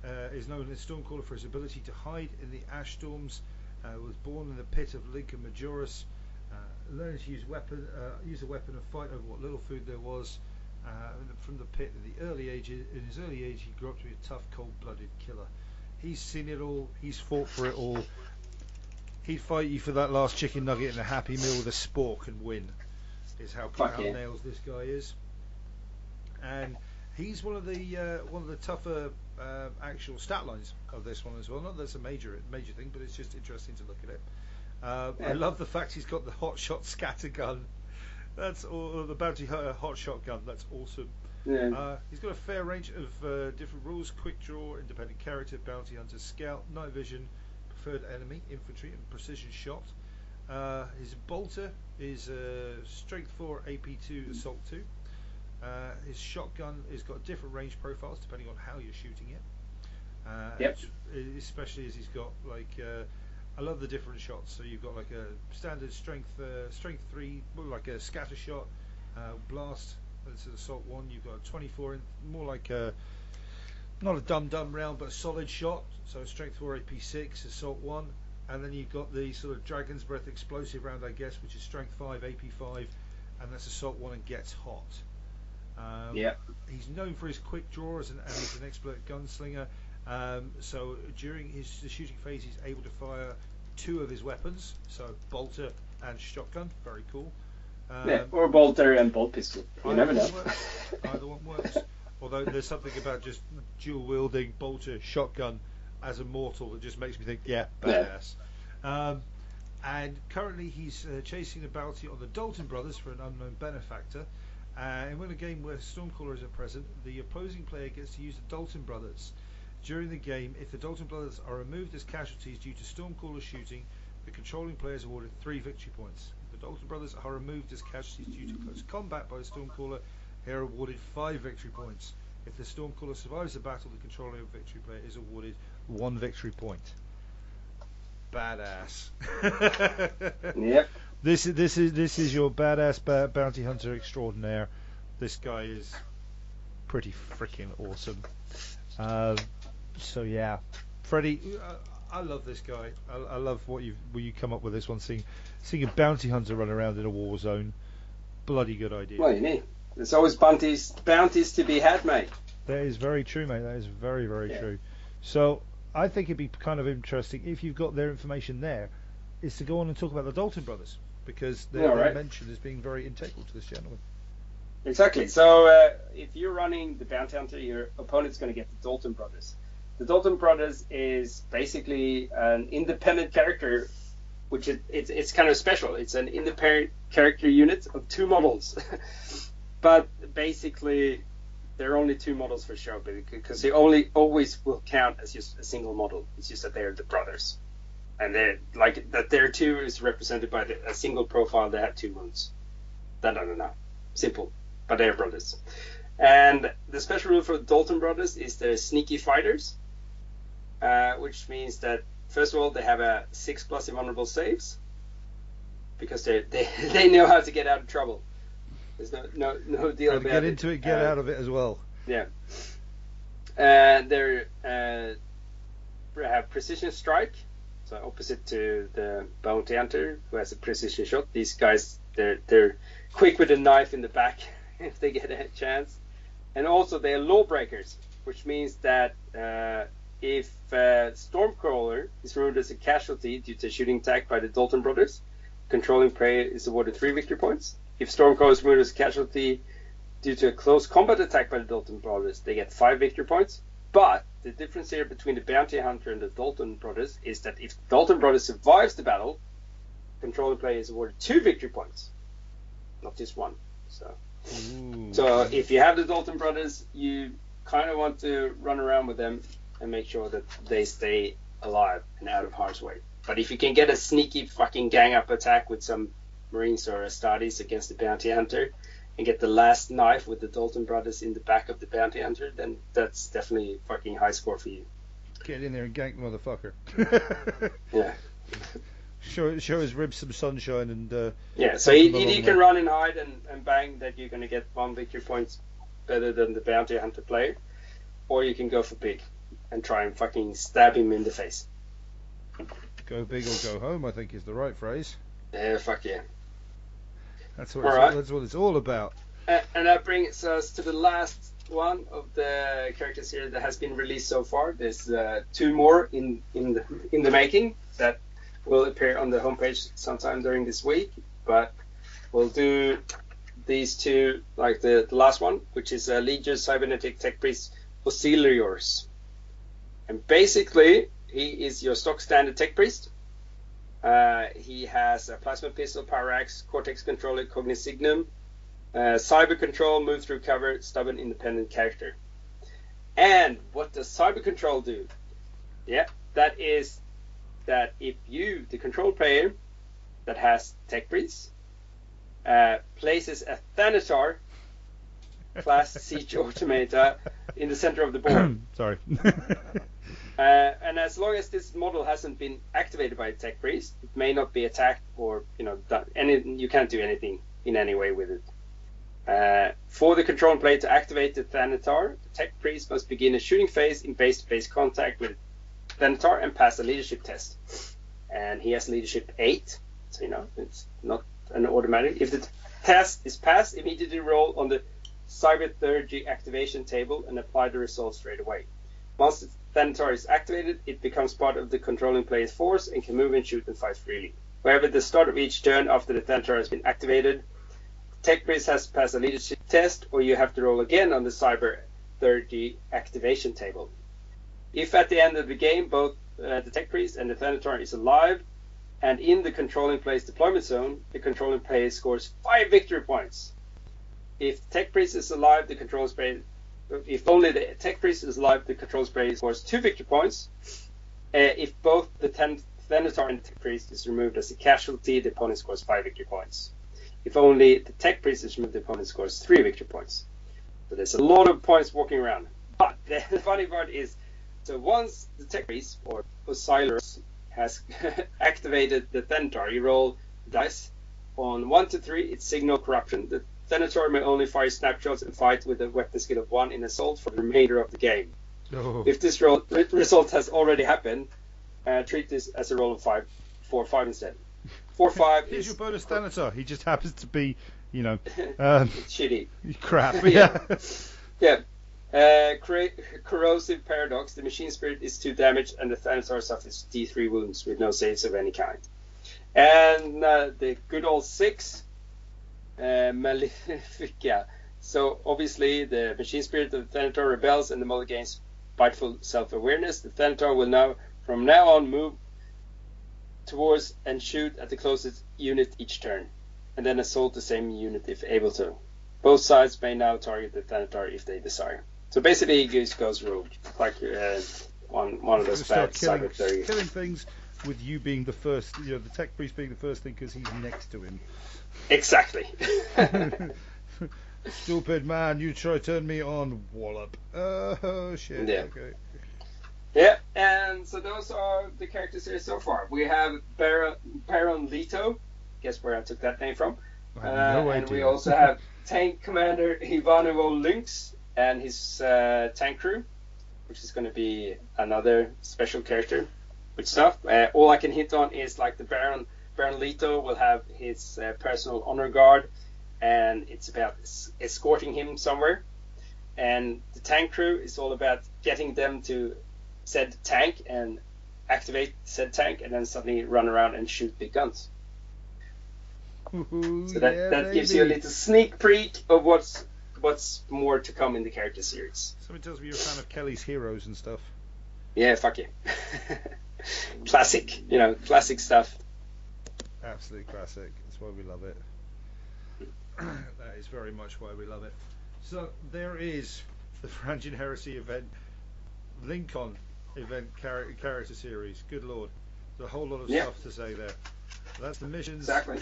uh, is known as Stormcaller for his ability to hide in the ash storms. Uh, was born in the pit of Lincoln Majoris. Uh, learned to use weapon, uh, use a weapon and fight over what little food there was. Uh, from the pit in the early age, in his early age, he grew up to be a tough, cold-blooded killer. He's seen it all. He's fought for it all. He'd fight you for that last chicken nugget and a happy meal with a spork and win. Is how yeah. nails this guy is. And he's one of the uh, one of the tougher uh, actual stat lines of this one as well. Not that it's a major major thing, but it's just interesting to look at it. Uh, I love the fact he's got the hot shot scatter gun. That's all, the bounty hunter hot shot gun. That's awesome. Yeah. Uh, he's got a fair range of uh, different rules: quick draw, independent character, bounty hunter, scout, night vision, preferred enemy, infantry, and precision shot. Uh, his bolter is uh, strength 4, AP 2, assault 2. Uh, his shotgun has got different range profiles depending on how you're shooting it. Uh, Yep. Especially as he's got like uh, I love the different shots. So you've got like a standard strength uh, strength three, more like a scatter shot, uh, blast. That's an assault one. You've got a 24, in, more like a not a dumb dumb round, but a solid shot. So strength four, AP six, assault one, and then you've got the sort of dragon's breath explosive round, I guess, which is strength five, AP five, and that's assault one and gets hot. Um, yeah. He's known for his quick draws and, and he's an expert gunslinger. Um, so during his the shooting phase, he's able to fire two of his weapons, so bolter and shotgun. Very cool. Um, yeah. Or bolter and bolt pistol. You never know. works. Either one works. <laughs> Although there's something about just dual wielding bolter shotgun as a mortal that just makes me think, yeah, Yeah. badass. Um, and currently he's uh, chasing a bounty on the Dalton brothers for an unknown benefactor. Uh, and when a game where Stormcallers are present, the opposing player gets to use the Dalton brothers. During the game, if the Dalton brothers are removed as casualties due to Stormcaller shooting, the controlling player is awarded three victory points. If the Dalton brothers are removed as casualties due to close combat by the Stormcaller, they are awarded five victory points. If the Stormcaller survives the battle, the controlling victory player is awarded one victory point. Badass. <laughs> Yep. This is this is this is your badass ba- bounty hunter extraordinaire. This guy is pretty freaking awesome. Uh, so yeah, Freddie, uh, I love this guy. I, I love what you what you come up with this one. Seeing seeing a bounty hunter run around in a war zone, bloody good idea. Well, you need. There's always bounties, bounties to be had, mate. That is very true, mate. That is very, very Yeah. true. So I think it'd be kind of interesting if you've got their information there, is to go on and talk about the Dalton brothers because they're, Yeah, they're right. mentioned as being very integral to this gentleman. Exactly. So uh, if you're running the bounty hunter, your opponent's going to get the Dalton brothers. The Dalton brothers is basically an independent character, which is it's, it's kind of special. It's an independent character unit of two models, <laughs> but basically there are only two models for show because they only always will count as just a single model. It's just that they're the brothers, and they're like that. Their two is represented by the, a single profile. They have two wounds. Da da da da. Simple but they're brothers. And the special rule for the Dalton brothers is they're sneaky fighters, uh, which means that first of all they have a six plus invulnerable saves because they they <laughs> they know how to get out of trouble. There's no no no deal about get it. into it, get Uh, out of it as well. yeah. And they're uh, have precision strike, so opposite to the bounty hunter who has a precision shot. These guys they're they're quick with a knife in the back <laughs> if they get a chance. And also they're lawbreakers, which means that uh, if uh, Stormcaller is removed as a casualty due to a shooting attack by the Dalton brothers, controlling prey is awarded three victory points. If Stormcaller is removed as a casualty due to a close combat attack by the Dalton brothers, they get five victory points. But the difference here between the bounty hunter and the Dalton brothers is that if Dalton brothers survives the battle, controlling player is awarded two victory points, not just one. So, Ooh. so if you have the Dalton brothers, you kind of want to run around with them and make sure that they stay alive and out of harm's way. But if you can get a sneaky fucking gang up attack with some Marines or Astartes against the bounty hunter and get the last knife with the Dalton brothers in the back of the bounty hunter, then that's definitely fucking high score for you. Get in there and gank the motherfucker. <laughs> Yeah. <laughs> show show his ribs some sunshine and uh, Yeah, so you, you can run and hide and, and bang that you're going to get one victory points better than the bounty hunter player, or you can go for big and try and fucking stab him in the face. go big or go home. I think is the right phrase. Yeah, fuck yeah. That's what it's, Alright. that's what it's all about. Uh, and that brings us to the last one of the characters here that has been released so far. There's uh, two more in in the in the making that will appear on the homepage sometime during this week. But we'll do these two, like the, the last one, which is uh, Legion Cybernetic Tech Priest Oscillariors. And basically, he is your stock standard Tech Priest. Uh, he has a plasma pistol, power axe, cortex controller, cognisignum, uh, cyber control, move through cover, stubborn, independent character. And what does cyber control do? Yeah, that is that if you, the control player that has tech priest, uh, places a Thanatar <laughs> class siege automata in the center of the board, Sorry. <laughs> uh, and as long as this model hasn't been activated by a tech priest, it may not be attacked or you know done any. You can't do anything in any way with it. Uh, for the control player to activate the Thanatar, the tech priest must begin a shooting phase in base-to-base contact with Thanatar and pass a leadership test. And he has leadership eight, so you know it's not an automatic. If the test is passed, immediately roll on the Cybertheurgy activation table and apply the results straight away. Once Thanatar is activated, it becomes part of the controlling player's force and can move and shoot and fight freely. However, the start of each turn after the Thanatar has been activated, Tech Priest has to pass a leadership test, or you have to roll again on the Cyber 30 activation table. If at the end of the game both uh, the Tech Priest and the Thanatar is alive, and in the controlling player's deployment zone, the controlling player scores five victory points. If Tech Priest is alive, the control player if only the Tech Priest is alive, the control player scores two victory points. Uh, if both the ten- Thanatar and the Tech Priest is removed as a casualty, the opponent scores five victory points. If only the Tech Priest is removed, the opponent scores three victory points. So there's a lot of points walking around. But <laughs> the funny part is, so once the Tech Priest or Osiris has <laughs> activated the Thanatar, you roll dice. On 1 to 3, it's signal corruption. The Thanatar may only fire snapshots and fight with a weapon skill of 1 in assault for the remainder of the game. Oh. If this roll, re- result has already happened, uh, treat this as a roll of 5, 4 5 instead. 4 <laughs> 5 Here's is your bonus Thanatar. He just happens to be, you know, <laughs> um, shitty. crap. <laughs> Yeah. Yeah. Yeah. Uh, cor- corrosive paradox. The machine spirit is 2 damage, and the Thanatar suffers D3 wounds with no saves of any kind. And uh, the good old 6, uh, Malefica. So obviously, the machine spirit of the Thanatar rebels, and the model gains spiteful self awareness. The Thanatar will now, from now on, move towards and shoot at the closest unit each turn, and then assault the same unit if able to. Both sides may now target the Thanatar if they desire. So basically, it just goes rogue, like uh, one one of those bad killing, cyber theory. killing things with you being the first, you know, the tech priest being the first thing because he's next to him. Exactly. <laughs> Stupid man, you try to turn me on, wallop. Oh shit. Yeah. Okay. yeah, and so those are the characters here so far. We have Baron, Baron Leto. Guess where I took that name from? Uh, no and we also have <laughs> Tank Commander Ivanovo Lynx and his uh, tank crew, which is going to be another special character with stuff. Uh, all I can hint on is like the Baron Baron Leto will have his uh, personal honor guard, and it's about es- escorting him somewhere. And the tank crew is all about getting them to said tank and activate said tank, and then suddenly run around and shoot big guns. Ooh, So that, yeah, that gives you a little sneak peek of what's what's more to come in the character series. Somebody tells me you're a fan of Kelly's Heroes and stuff. Yeah, fuck you. <laughs> classic, you know, classic stuff. Absolutely classic. That's why we love it. <clears throat> that is very much why we love it. So there is <laughs> the Varangian Heresy event, Lincoln event char- character series. Good lord, there's a whole lot of Yeah. stuff to say there. That's the missions. Exactly.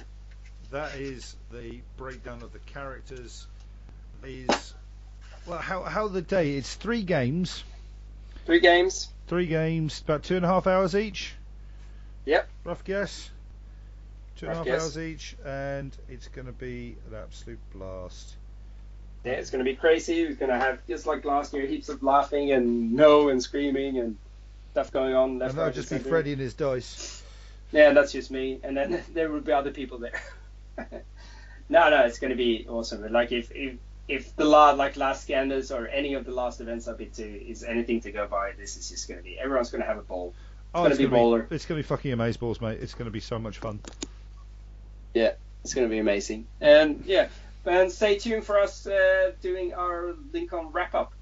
That is the breakdown of the characters. Is well, how how the day? It's three games. Three games. Three games, about two and a half hours each. Yep. Rough guess. Two and a Rough half guess. hours each, and it's going to be an absolute blast. Yeah, it's going to be crazy. We're going to have, just like last year, heaps of laughing and no and screaming and stuff going on. Left, and that'll just be center. Freddy and his dice. Yeah, that's just me. And then <laughs> there will be other people there. <laughs> no, no, it's going to be awesome. Like if if if the last like last Scandals or any of the last events I've been to is anything to go by, this is just going to be everyone's going to have a ball. Oh, gonna be baller. It's going to be fucking amazeballs, mate. It's going to be so much fun. Yeah, it's going to be amazing. And yeah, and stay tuned for us uh, doing our Lincoln wrap up.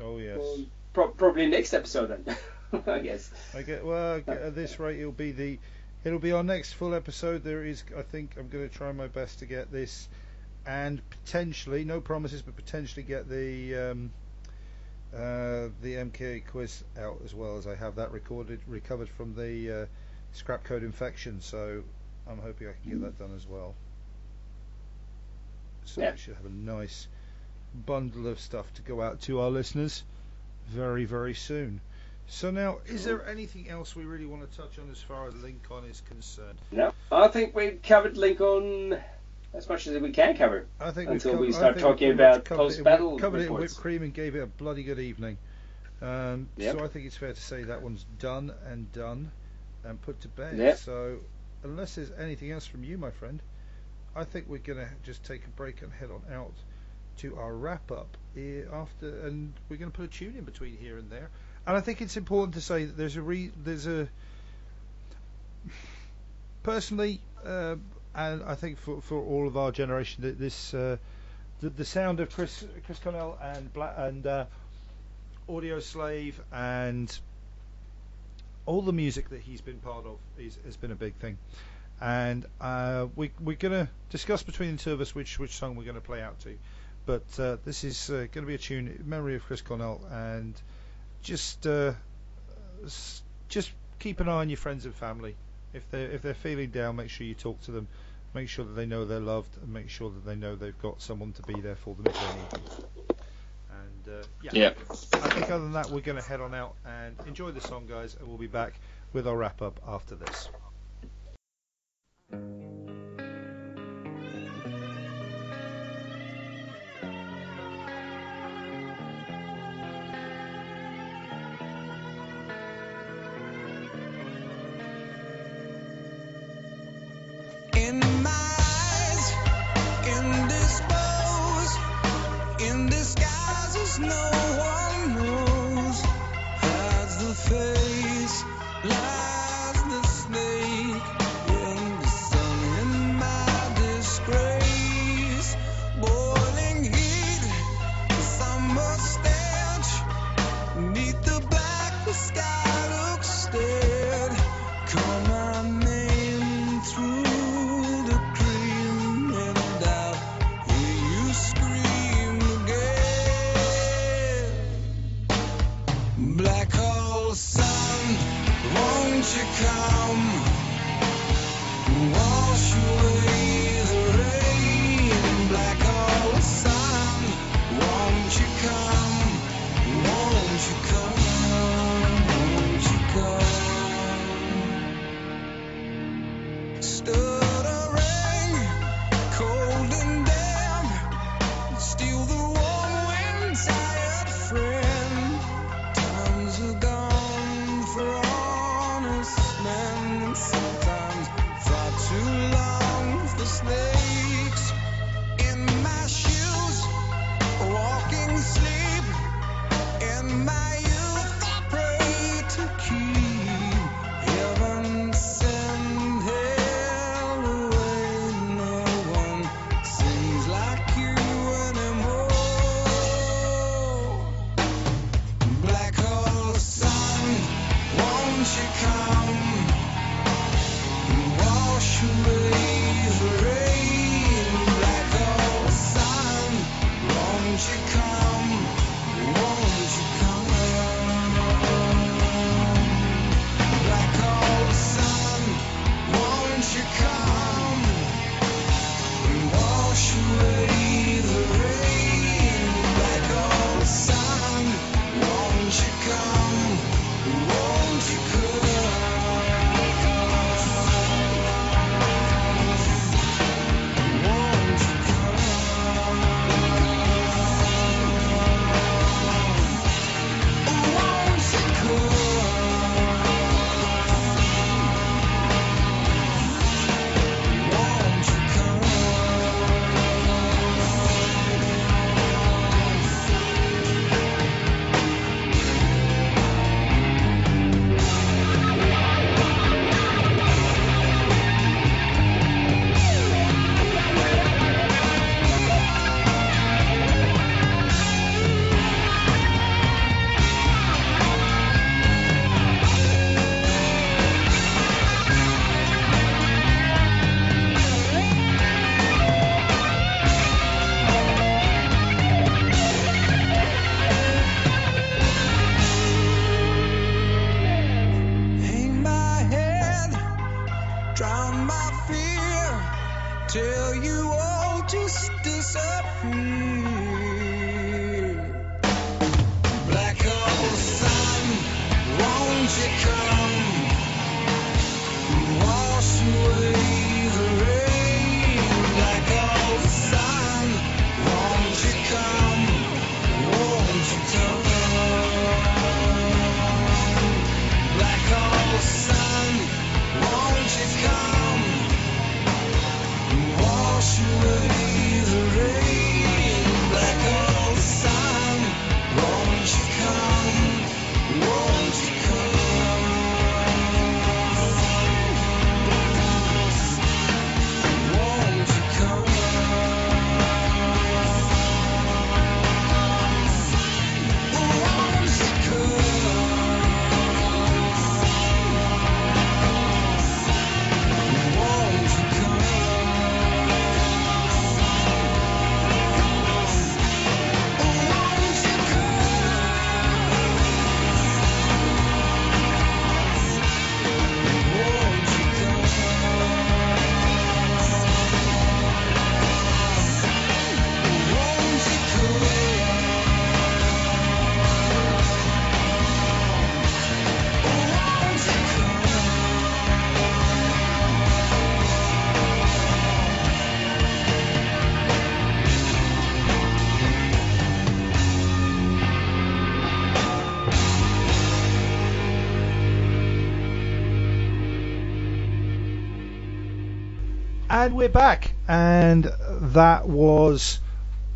Oh yes. Well, pro- probably next episode then, <laughs> I guess. I get well. I get- At this rate, it'll be the. It'll be our next full episode. There is, I think, I'm going to try my best to get this, and potentially, no promises, but potentially get the um, uh, the MK quiz out as well as I have that recorded, recovered from the uh, scrap code infection. So I'm hoping I can get that done as well. So Yeah. we should have a nice bundle of stuff to go out to our listeners very, very soon. So now, is there anything else we really want to touch on as far as Lincoln is concerned? No, I think we've covered Lincoln as much as we can cover. I think Until we start talking about covered post-battle whip- covered it in whipped cream and gave it a bloody good evening. Um, Yep. So I think it's fair to say that one's done and done and put to bed. Yep. So unless there's anything else from you, my friend, I think we're going to just take a break and head on out to our wrap up after, and we're going to put a tune in between here and there. And I think it's important to say that there's a re- there's a <sighs> personally, uh, and I think for for all of our generation, that this uh, the, the sound of Chris Chris Cornell and Black and uh, Audioslave and all the music that he's been part of is, has been a big thing. And uh, we, we're to discuss between the two of us which, which song we're to play out to. But uh, this is uh, to be a tune in memory of Chris Cornell, and just uh, just keep an eye on your friends and family. If they if they're feeling down, make sure you talk to them. Make sure that they know they're loved, and make sure that they know they've got someone to be there for them if they need them. And uh, yeah, Yeah. I think other than that, we're going to head on out and enjoy the song, guys, and we'll be back with our wrap up after this. No And we're back, and that was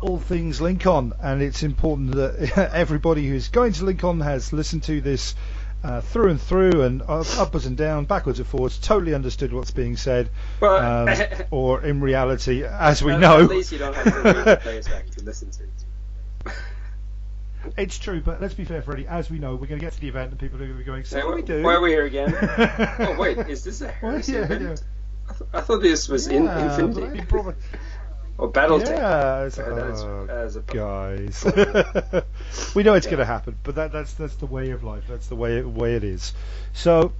all things Lincoln. And it's important that <laughs> everybody who's going to Lincoln has listened to this uh, through and through, and up, upwards and down, backwards and forwards, totally understood what's being said. Well, Um, <laughs> or in reality, as we know, At least you don't have to read the players back to listen to <laughs> it's true. But let's be fair, Freddie. As we know, we're going to get to the event, and people are going to be going, "So Hey, what do we do?" Why are we here again? oh wait, is this a Well, yeah, event? yeah. I, th- I thought this was in Yeah, Infinity probably- <laughs> or BattleTech. Yeah, it's- Uh, oh, as a- guys. <laughs> we know it's going to happen, but that, that's that's the way of life. That's the way way it is. So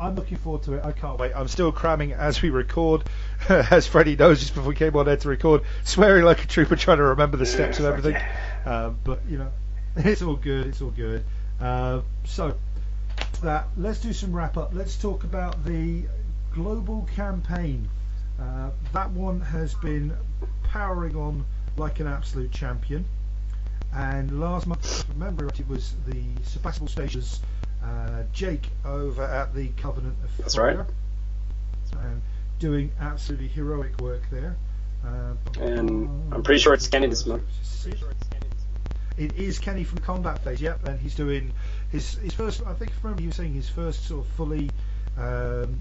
I'm looking forward to it. I can't wait. I'm still cramming as we record, <laughs> as Freddie knows just before we came on air to record, swearing like a trooper, trying to remember the steps and everything. Um, but you know, it's all good. It's all good. Uh, so that let's do some wrap up. Let's talk about the global campaign. Uh, that one has been powering on like an absolute champion. And last month, if I remember it was the Sebastopol Stations uh, Jake over at the Covenant of That's Fire, right. And doing absolutely heroic work there. Uh, And I'm pretty sure it's Kenny this month. It is Kenny from Combat Phase, yep, and he's doing his his first. I think I remember you saying his first sort of fully um,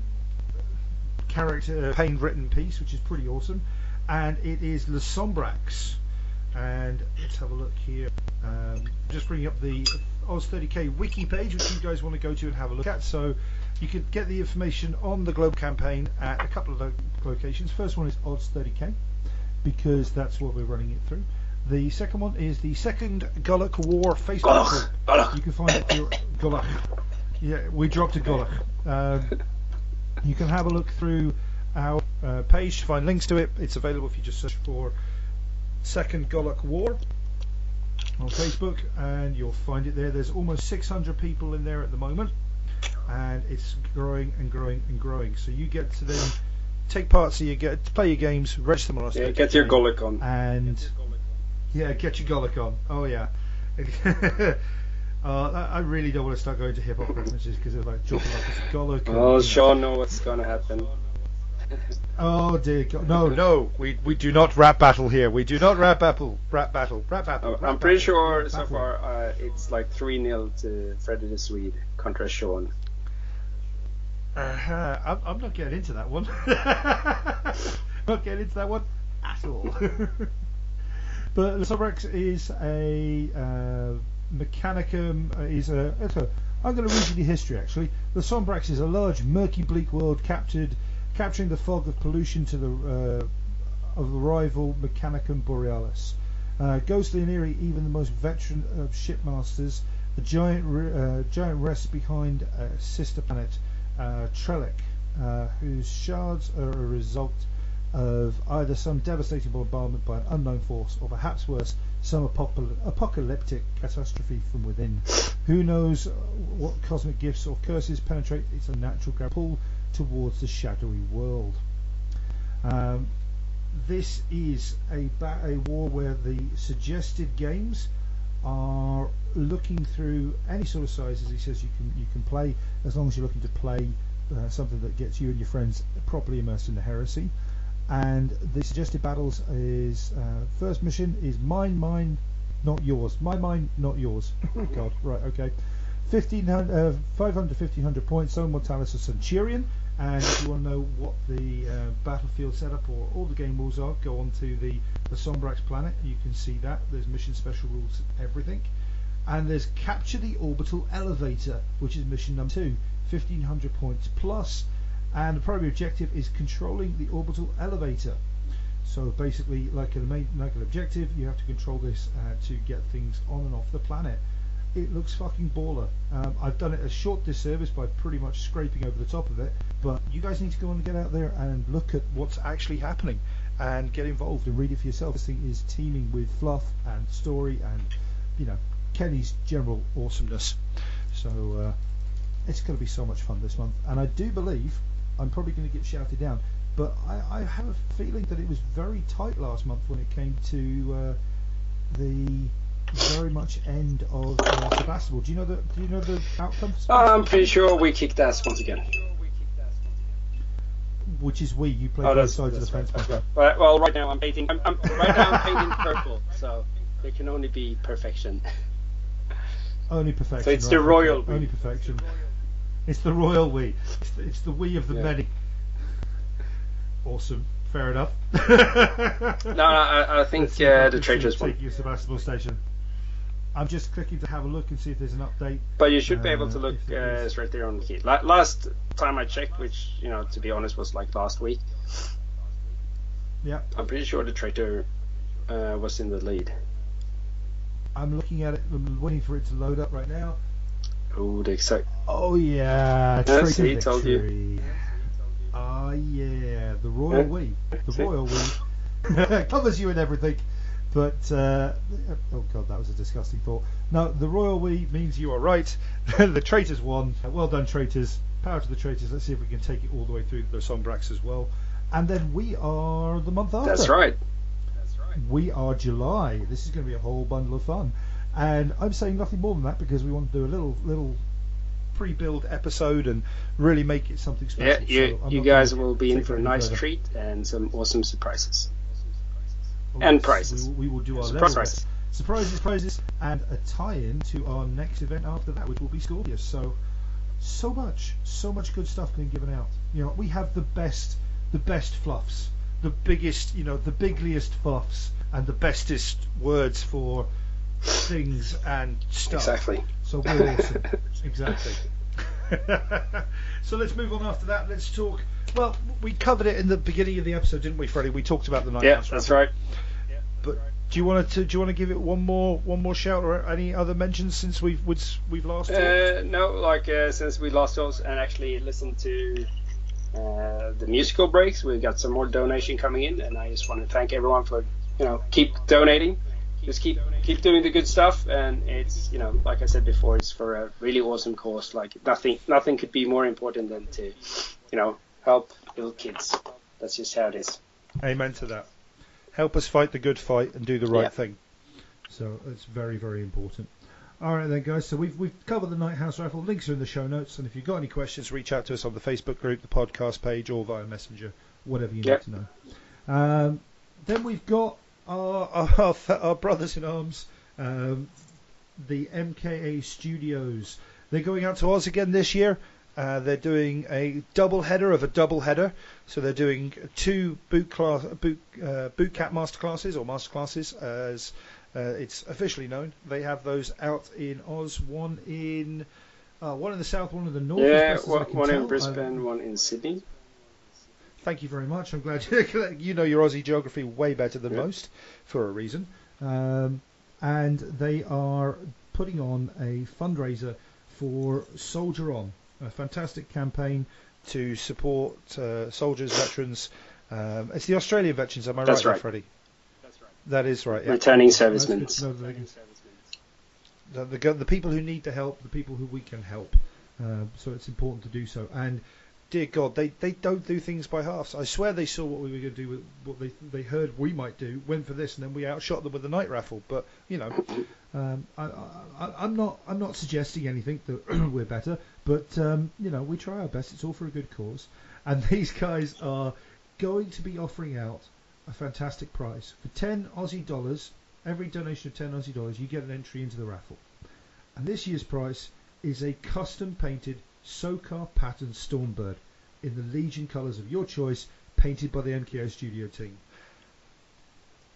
character pain written piece, which is pretty awesome. And it is Le Sombrax, and let's have a look here. Um, just bringing up the Oz 30k wiki page, which you guys want to go to and have a look at. So you can get the information on the Globe campaign at a couple of lo- locations. First one is Odds 30k because that's what we're running it through. The second one is the second Gullock War Facebook group. Gulloch. You can find it through Gulloch. Yeah, we dropped a Gulloch. Um, you can have a look through our uh, page to find links to it. It's available if you just search for Second Gullock War on Facebook, and you'll find it there. There's almost 600 people in there at the moment, and it's growing and growing and growing. So you get to then take part, so you get to play your games, register them on our Yeah, site, get your okay? Golic on. and yeah, get your Golic on. Oh yeah. <laughs> <laughs> uh, I really don't want to start going to hip hop references because of like dropping like a and, Oh. Sean know what's gonna happen. Oh dear God. No, no, we we do not rap battle here. We do not rap battle. Rap battle. Rap battle. Oh, rap I'm pretty battle, sure so battle. far uh, it's like 3 0 to Freddy the Swede contra Sean. Uh-huh. I'm, I'm not getting into that one. <laughs> not getting into that one at all. <laughs> but the Subrex is a uh, Mechanicum. Uh, is a, it's a. I'm going to read you the history actually. The Sombrax is a large, murky, bleak world captured, capturing the fog of pollution to the uh, of the rival Mechanicum Borealis. Uh, ghostly and eerie, even the most veteran of shipmasters. The giant, uh, giant rests behind a sister planet, uh, Trellick, uh, whose shards are a result of either some devastating bombardment by an unknown force, or perhaps worse, some apocalyptic catastrophe from within. Who knows what cosmic gifts or curses penetrate its unnatural pull towards the shadowy world. Um, this is a, a war where the suggested games are looking through any sort of sizes. He says you can you can play as long as you're looking to play uh, something that gets you and your friends properly immersed in the heresy. And the suggested battles is uh, first mission is mine, mine, not yours. My mine, not yours. <laughs> God, right, okay. 1500, uh, 500 1500 points. Zone Mortalis of Centurion. And if you want to know what the uh, battlefield setup or all the game rules are, go on to the, the Sombrax planet. You can see that. There's mission special rules, everything. And there's Capture the Orbital Elevator, which is mission number two, 1500 points plus. And the primary objective is controlling the orbital elevator. So basically, like an, main, like an objective, you have to control this uh, to get things on and off the planet. It looks fucking baller. Um, I've done it a short disservice by pretty much scraping over the top of it, but you guys need to go and get out there and look at what's actually happening and get involved and read it for yourself. This thing is teeming with fluff and story and, you know, Kenny's general awesomeness. So uh, it's going to be so much fun this month, and I do believe I'm probably going to get shouted down. But I, I have a feeling that it was very tight last month when it came to uh, the very much end of uh, Sebastopol. Do you know the Do you know the outcome? for I'm pretty sure we kicked ass once again. which is we. You play Oh, both sides of the fence. Right. But, well, right now I'm painting. I'm, I'm right now I'm painting purple, so there can only be perfection. Only perfection. So it's right, the royal. Only perfection. It's the royal we. It's the, it's the we of the Yeah. many. Awesome. Fair enough. <laughs> No, no, I, I think Let's see if I uh, the traitors it won. taking you to Sebastopol station. I'm just clicking to have a look and see if there's an update. But you should be able Uh, to look if it uh, is- straight there on the key. La- last time I checked, which you know, to be honest, was like last week. Yeah, I'm pretty sure the traitor uh, was in the lead. I'm looking at it. I'm waiting for it to load up right now. Oh, the exact. Oh yeah, Yeah, traitor see, told you. victory. Ah yeah, the royal Yeah. we, the royal we <laughs> covers you and everything. But uh, oh god, that was a disgusting thought. No, the royal we means you are right. <laughs> the traitors won. Well done, traitors. Power to the traitors. Let's see if we can take it all the way through the Sombrax as well. And then we are the month after. That's right. That's right. We are July. This is going to be a whole bundle of fun. And I'm saying nothing more than that because we want to do a little little pre-build episode and really make it something Yeah, special. you So you guys will be in for a nice further. treat and some awesome surprises. Oh, and prizes. We, will- we will do our Surprise prizes. Surprises, prizes, and a tie-in to our next event after that, which will be Scorpius. So, so much, so much good stuff being given out. You know, we have the best, the best fluffs, the biggest, you know, the bigliest fluffs, and the bestest words for things and stuff. Exactly. So we're awesome. <laughs> exactly. <laughs> so let's move on after that. Let's talk. Well, we covered it in the beginning of the episode, didn't we, Freddie? We talked about the night Yeah, that's raffle. right. But do you want to do you want to give it one more one more shout or any other mentions since we've we've, we've last talked? Uh, no, like uh, since we last talked and actually listened to uh, the musical breaks, we've got some more donation coming in, and I just want to thank everyone for you know keep donating, just keep keep doing the good stuff, and it's you know like I said before, it's for a really awesome cause. Like nothing nothing could be more important than to you know help little kids. That's just how it is. Amen to that. Help us fight the good fight and do the right Yeah. thing. So it's very very important. All right then, guys. So we've we've covered the Night House raffle. Links are in the show notes, and if you've got any questions, reach out to us on the Facebook group, the podcast page, or via Messenger, whatever you Yep. need to know. Um, then we've got our our, our brothers in arms, um, the MKA Studios. They're going out to Oz again this year. Uh, they're doing a double header of a double header. So they're doing two boot class boot uh, boot camp masterclasses or masterclasses as uh, it's officially known. They have those out in Oz. One in uh, one in the south, one in the north. Yeah, best as I one, one in Um, Brisbane, one in Sydney. Thank you very much. I'm glad you, <laughs> you know your Aussie geography way better than Yeah. most for a reason. Um, and they are putting on a fundraiser for Soldier On, a fantastic campaign to support uh, soldiers, veterans. Um, it's the Australian veterans, am I That's right, right. Freddie? That is right. That is right. Yeah. Returning servicemen. to know that they can- the, the, the people who need the help, the people who we can help. Uh, so it's important to do so. And dear God, they, they don't do things by halves. I swear they saw what we were going to do with what they they heard we might do, went for this, and then we outshot them with the night raffle. But you know, um, I, I, I'm not I'm not suggesting anything that <clears throat> we're better, but um, you know we try our best. It's all for a good cause, and <laughs> these guys are going to be offering out a fantastic prize for 10 Aussie dollars. Every donation of 10 Aussie dollars, you get an entry into the raffle. And this year's prize is a custom painted Sokar pattern Stormbird in the Legion colours of your choice, painted by the MKA studio team.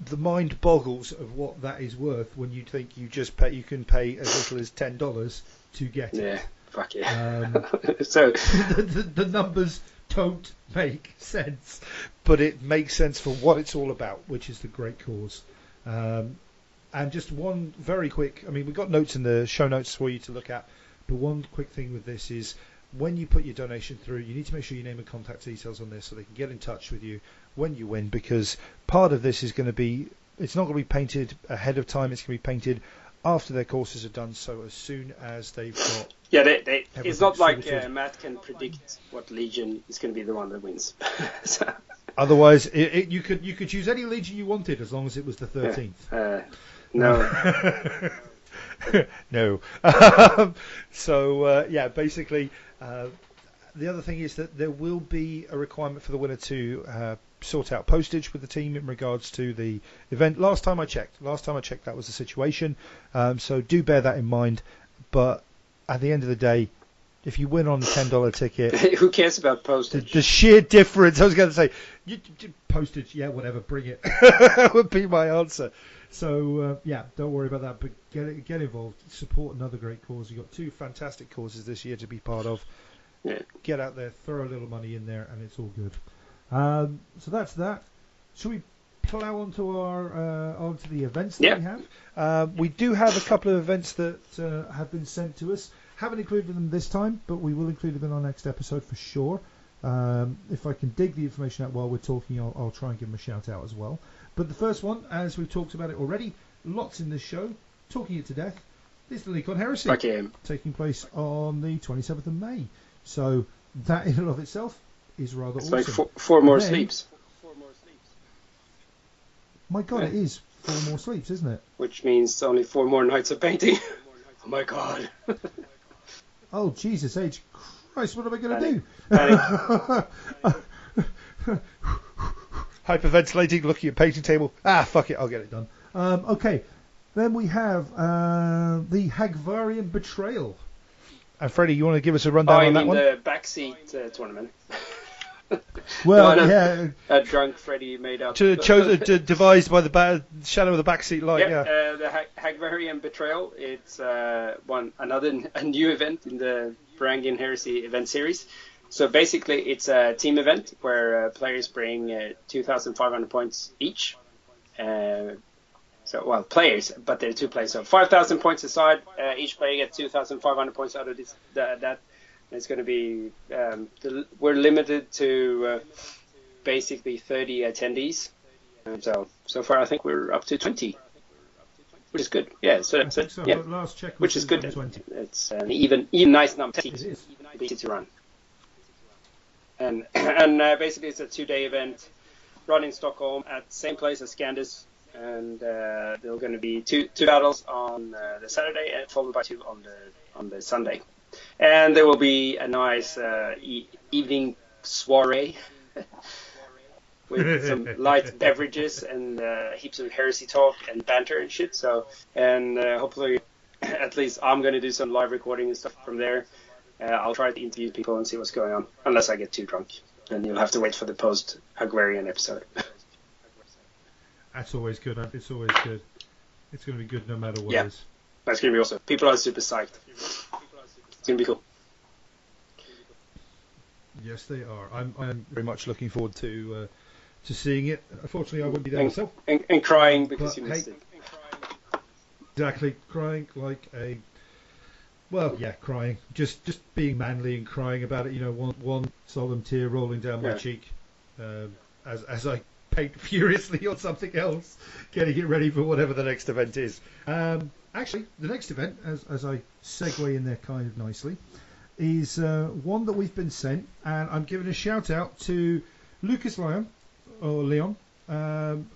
The mind boggles of what that is worth when you think you just pay, you can pay as little as ten dollars to get Yeah, it. fuck yeah. Um, <laughs> so <laughs> the, the, the numbers don't make <laughs> sense, but it makes sense for what it's all about, which is the great cause. Um, and just one very quick, I mean, we've got notes in the show notes for you to look at, but one quick thing with this is when you put your donation through, you need to make sure you name and contact details on this so they can get in touch with you when you win, because part of this is going to be, it's not going to be painted ahead of time, it's going to be painted after their courses are done, so as soon as they've got yeah, they, they, it's not like uh, Matt can predict what Legion is going to be the one that wins. <laughs> so, Otherwise, it, it, you could you could choose any legion you wanted as long as it was the yeah. thirteenth. Uh, no, <laughs> <laughs> no. Um, so uh, yeah, basically, uh, the other thing is that there will be a requirement for the winner to uh, sort out postage with the team in regards to the event. Last time I checked, last time I checked, that was the situation. Um, so do bear that in mind. But at the end of the day, if you win on the ten dollar ticket, <laughs> Who cares about postage? the sheer difference. I was going to say, you, you- postage, yeah, whatever, bring it. that <laughs> would be my answer. So uh, yeah, don't worry about that. But get get involved, support another great cause. You've got two fantastic causes this year to be part of. Yeah. Get out there, throw a little money in there, and it's all good. Um, so that's that. Shall we plough onto our uh, onto the events that Yeah. we have? Uh, we do have a couple of events that uh, have been sent to us. Haven't included them this time, but we will include them in our next episode for sure. Um, if I can dig the information out while we're talking, I'll, I'll try and give them a shout out as well. But the first one, as we've talked about it already, lots in this show, talking it to death, is the Lincoln Heresy him. taking place on the 27th of May. So that in and of itself is rather It's awesome. like four, four more Then- sleeps, My God, Yeah. it is four more sleeps, isn't it? which means only four more nights of painting. oh <laughs> my god. <laughs> Oh Jesus H Christ, what am I going to do? <laughs> <laughs> Hyperventilating, looking at painting table. Ah, fuck it, I'll get it done. Um, okay, then we have uh, the Hagvarian Betrayal. And Freddie, you want to give us a Oh, rundown I on that mean one? the backseat uh, tournament. <laughs> <laughs> well, no, yeah, A drunk Freddy made up. to, chosen, to, devised by the ba- shadow of the backseat light. yeah, Yeah. Uh, the Hagvarian Betrayal. It's uh, one another <laughs> a new event in the Varangian Heresy event series. So basically, it's a team event where uh, players bring uh, 2,500 points each. Uh, so well, players, but there are two players. So 5,000 points aside. Uh, each player gets 2,500 points out of this that. that. It's going to be um, the, we're limited to uh, basically 30 attendees. And so so far, I think we're up to 20 which is good. Yeah, so, so. yeah, Last check which is good. 20. It's an even even nice number. It is. Easy to run. And <clears throat> and uh, basically it's a two-day event, run in Stockholm at the same place as Scandis, and uh, there are going to be two two battles on uh, the Saturday and followed by two on the on the Sunday, and there will be a nice uh, e- evening soiree. <laughs> with some <laughs> light beverages and uh, heaps of heresy talk and banter and shit. So, and uh, hopefully, <clears throat> at least I'm going to do some live recording and stuff from there. Uh, I'll try to interview people and see what's going on, unless I get too drunk. Then you'll have to wait for the post Hagwarian episode. <laughs> That's always good. It's always good. It's going to be good no matter what Yeah. it is. That's going to be awesome. People are super psyched. It's to be cool. Yes, they are. I'm, I'm very much looking forward to uh, to seeing it. Unfortunately, I won't be there And, myself. and, and crying because But, you missed hey, it. Exactly, crying like a well, yeah, crying. Just just being manly and crying about it. You know, one one solemn tear rolling down my cheek um, as as I paint <laughs> furiously on something else, getting it ready for whatever the next event is. Um, actually, the next event, as as I segue in there kind of nicely, is uh, one that we've been sent, and I'm giving a shout out to Lucas Lyon or Leon. Um,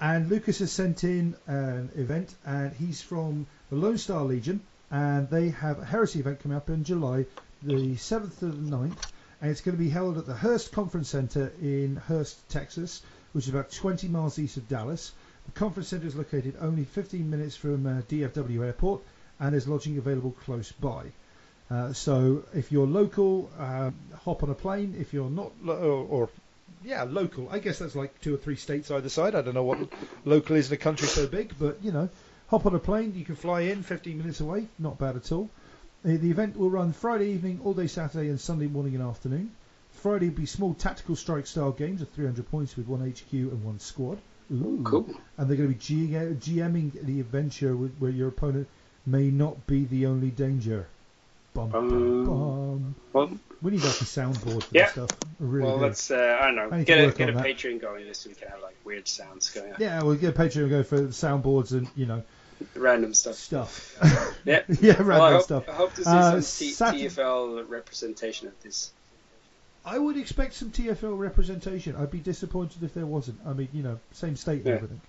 and Lucas has sent in an event, and he's from the Lone Star Legion, and they have a heresy event coming up in July, the 7th to the 9th, and it's going to be held at the Hurst Conference Center in Hurst, Texas, which is about 20 miles east of Dallas. The conference center is located only 15 minutes from uh, DFW Airport, and there's lodging available close by. Uh, so if you're local, um, hop on a plane. If you're not, lo- or, or yeah, local. I guess that's like two or three states either side. I don't know what local is in a country so big, but you know, hop on a plane. You can fly in 15 minutes away. Not bad at all. Uh, the event will run Friday evening, all day Saturday, and Sunday morning and afternoon. Friday will be small tactical strike style games of 300 points with one HQ and one squad. Ooh. Cool. And they're going to be G- GMing the adventure where your opponent may not be the only danger. Bum, bum, Um, bum. Well, We need like a soundboard for Yeah. this stuff. Really well, do. let's uh, I don't know. I need to Get a work get a on that. Patreon going just so we can have like weird sounds going on, Yeah, we'll get a Patreon and go for soundboards and you know random stuff. stuff. Yeah. <laughs> yeah, random Well, I hope, stuff. I hope to see Uh, some T- Sat- TFL representation of this. I would expect some TFL representation. I'd be disappointed if there wasn't. I mean, you know, same state and Yeah. everything.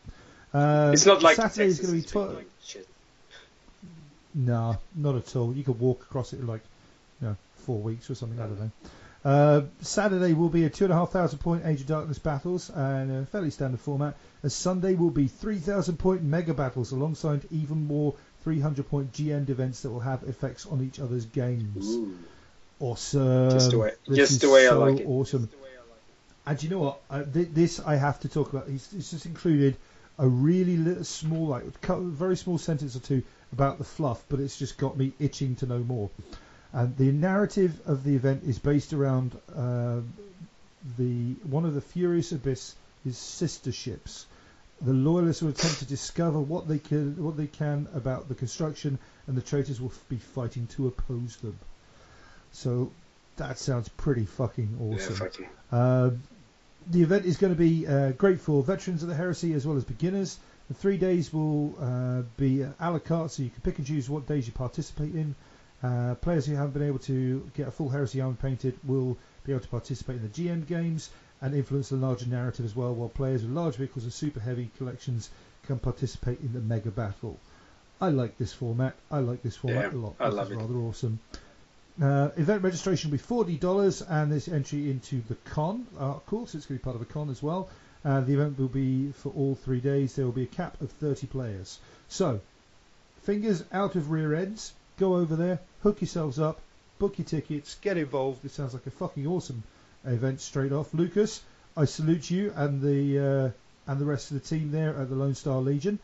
Uh, It's not like Saturday is going to be tw- like shit. Nah, not at all. You could walk across it in like you know, four weeks or something. I don't know. Uh, Saturday will be a two and a half thousand point Age of Darkness battles and a fairly standard format. And Sunday will be three thousand point mega battles alongside even more 300 point GM events that will have effects on each other's games. Ooh. Awesome. Just the way- just the way I like it. Awesome. And you know what? Uh, th- this I have to talk about. It's, it's just included a really little, small, like very small sentence or two about the fluff, but it's just got me itching to know more. And the narrative of the event is based around uh, the one of the Furious Abyss is sister ships. The loyalists will attempt to discover what they can what they can about the construction, and the traitors will be fighting to oppose them. So that sounds pretty fucking awesome. Yeah, fucking. Uh, the event is going to be uh, great for veterans of the heresy as well as beginners. The three days will uh, be a la carte, so you can pick and choose what days you participate in. Uh, players who haven't been able to get a full heresy armor painted will be able to participate in the GM games and influence the larger narrative as well, while players with large vehicles and super heavy collections can participate in the mega battle. I like this format. I like this format Yeah, a lot. I This love is it. rather awesome. Uh, event registration will be forty dollars, and there's entry into the con. Uh, cool, so it's going to be part of a con as well. Uh, the event will be for all three days. There will be a cap of thirty players. So, fingers out of rear ends. Go over there, hook yourselves up, book your tickets, get involved. This sounds like a fucking awesome event straight off. Lucas, I salute you and the uh, and the rest of the team there at the Lone Star Legion.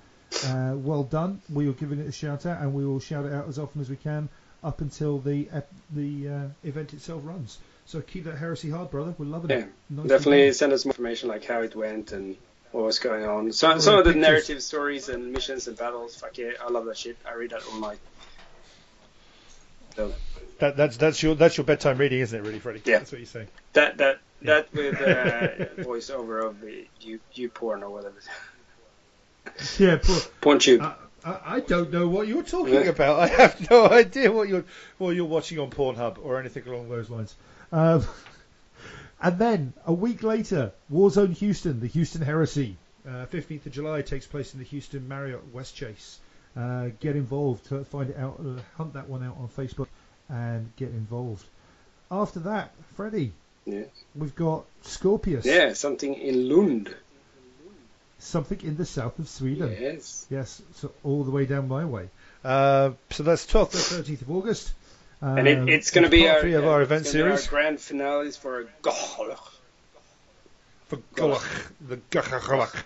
Uh, well done. We are giving it a shout out, and we will shout it out as often as we can up until the ep- the uh, event itself runs. So keep that heresy hard, brother. We're loving Yeah, it. Nicely Definitely send us more information like how it went and what was going on. Some Oh, some of the pictures. narrative stories and missions and battles. Fuck yeah, I love that shit. I read that all night. So That, that's that's your that's your bedtime reading, isn't it, really, Freddie? Yeah. That's what you're saying. that that that with uh, <laughs> voiceover of the you you porn or whatever. Yeah, poor, Porn tube. I, I, I don't know what you're talking Yeah. about. I have no <laughs> idea what you're what you're watching on Pornhub or anything along those lines. Um, <laughs> and then a week later, Warzone Houston, the Houston Heresy, uh, 15th of July takes place in the Houston Marriott Westchase. Uh, get involved, uh, find it out, uh, hunt that one out on Facebook, and get involved. After that, Freddie, Yeah. we've got Scorpius, Yeah, something in Lund. Something in the south of Sweden. Yes. Yes, so all the way down my way. Uh, so that's 12th and 13th of August. Um, And it, it's going to be part our, three of yeah, our it's event gonna our series grand finales for Goh. for Gullach, the Gullach.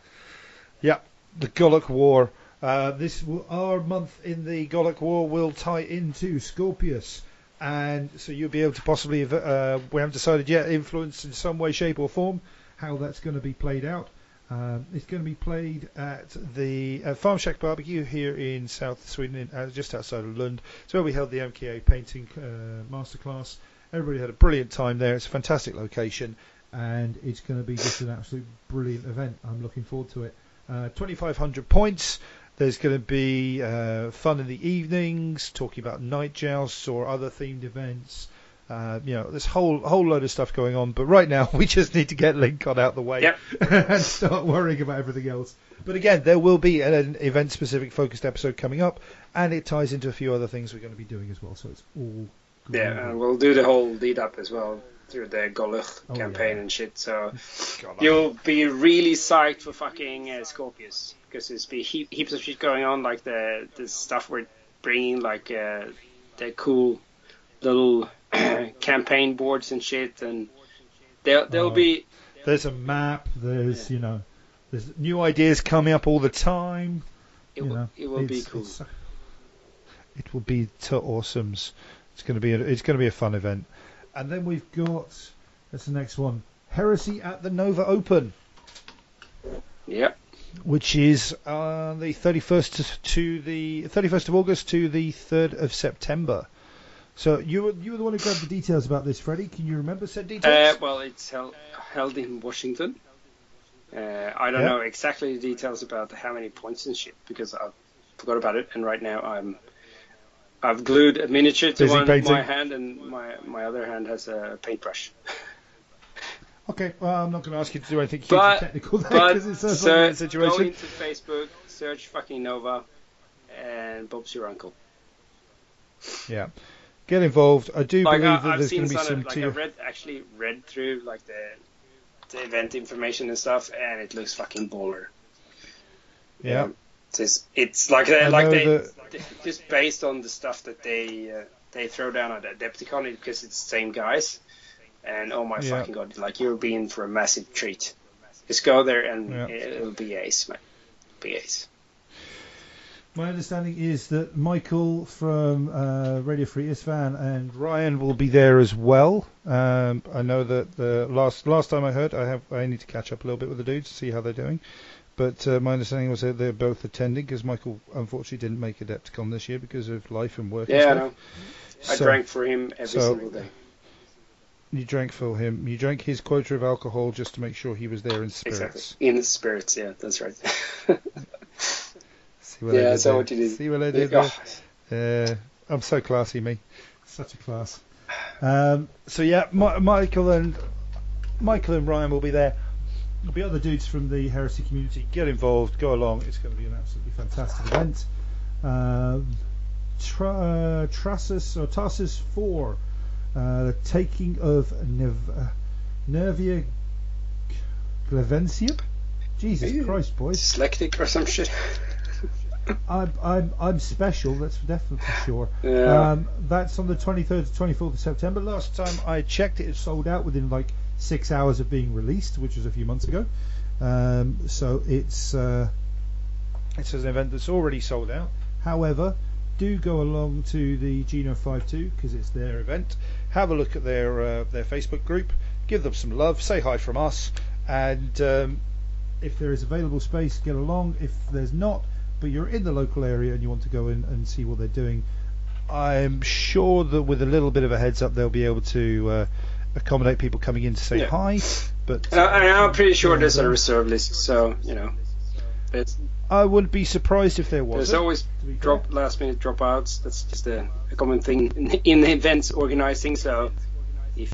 Yeah, the Gullach War. Uh, this will, our month in the Gullach War will tie into Scorpius, and so you'll be able to possibly, uh, we haven't decided yet, influence in some way, shape, or form how that's going to be played out. Um, it's going to be played at the uh, Farm Shack Barbecue here in South Sweden, in, uh, just outside of Lund. It's where we held the MKA painting uh, masterclass. Everybody had a brilliant time there. It's a fantastic location, and it's going to be just an absolute brilliant event. I'm looking forward to it. Uh, 2,500 points. There's going to be fun in the evenings, talking about night jousts or other themed events. Uh, you know, there's a whole whole load of stuff going on. But right now, <laughs> we just need to get Lincoln out of the way Yep. <laughs> and start worrying about everything else. But again, there will be an event-specific focused episode coming up, and it ties into a few other things we're going to be doing as well. So it's all good. Yeah, and we'll do the whole lead up as well through the Golich Oh, campaign yeah. and shit. So God, you'll be really psyched for fucking uh, Scorpius because there's be heap, heaps of shit going on, like the the stuff we're bringing, like uh, the cool little <clears throat> campaign boards and shit, and there there'll Oh. be There's a map. There's you know, there's new ideas coming up all the time. it will know, it will be cool. it will be to awesomes. It's going to be a, it's going to be a fun event. And then we've got that's the next one, Heresy at the Nova Open, Yep. which is uh, the 31st to, to the 31st of August to the 3rd of September. So you were you were the one who grabbed the details about this, Freddie. Can you remember said Uh, details? well, it's held, held in Washington. Uh, I don't Yeah. know exactly the details about how many points and shit because I forgot about it, and right now I'm I've glued a miniature to Busy one painting. my hand, and my my other hand has a paintbrush. <laughs> okay, well I'm not going to ask you to do anything hugely But technical because it's a so situation. go into Facebook, search fucking Nova, and Bob's your uncle. Yeah. Get involved. I do Like believe I, that I've there's going to be some, some like tier. I read actually read through like the the event information and stuff, and it looks fucking baller. Yeah. It's it's like they, like they that- just based on the stuff that they uh, they throw down at Adepticon because it's the same guys. And oh my Yeah. fucking god, like you're being for a massive treat. Just go there and Yeah. it'll be ace, man. Be ace. My understanding is that Michael from uh, Radio Free Isstvan and Ryan will be there as well. Um, I know that the last last time I heard, I have I need to catch up a little bit with the dudes to see how they're doing. But uh, my understanding was that they're both attending because Michael unfortunately didn't make Adepticon this year because of life and work. Yeah, I know. I So, drank for him every so- single day. You drank for him. You drank his quota of alcohol just to make sure he was there in spirits. Exactly. In spirits, yeah, that's right. <laughs> See what I Yeah, did I saw there? what you did. See what I did Oh, there? Yeah, I'm so classy, me. Such a class. Um, so yeah, Mi- Michael and Michael and Ryan will be there. There'll be other dudes from the heresy community. Get involved, go along. It's going to be an absolutely fantastic event. Um, Tra- uh, Trassus or Tarsus Four, uh, the taking of Nev- uh, Nervia Glavencium. Jesus Christ, boys! Dyslectic or some shit. I'm I'm I'm special. That's definitely for sure. Yeah. Um, that's on the 23rd to 24th of September. Last time I checked, it sold out within like six hours of being released, which was a few months ago. Um, so it's uh, it's an event that's already sold out. However, do go along to the Geno 52 because it's their event. Have a look at their uh, their Facebook group. Give them some love. Say hi from us. And um, if there is available space, get along. If there's not, but you're in the local area and you want to go in and see what they're doing, I'm sure that with a little bit of a heads up, they'll be able to uh, accommodate people coming in to say Yeah. hi. But I, I'm pretty sure there's a reserve list, so you know, I wouldn't be surprised if there was. there's always drop last minute dropouts. That's just a, a common thing in, in events organizing. So if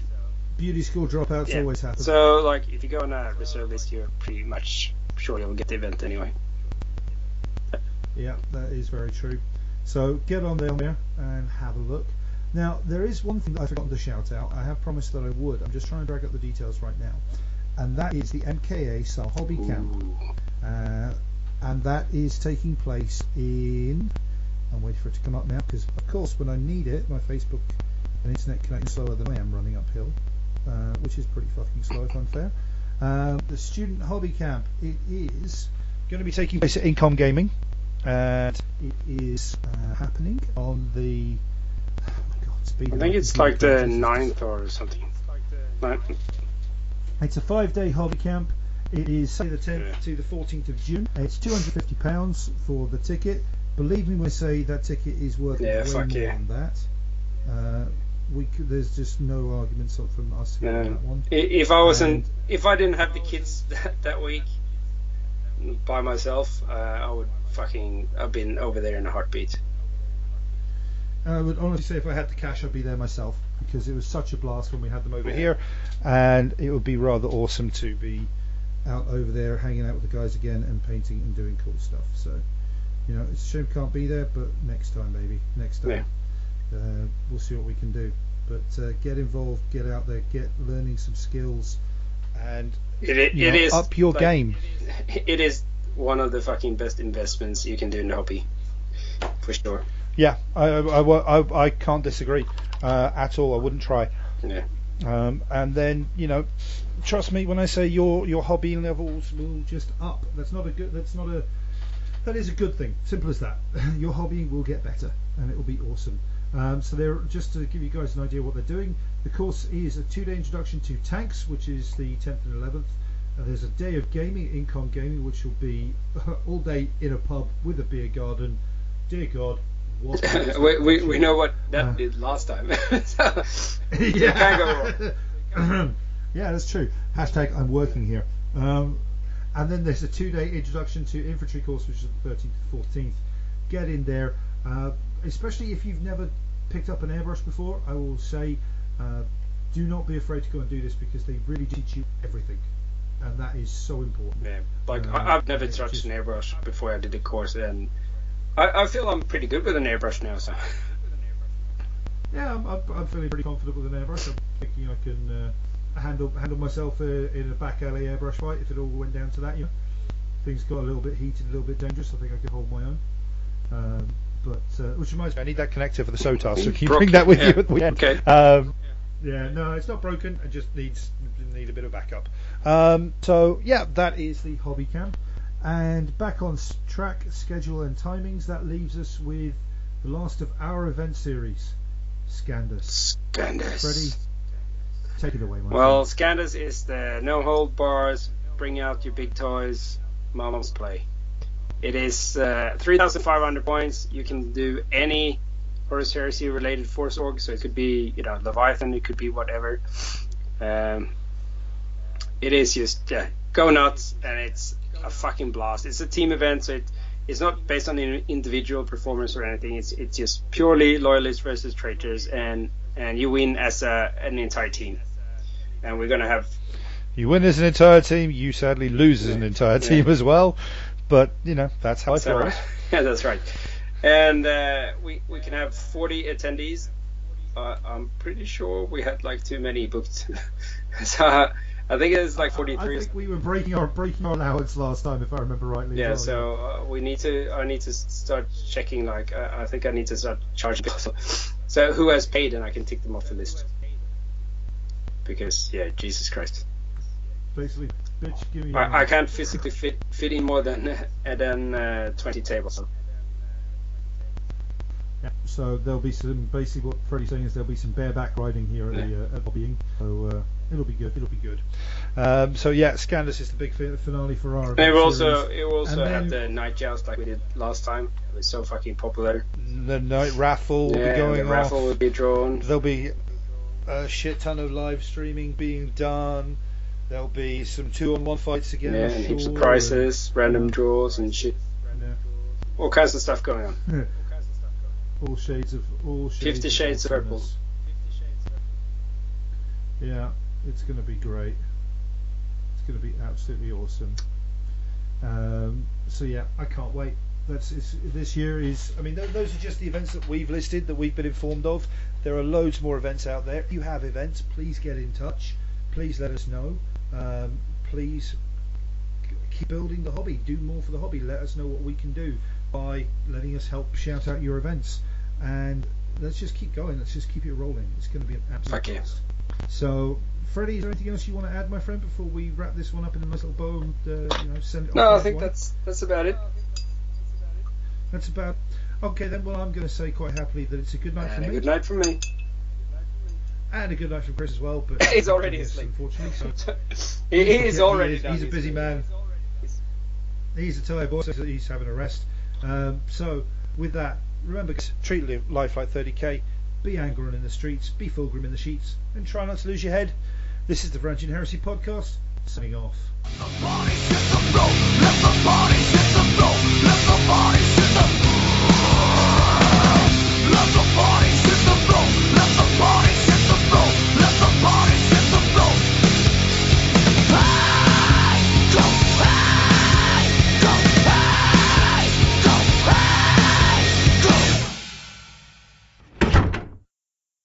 Beauty school dropouts Yeah. always happen. so, like if you go on a reserve list, you're pretty much sure you'll get the event anyway. Yeah, that is very true. So get on there and have a look. Now, there is one thing that I've forgotten to shout out. I have promised that I would. I'm just trying to drag up the details right now. And that is the MKA Sal Hobby Camp. Uh, and that is taking place in. I'm waiting for it to come up now because, of course, when I need it, my Facebook and internet connection is slower than I am running uphill, uh, which is pretty fucking slow if I'm fair. Um, the Student Hobby Camp. It is going to be taking place at Incom Gaming, and it is uh, happening on the. Oh God, I think it's like the ninth or something. Right. It's a five-day hobby camp. It is say the 10th Yeah. to the 14th of June. It's 250 pounds for the ticket. Believe me when I say that ticket is worth Yeah, way more yeah. than that. Uh, we could, there's just no arguments from us on that one. If I wasn't, And- if I didn't have the kids <laughs> that, that week by myself, uh, I would fucking I've been over there in a heartbeat. I would honestly say if I had the cash, I'd be there myself because it was such a blast when we had them over here, and it would be rather awesome to be out over there hanging out with the guys again and painting and doing cool stuff. So, you know, it's a shame we can't be there, but next time, maybe next time, uh, we'll see what we can do. But uh, get involved, get out there, get learning some skills, and It, it, you it know, is up your like, game. It is one of the fucking best investments you can do in the hobby, for sure. Yeah, I, I, I, I- I can't disagree uh, at all. I wouldn't try. Yeah. Um, and then you know, trust me when I say your your hobby levels will just up. That's not a good. That's not a. That is a good thing. Simple as that. <laughs> your hobbying will get better, and it will be awesome. Um, so they're just to give you guys an idea what they're doing. The course is a two-day introduction to tanks, which is the 10th and 11th. Uh, there's a day of gaming, Incom gaming, which will be <laughs> all day in a pub with a beer garden. Dear God, what? <laughs> we, we, we know what that Uh. did last time. <laughs> so, yeah. <clears throat> yeah, that's true. Hashtag I'm working here. Um, and then there's a two-day introduction to infantry course, which is the 13th to 14th. Get in there, uh, especially if you've never picked up an airbrush before. I will say, uh, do not be afraid to go and do this because they really teach you everything, and that is so important. yeah, like Um, I, I've never touched just- an airbrush before I did the course, and I, I feel I'm pretty good with an airbrush now. So <laughs> yeah, I'm, I'm, I'm feeling pretty confident with an airbrush. I'm thinking I can uh, handle handle myself uh, in a back alley airbrush fight if it all went down to that. You know, things got a little bit heated, a little bit dangerous. I think I could hold my own. Um, but uh, which reminds me, I need that connector for the SOTAR, so can you bring that with yeah. you at the weekend? Okay. Um, yeah, no, it's not broken. It just needs need a bit of backup. Um, so yeah, that is the hobby cam. And back on track, schedule and timings. That leaves us with the last of our event series, Scandus. Scandus. Freddie, take it away, my Well, friend. Scandus is the no hold bars, bring out your big toys, mama's play. It is uh, 3,500 points. You can do any Horus Heresy related Force Org, so it could be you know Leviathan, it could be whatever. Um, it is just yeah, go nuts, and it's a fucking blast. It's a team event, so it, it's not based on in- individual performance or anything. It's it's just purely loyalists versus traitors, and and you win as a, an entire team. And we're gonna have You win as an entire team. You sadly lose as an entire Yeah. team as well. But you know that's how it So, goes. <laughs> yeah, that's right. And uh, we we can have 40 attendees. Uh, I'm pretty sure we had like too many booked. <laughs> so uh, I think it was like 43. I 43. think we were breaking our breaking our allowance last time, if I remember rightly. Yeah, well. so uh, we need to. I need to start checking. Like, uh, I think I need to start charging people. So who has paid, and I can tick them off the list. Because yeah, Jesus Christ, basically, bitch, give me. I, I can't physically fit fit in more than uh, <laughs> than uh, 20 tables. Yeah, so there'll be some. Basically, what Freddie's saying is there'll be some bareback riding here at the uh, at lobbying. So uh, it'll be good. It'll be good. Um, so yeah, Scandus is the big finale for our. And it will also series. it will also have the knight joust like we did last time. It was so fucking popular. the night raffle will yeah, be going the off. raffle will be drawn. There'll be a shit ton of live streaming being done. There'll be some two-on-one fights again. Yeah, I'm and heaps of sure, prizes, random draws, and shit. yeah. All kinds of stuff going on. all shades of all shades. Fifty Shades of Purple. Yeah, it's going to be great. It's going to be absolutely awesome. Um, so yeah, I can't wait. That's it's, this year is. I mean, th- those are just the events that we've listed that we've been informed of. There are loads more events out there. If you have events, please get in touch. Please let us know. Um, please keep building the hobby. Do more for the hobby. Let us know what we can do by letting us help shout out your events. And let's just keep going. Let's just keep it rolling. It's going to be an absolute blast. So, Freddie, is there anything else you want to add, my friend, before we wrap this one up in a nice little bow and uh, you know send it? off No, I think that's that's about it. that's about. Okay, then. Well, I'm going to say quite happily that it's a good night for And a me, good night for me. And a good night for Chris as well. But <laughs> He's already yes, asleep. unfortunately. So <laughs> he, he is he already is- done. he's a busy man. He's a tired boy, so he's having a rest. Um, so, with that, remember, treat life like 30k. Be angry in the streets, be Fulgrim in the sheets, and try not to lose your head. This is the Branching Heresy podcast. Signing off.